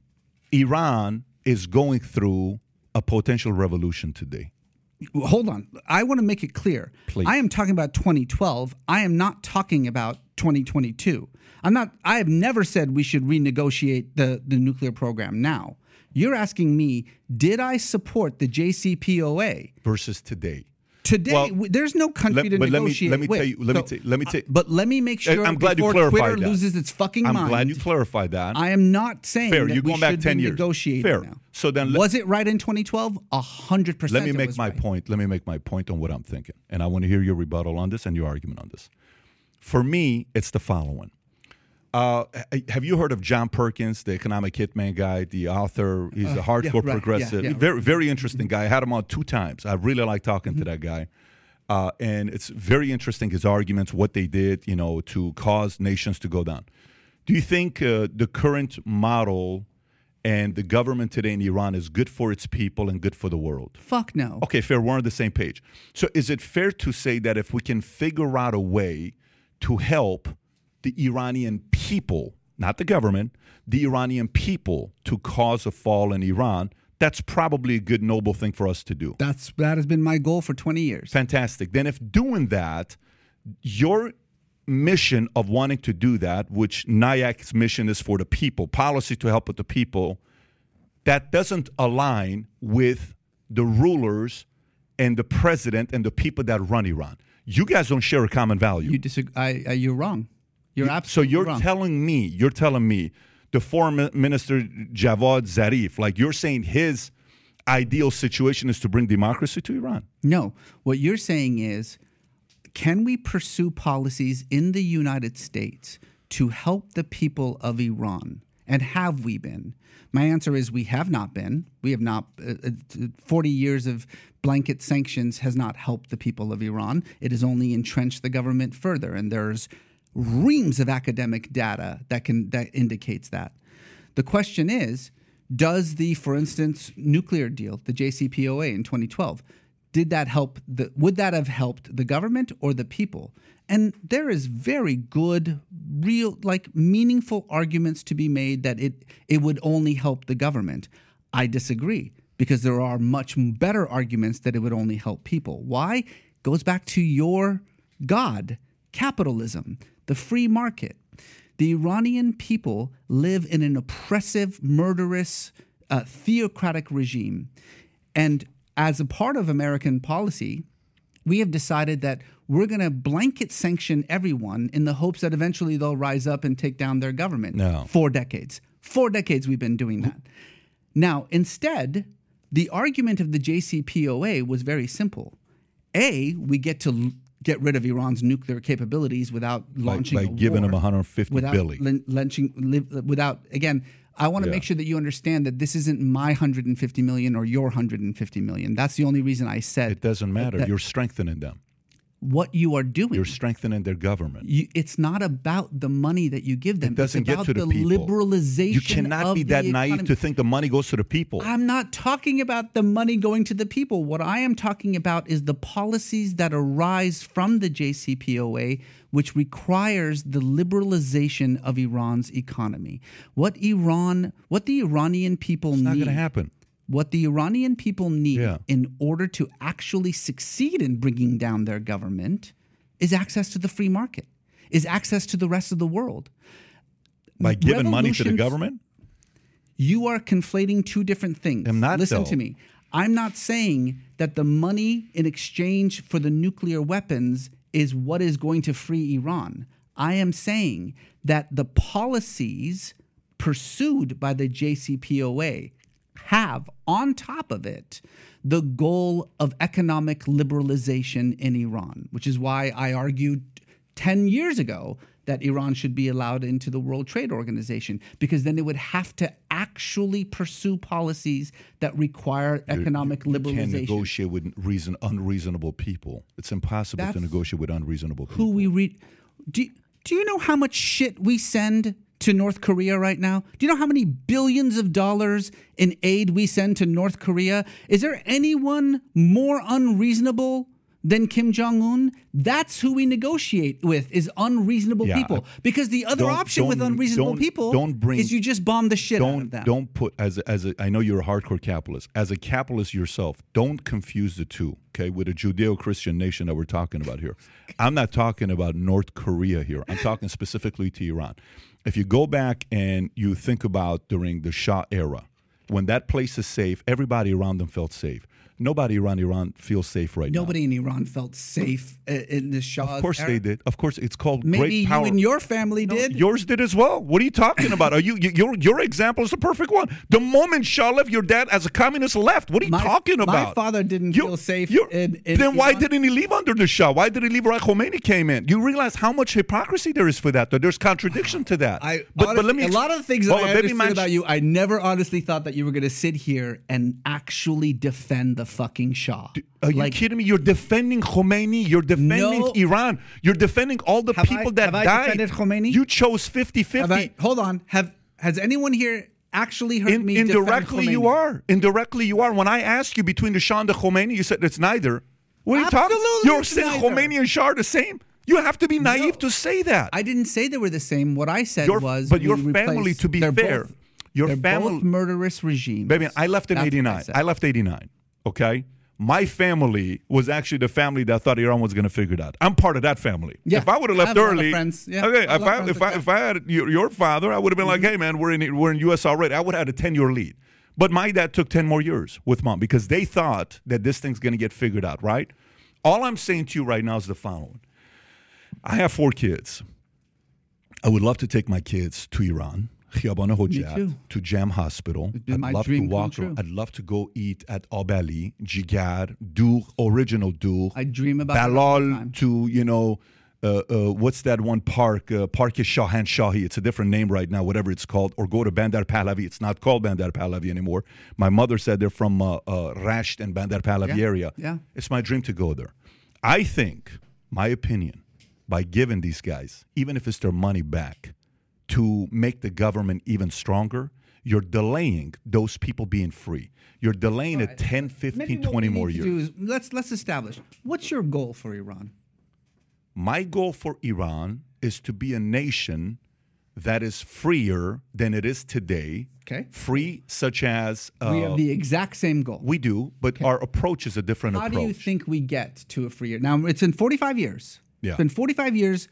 Iran is going through a potential revolution today. Hold on. I want to make it clear. Please. I am talking about 2012. I am not talking about 2022. I'm not I have never said we should renegotiate the, the nuclear program now. You're asking me, did I support the JCPOA? versus today. Today, Well, w- there's no country let- to but let me- let me Wait, tell you- let me so- tell you- let me uh, but let me make sure I'm glad you before clarified Twitter that. loses its fucking mind. I'm glad you clarified that. I am not saying Fair, that you're we going back should 10 be years. negotiating Fair. now. So then let- was it right in 2012? A hundred percent. Let me make my right. point. Let me make my point on what I'm thinking. And I want to hear your rebuttal on this and your argument on this. For me, it's the following. Uh, have you heard of John Perkins, the economic hitman guy, the author? He's a hardcore Uh, right, yeah, progressive. yeah. Very, very interesting guy. I had him on two times. I really like talking Mm-hmm. to that guy. Uh, and it's very interesting his arguments, what they did, you know, to cause nations to go down. Do you think uh, the current model and the government today in Iran is good for its people and good for the world? Fuck no. Okay, fair. We're on the same page. So, is it fair to say that if we can figure out a way to help the Iranian people, not the government, the Iranian people to cause a fall in Iran, that's probably a good, noble thing for us to do. That's that has been my goal for 20 years. Fantastic. Then, if doing that, your mission of wanting to do that, which NIAC's mission is for the people, policy to help with the people, that doesn't align with the rulers and the president and the people that run Iran. You guys don't share a common value. You disagree? I, I, you're wrong. You're so absolutely So you're wrong. telling me, you're telling me, the foreign minister Javad Zarif, like you're saying his ideal situation is to bring democracy to Iran. No, what you're saying is can we pursue policies in the United States to help the people of Iran? And have we been? My answer is we have not been. We have not. Uh, uh, 40 years of blanket sanctions has not helped the people of Iran. It has only entrenched the government further. And there's reams of academic data that can that indicates that. The question is, does the, for instance, nuclear deal, the JCPOA in 2012, did that help the would that have helped the government or the people? And there is very good, real, like meaningful arguments to be made that it it would only help the government. I disagree because there are much better arguments that it would only help people. Why? Goes back to your God, capitalism, the free market. The Iranian people live in an oppressive, murderous, uh, theocratic regime. And as a part of American policy, we have decided that we're going to blanket sanction everyone in the hopes that eventually they'll rise up and take down their government. No. Four decades. Four decades we've been doing that. Now, instead, the argument of the JCPOA was very simple. A, we get to l- get rid of Iran's nuclear capabilities without launching by a giving war, them 150 without billion. li- without again. I want to Yeah. make sure that you understand that this isn't my 150 million or your 150 million. That's the only reason I said It doesn't matter. that- You're strengthening them. What you are doing. You're strengthening their government. You, it's not about the money that you give them. It doesn't it's get about to the, the people. liberalization. You cannot be that naive to think the money goes to the people. I'm not talking about the money going to the people. What I am talking about is the policies that arise from the JCPOA, which requires the liberalization of Iran's economy. What Iran, what the Iranian people it's not going to happen. What the Iranian people need Yeah. in order to actually succeed in bringing down their government is access to the free market, is access to the rest of the world. By giving money to the government? You are conflating two different things. I'm not, Listen though. to me. I'm not saying that the money in exchange for the nuclear weapons is what is going to free Iran. I am saying that the policies pursued by the JCPOA have, on top of it, the goal of economic liberalization in Iran, which is why I argued 10 years ago that Iran should be allowed into the World Trade Organization because then it would have to actually pursue policies that require economic You can't negotiate with reason unreasonable people. It's impossible to negotiate with unreasonable people. Who we read? Do, do you know how much shit we send to North Korea right now? Do you know how many billions of dollars in aid we send to North Korea? Is there anyone more unreasonable? Than Kim Jong Un, that's who we negotiate with is unreasonable Yeah, people. Because the other option with unreasonable don't- people don't bring- is you just bomb the shit out of don't them. don't put as a, as a I know you're a hardcore capitalist. As a capitalist yourself, don't confuse the two. Okay, with a Judeo-Christian nation that we're talking about here. I'm not talking about North Korea here. I'm talking specifically to Iran. If you go back and you think about during the Shah era, when that place is safe, everybody around them felt safe. Nobody around Iran feels safe right now. Nobody in Iran felt safe in the Shah. Of course era. they did. Of course, it's called Maybe great you and your family No, did. Yours did as well. What are you talking about? Are you, you your your example is the perfect one. The moment Shah left, your dad as a communist left. What are you My- talking about? my father didn't You- feel safe in- in then why didn't he leave under the Shah? Why did he leave right? Khomeini came in. You realize how much hypocrisy there is for that. That there's contradiction to that. I but, honestly, but let me a lot of the things that Well, I understood about you, I never honestly thought that you were going to sit here and actually defend the fucking Shah. Are you Like, kidding me? You're defending Khomeini. You're defending No. Iran. You're defending all the people I- that have I died. defended Khomeini? You chose 50-50. I- hold on. Have has anyone here actually heard In, me indirectly, you are. Indirectly, you are. When I asked you between the Shah and the Khomeini, you said it's neither. What are you talking? Absolutely You're saying neither. Khomeini and Shah are the same. You have to be naive to say that. I didn't say they were the same. What I said Your- was, but your family, to be fair, both- your family- both murderous regime. Baby, I left in That's what I '89. I, left '89. Okay, my family was actually the family that thought Iran was going to figure it out. I'm part of that family. Yeah. If I would have left have a lot of early. Yeah, okay. If I if I if I had your, your father, I would have been like, mm-hmm. hey man, we're in we're in U.S. already. I would have had a ten year lead. But my dad took ten more years with mom because they thought that this thing's going to get figured out. Right. All I'm saying to you right now is the following. I have four kids. I would love to take my kids to Iran. Khiyabana Hojat, too. to Jam Hospital. I'd love to walk around. I'd love to go eat at Abeli, Jigar, Dur, original Dur. I dream about it all the Balal to, you know, uh, uh, what's that one park? Uh, Park is Shahan Shahi. It's a different name right now, whatever it's called. Or go to Bandar Pahlavi. It's not called Bandar Pahlavi anymore. My mother said they're from uh, uh, Rasht and Bandar Pahlavi Yeah, area. yeah. It's my dream to go there. I think, my opinion, by giving these guys, even if it's their money back, to make the government even stronger, you're delaying those people being free. You're delaying it 10, 15, Maybe what 20 we more years. let's let's establish what's your goal for Iran. My goal for Iran is to be a nation that is freer than it is today. Okay. Free, such as uh, we have the exact same goal. we do, but our approach is a different How approach. do you think we get to a freer? Now it's in 45 years. Yeah. It's been 45 years.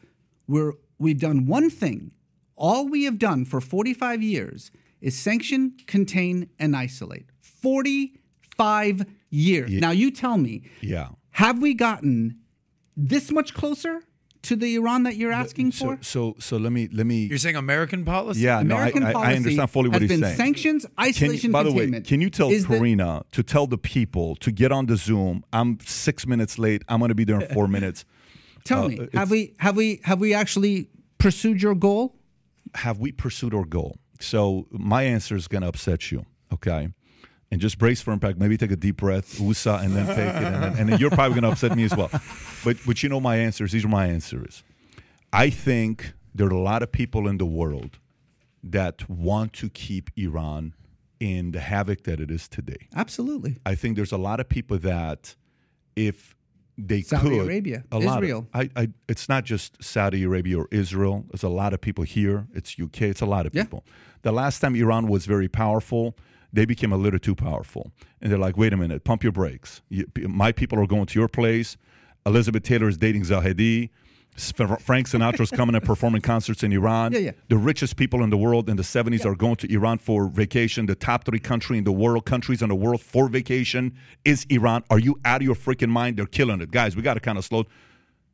We're we've done one thing. All we have done for 45 years is sanction, contain, and isolate. 45 years. Now you tell me, yeah. have we gotten this much closer to the Iran that you're asking So, for? so, so let me let me. You're saying American policy? Yeah, no, I, American I, policy I understand fully what has he's been saying. sanctions, Can you- isolation, by the way, can you tell Is the- Karina to tell the people to get on the Zoom? I'm six minutes late. I'm going to be there in four minutes. Tell Uh, me, have we have we have we actually pursued your goal? Have we pursued our goal? So my answer is going to upset you, okay? And just brace for impact. Maybe take a deep breath, USA, and then take it, and then, and then you're probably going to upset me as well. But but you know my answers. These are my answers. I think there are a lot of people in the world that want to keep Iran in the havoc that it is today. Absolutely. I think there's a lot of people that if they Saudi could, Arabia, a lot of- Israel. I, I, it's not just Saudi Arabia or Israel. There's a lot of people here. It's UK. It's a lot of Yeah. people. The last time Iran was very powerful, they became a little too powerful, and they're like, "Wait a minute, pump your brakes. You, my people are going to your place. Elizabeth Taylor is dating Zahedi. Frank Sinatra's coming and performing concerts in Iran. Yeah, yeah. The richest people in the world in the 70s are going to Iran for vacation. The top three country in the world, countries in the world for vacation is Iran. Are you out of your freaking mind? They're killing it. Guys, we got to kind of slow.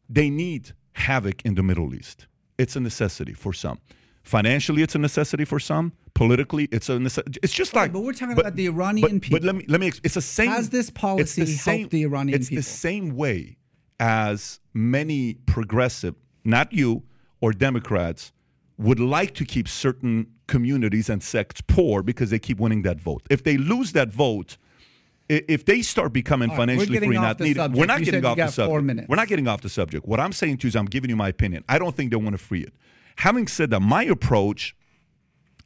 They need havoc in the Middle East. It's a necessity for some. Financially, it's a necessity for some. Politically, it's a necessity. It's just like. but we're talking about the Iranian but, But let me let me. It's the same. Has this policy the helped same, the Iranian It's people? It's the same way as many progressive, not you or Democrats, would like to keep certain communities and sects poor because they keep winning that vote. If they lose that vote, if they start becoming right, financially free, not needed, subject. we're not You getting off the subject. We're not getting off the subject. What I'm saying to you is, I'm giving you my opinion. I don't think they want to free it. Having said that, my approach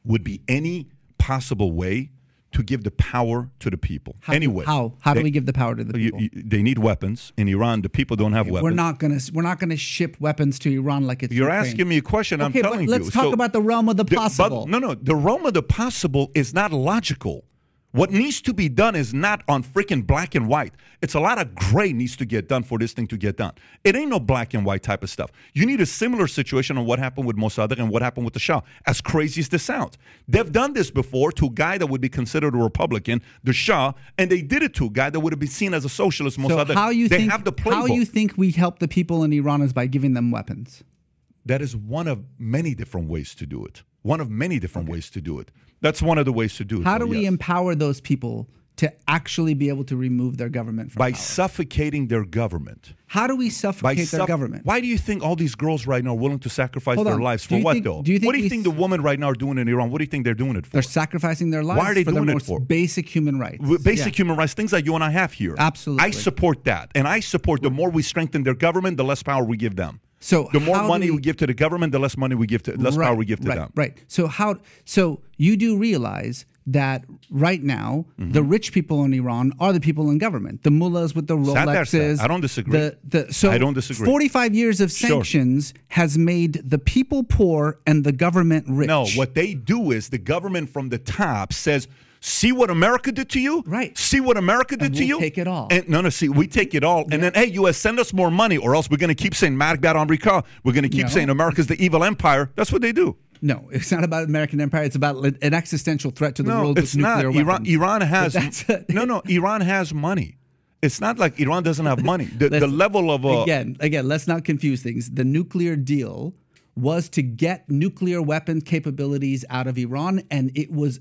would be any possible way to give the power to the people. How, anyway, how how do They- we give the power to the people? you- they need weapons. In Iran, the people don't have weapons. we're not gonna we're not gonna ship weapons to Iran like it's You're Ukraine. asking me a question. I'm Okay, but telling let's you. talk So about the realm of the but- possible. no, no. The realm of the possible is not logical. What needs to be done is not on freaking black and white. It's a lot of gray needs to get done for this thing to get done. It ain't no black and white type of stuff. You need a similar situation on what happened with Mossadegh and what happened with the Shah. As crazy as this sounds, they've done this before to a guy that would be considered a Republican, the Shah, and they did it to a guy that would have been seen as a socialist. so how you they think have the how you think we help the people in Iran is by giving them weapons? That is one of many different ways to do it. One of many different ways to do it. That's one of the ways to do it. How though, do we yes. empower those people to actually be able to remove their government from by power? suffocating their government? How do we suffocate their government? Why do you think all these girls right now are willing to sacrifice Hold their on. lives for what think- though? do you think what do you think the women right now are doing in Iran? What do you think they're doing it for? They're sacrificing their lives Why are they for doing the it most for? basic human rights. W- Basic Yeah. human rights, things that you and I have here. Absolutely. I support that. And I support the more we strengthen their government, the less power we give them. So the more money we- we give to the government, the less money we give to less power we give to right, them. Right. So how? So you do realize that right now Mm-hmm. the rich people in Iran are the people in government, the mullahs with the Sad there's that. Rolexes. I don't disagree. The, the, so I don't disagree. Forty-five years of Sure. sanctions has made the people poor and the government rich. No, what they do is the government from the top says, See what America did to you? Right. See what America did And to we'll you? take it all. And no, no, see, we take it all. And then, hey, US, send us more money, or else we're going to keep saying Marg America. We're going to keep No. saying America's the evil empire. That's what they do. No, it's not about American empire. It's about an existential threat to the No, world it's with not. nuclear Iran. Iran has that's- no, no. Iran has money. It's not like Iran doesn't have money. The, the level of uh, again, again, let's not confuse things. The nuclear deal was to get nuclear weapon capabilities out of Iran, and it was,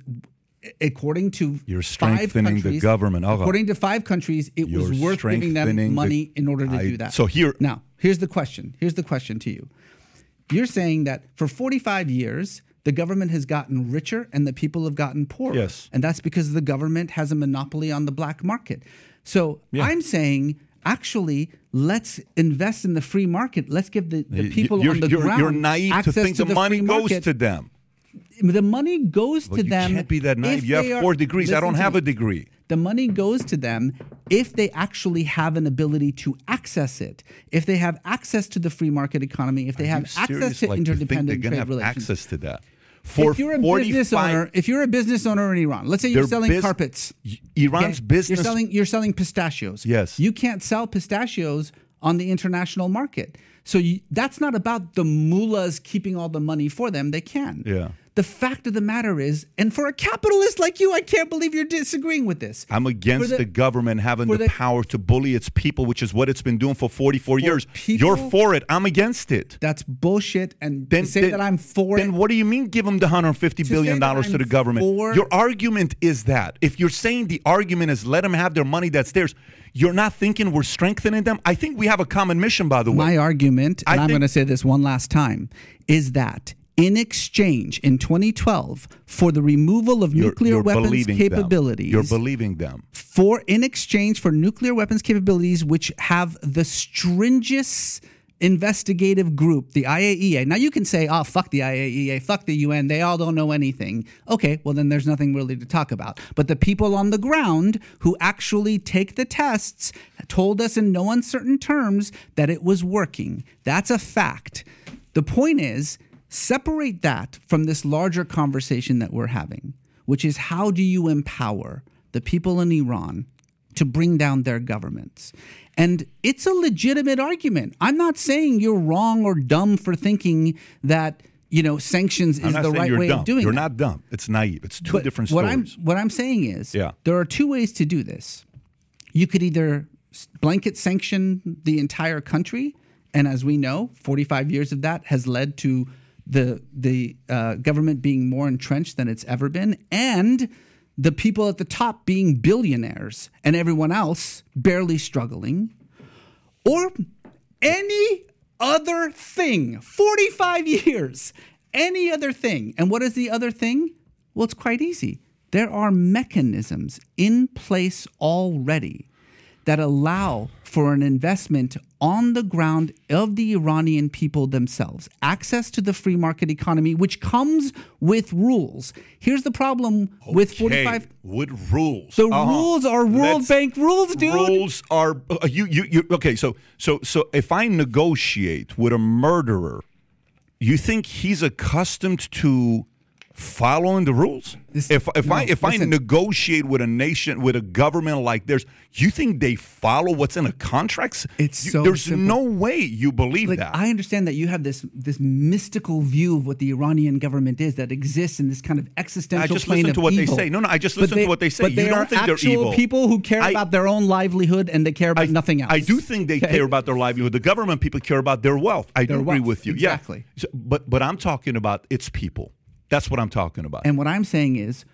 according to You're five strengthening the countries- government. Agha. According to five countries, it was You're worth giving them strengthening the- money in order to I- do that. so here- now, here's the question. Here's the question to you. You're saying that for 45 years, the government has gotten richer and the people have gotten poorer. Yes. And that's because the government has a monopoly on the black market. So Yeah. I'm saying, actually, let's invest in the free market. Let's give the, the people you're, on the you're, ground you're naive to access think the, the money goes to them. The money goes But to you them. can't be that naive. if You have they are- four degrees. I don't have me. a degree. The money goes to them if they actually have an ability to access it. If they have access to the free market economy, if they Are have you access to Like, you interdependent trade have relations. access to that. For if you're a 45 business owner, if you're a business owner in Iran, let's say you're selling bus- carpets. Iran's okay? business- You're selling you're selling pistachios. Yes. You can't sell pistachios on the international market. So you, that's not about the mullahs keeping all the money for them. They can. Yeah. The fact of the matter is, and for a capitalist like you, I can't believe you're disagreeing with this. I'm against For the, government having the, the- power to bully its people, which is what it's been doing for 44 years. people- You're for it. I'm against it. That's bullshit. And Then say then- that I'm for Then it. Then what do you mean give them the 150 To billion dollars to the government? for- Your argument is that if you're saying the argument is let them have their money that's theirs, you're not thinking we're strengthening them. I think we have a common mission, by the way. My argument, and I'm going to say this one last time, is that in exchange in 2012 for the removal of You're- nuclear you're weapons believing them. capabilities, You're believing them. for in exchange for nuclear weapons capabilities which have the stringest investigative group, the IAEA. Now you can say, "Oh, fuck the IAEA, fuck the UN, they all don't know anything." Okay, well then there's nothing really to talk about. But the people on the ground who actually take the tests told us in no uncertain terms that it was working. That's a fact. The point is, separate that from this larger conversation that we're having, which is how do you empower the people in Iran to bring down their governments? And it's a legitimate argument. I'm not saying you're wrong or dumb for thinking that you know sanctions is not the right way dumb. of doing You're it. not dumb. It's naive. It's two But different what stories. I'm what I'm saying is, Yeah. there are two ways to do this. You could either blanket sanction the entire country, and as we know, 45 years of that has led to the the uh, government being more entrenched than it's ever been, and the people at the top being billionaires and everyone else barely struggling, or any other thing. 45 years, any other thing. And what is the other thing? Well, it's quite easy. There are mechanisms in place already that allow for an investment on the ground of the Iranian people themselves, access to the free market economy, which comes with rules. Here's the problem with Okay, 45. with rules. The Uh-huh. rules are World Let's- Bank rules, dude. Rules are uh, you, you you okay. So so so if I negotiate with a murderer, you think he's accustomed to following the rules? This- if if I no, if I negotiate with a nation with a government like theirs, you think they follow what's in the contracts? It's You- so there's simple. no way you believe like that. I understand that you have this this mystical view of what the Iranian government is that exists in this kind of existential I just plane listen to what evil. they say. No, no, I just listen to what they say. But You they don't are think they're evil. people who care I- about their own livelihood and they care about I, nothing else. I do think they Okay? care about their livelihood. The government people care about their wealth. I do Their agree with you. exactly. Yeah. So- but but I'm talking about its people. That's what I'm talking about. And what I'm saying is,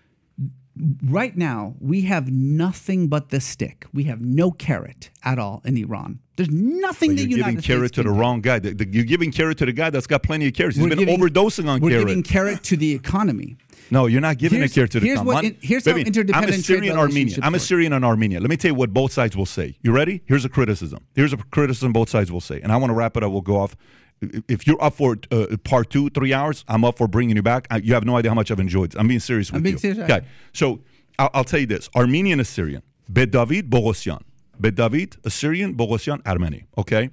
right now we have nothing but the stick. We have no carrot at all in Iran. There's nothing But the you're United giving carrot States to the do. wrong guy. The- the- you're giving carrot to the guy that's got plenty of carrots. He's We're been giving- overdosing on We're carrot. giving carrot to the economy. no, you're not giving Here's- a carrot to the here's what economy. in- here's how Baby, I'm a interdependent Syrian Armenian. I'm a. Syrian and Armenian. Let me tell you what both sides will say. You ready? Here's a criticism. Here's a criticism both sides will say. And I want to wrap it up. We'll go off. If you're up for uh, part two, three hours, I'm up for bringing you back. I, you have no idea how much I've enjoyed. This. I'm being serious with I'm being you. serious. Okay. So I'll, I'll tell you this: Armenian Assyrian, Bet David Bogosian, Bet David Assyrian Bogosian Armeni. Okay.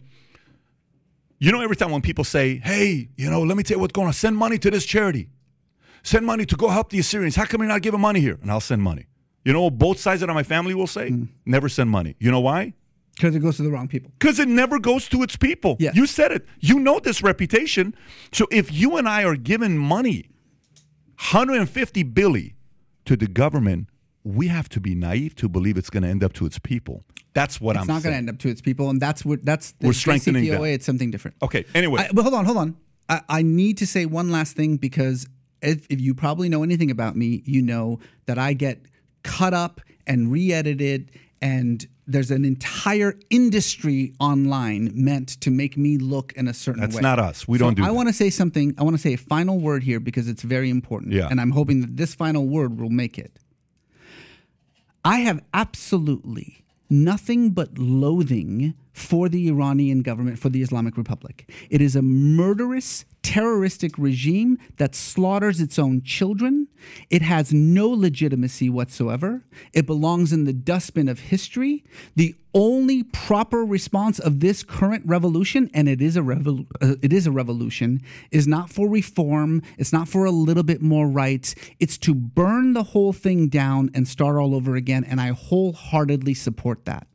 You know, every time when people say, "Hey, you know, let me tell you what's going on. Send money to this charity. Send money to go help the Assyrians. How come you're not giving money here? And I'll send money. You know what both sides of my family will say? Mm. Never send money. You know why? Because it goes to the wrong people. Because it never goes to its people. Yes. You said it. You know this reputation. So if you and I are giving money, 150 billion to the government, we have to be naive to believe it's going to end up to its people. That's what It's I'm It's not going to end up to its people, and that's what that's the We're strengthening JCPOA, them. It's something different. Okay. Anyway, I, but hold on, hold on. I, I need to say one last thing because if, if you probably know anything about me, you know that I get cut up and re-edited, and there's an entire industry online meant to make me look in a certain That's way. That's not us. We So don't do I want to say something. I want to say a final word here because it's very important. Yeah. And I'm hoping that this final word will make it. I have absolutely nothing but loathing for the Iranian government, for the Islamic Republic. It is a murderous, terroristic regime that slaughters its own children. It has no legitimacy whatsoever. It belongs in the dustbin of history. The only proper response of this current revolution, and it is a revol- uh, it is a revolution, is not for reform. It's not for a little bit more rights. It's to burn the whole thing down and start all over again. And I wholeheartedly support that.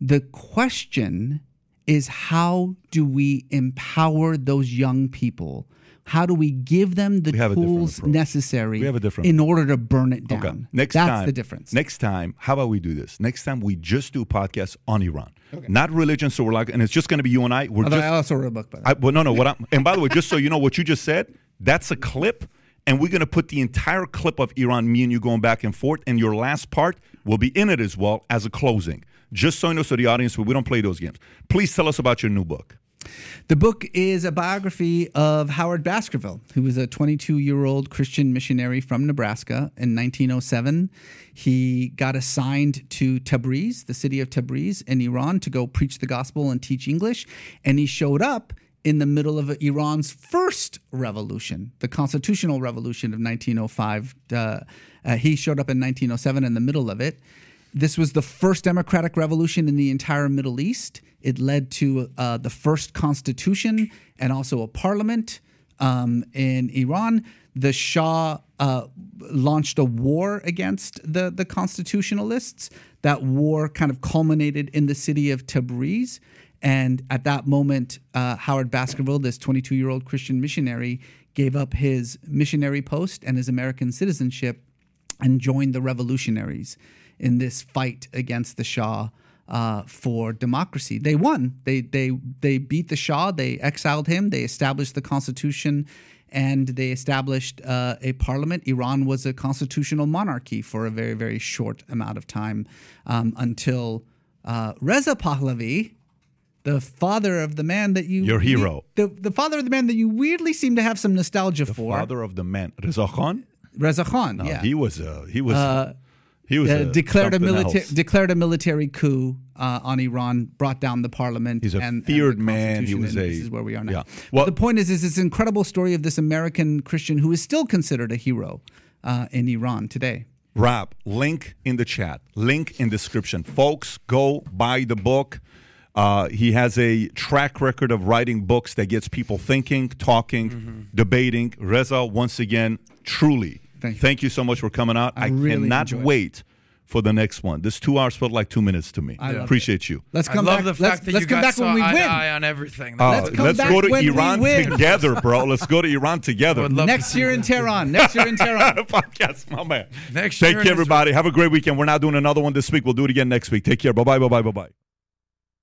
The question is how do we empower those young people? How do we give them the We have a different tools necessary We have a different in order to burn it down? Okay. Next That's time, the difference. Next time, how about we do this? Next time we just do podcasts on Iran, not religion. So we're like, and it's just going to be you and I. We're Although just. I also wrote a book, by the way. I, well, no, no. What I'm, and by the way, just so you know, what you just said, that's a clip, and we're going to put the entire clip of Iran, me and you going back and forth, and your last part will be in it as well as a closing. Just so you know, so the audience, we don't play those games. Please tell us about your new book. The book is a biography of Howard Baskerville, who was a 22 year old Christian missionary from Nebraska in 1907. He got assigned to Tabriz, the city of Tabriz in Iran, to go preach the gospel and teach English. And he showed up in the middle of Iran's first revolution, the constitutional revolution of 1905. Uh, uh, he showed up in 1907 in the middle of it. This was the first democratic revolution in the entire Middle East. It led to uh, the first constitution and also a parliament um, in Iran. The Shah uh, launched a war against the, the constitutionalists. That war kind of culminated in the city of Tabriz. And at that moment, uh, Howard Baskerville, this 22 year old Christian missionary, gave up his missionary post and his American citizenship and joined the revolutionaries in this fight against the Shah uh, for democracy. They won. They they they beat the Shah. They exiled him. They established the constitution, and they established uh, a parliament. Iran was a constitutional monarchy for a very very short amount of time um, until uh, Reza Pahlavi. The father of the man that you Your hero. the, the father of the man that you weirdly seem to have some nostalgia for The Father of the man, Reza Khan. Reza Khan. No, yeah, he was a he was he was uh, a, declared a military declared a military coup uh, on Iran, brought down the parliament. He's a and, and feared the man. He was a- this is where we are now. yeah. Well- the point is, is this incredible story of this American Christian who is still considered a hero uh, in Iran today. Rob, link in the chat, link in description. Folks, go buy the book. Uh, he has a track record of writing books that gets people thinking, talking, debating. Reza, once again, truly, Thank you. you so much for coming out. I, really cannot enjoyed it. wait for the next one. This two hours felt like two minutes to me. I loved Appreciate you. Let's I come love back. the let's that let's you come back so when we eye win. eye on everything. Uh, Let's come let's back go to when we Iran win. together, bro. Let's go to Iran together. Next to year in. Tehran. Next year in Tehran. Podcast, my man. Next Thank year you, everybody. Have a great weekend. We're not doing another one this week. We'll do it again next week. Take care. Bye bye. Bye bye. Bye bye.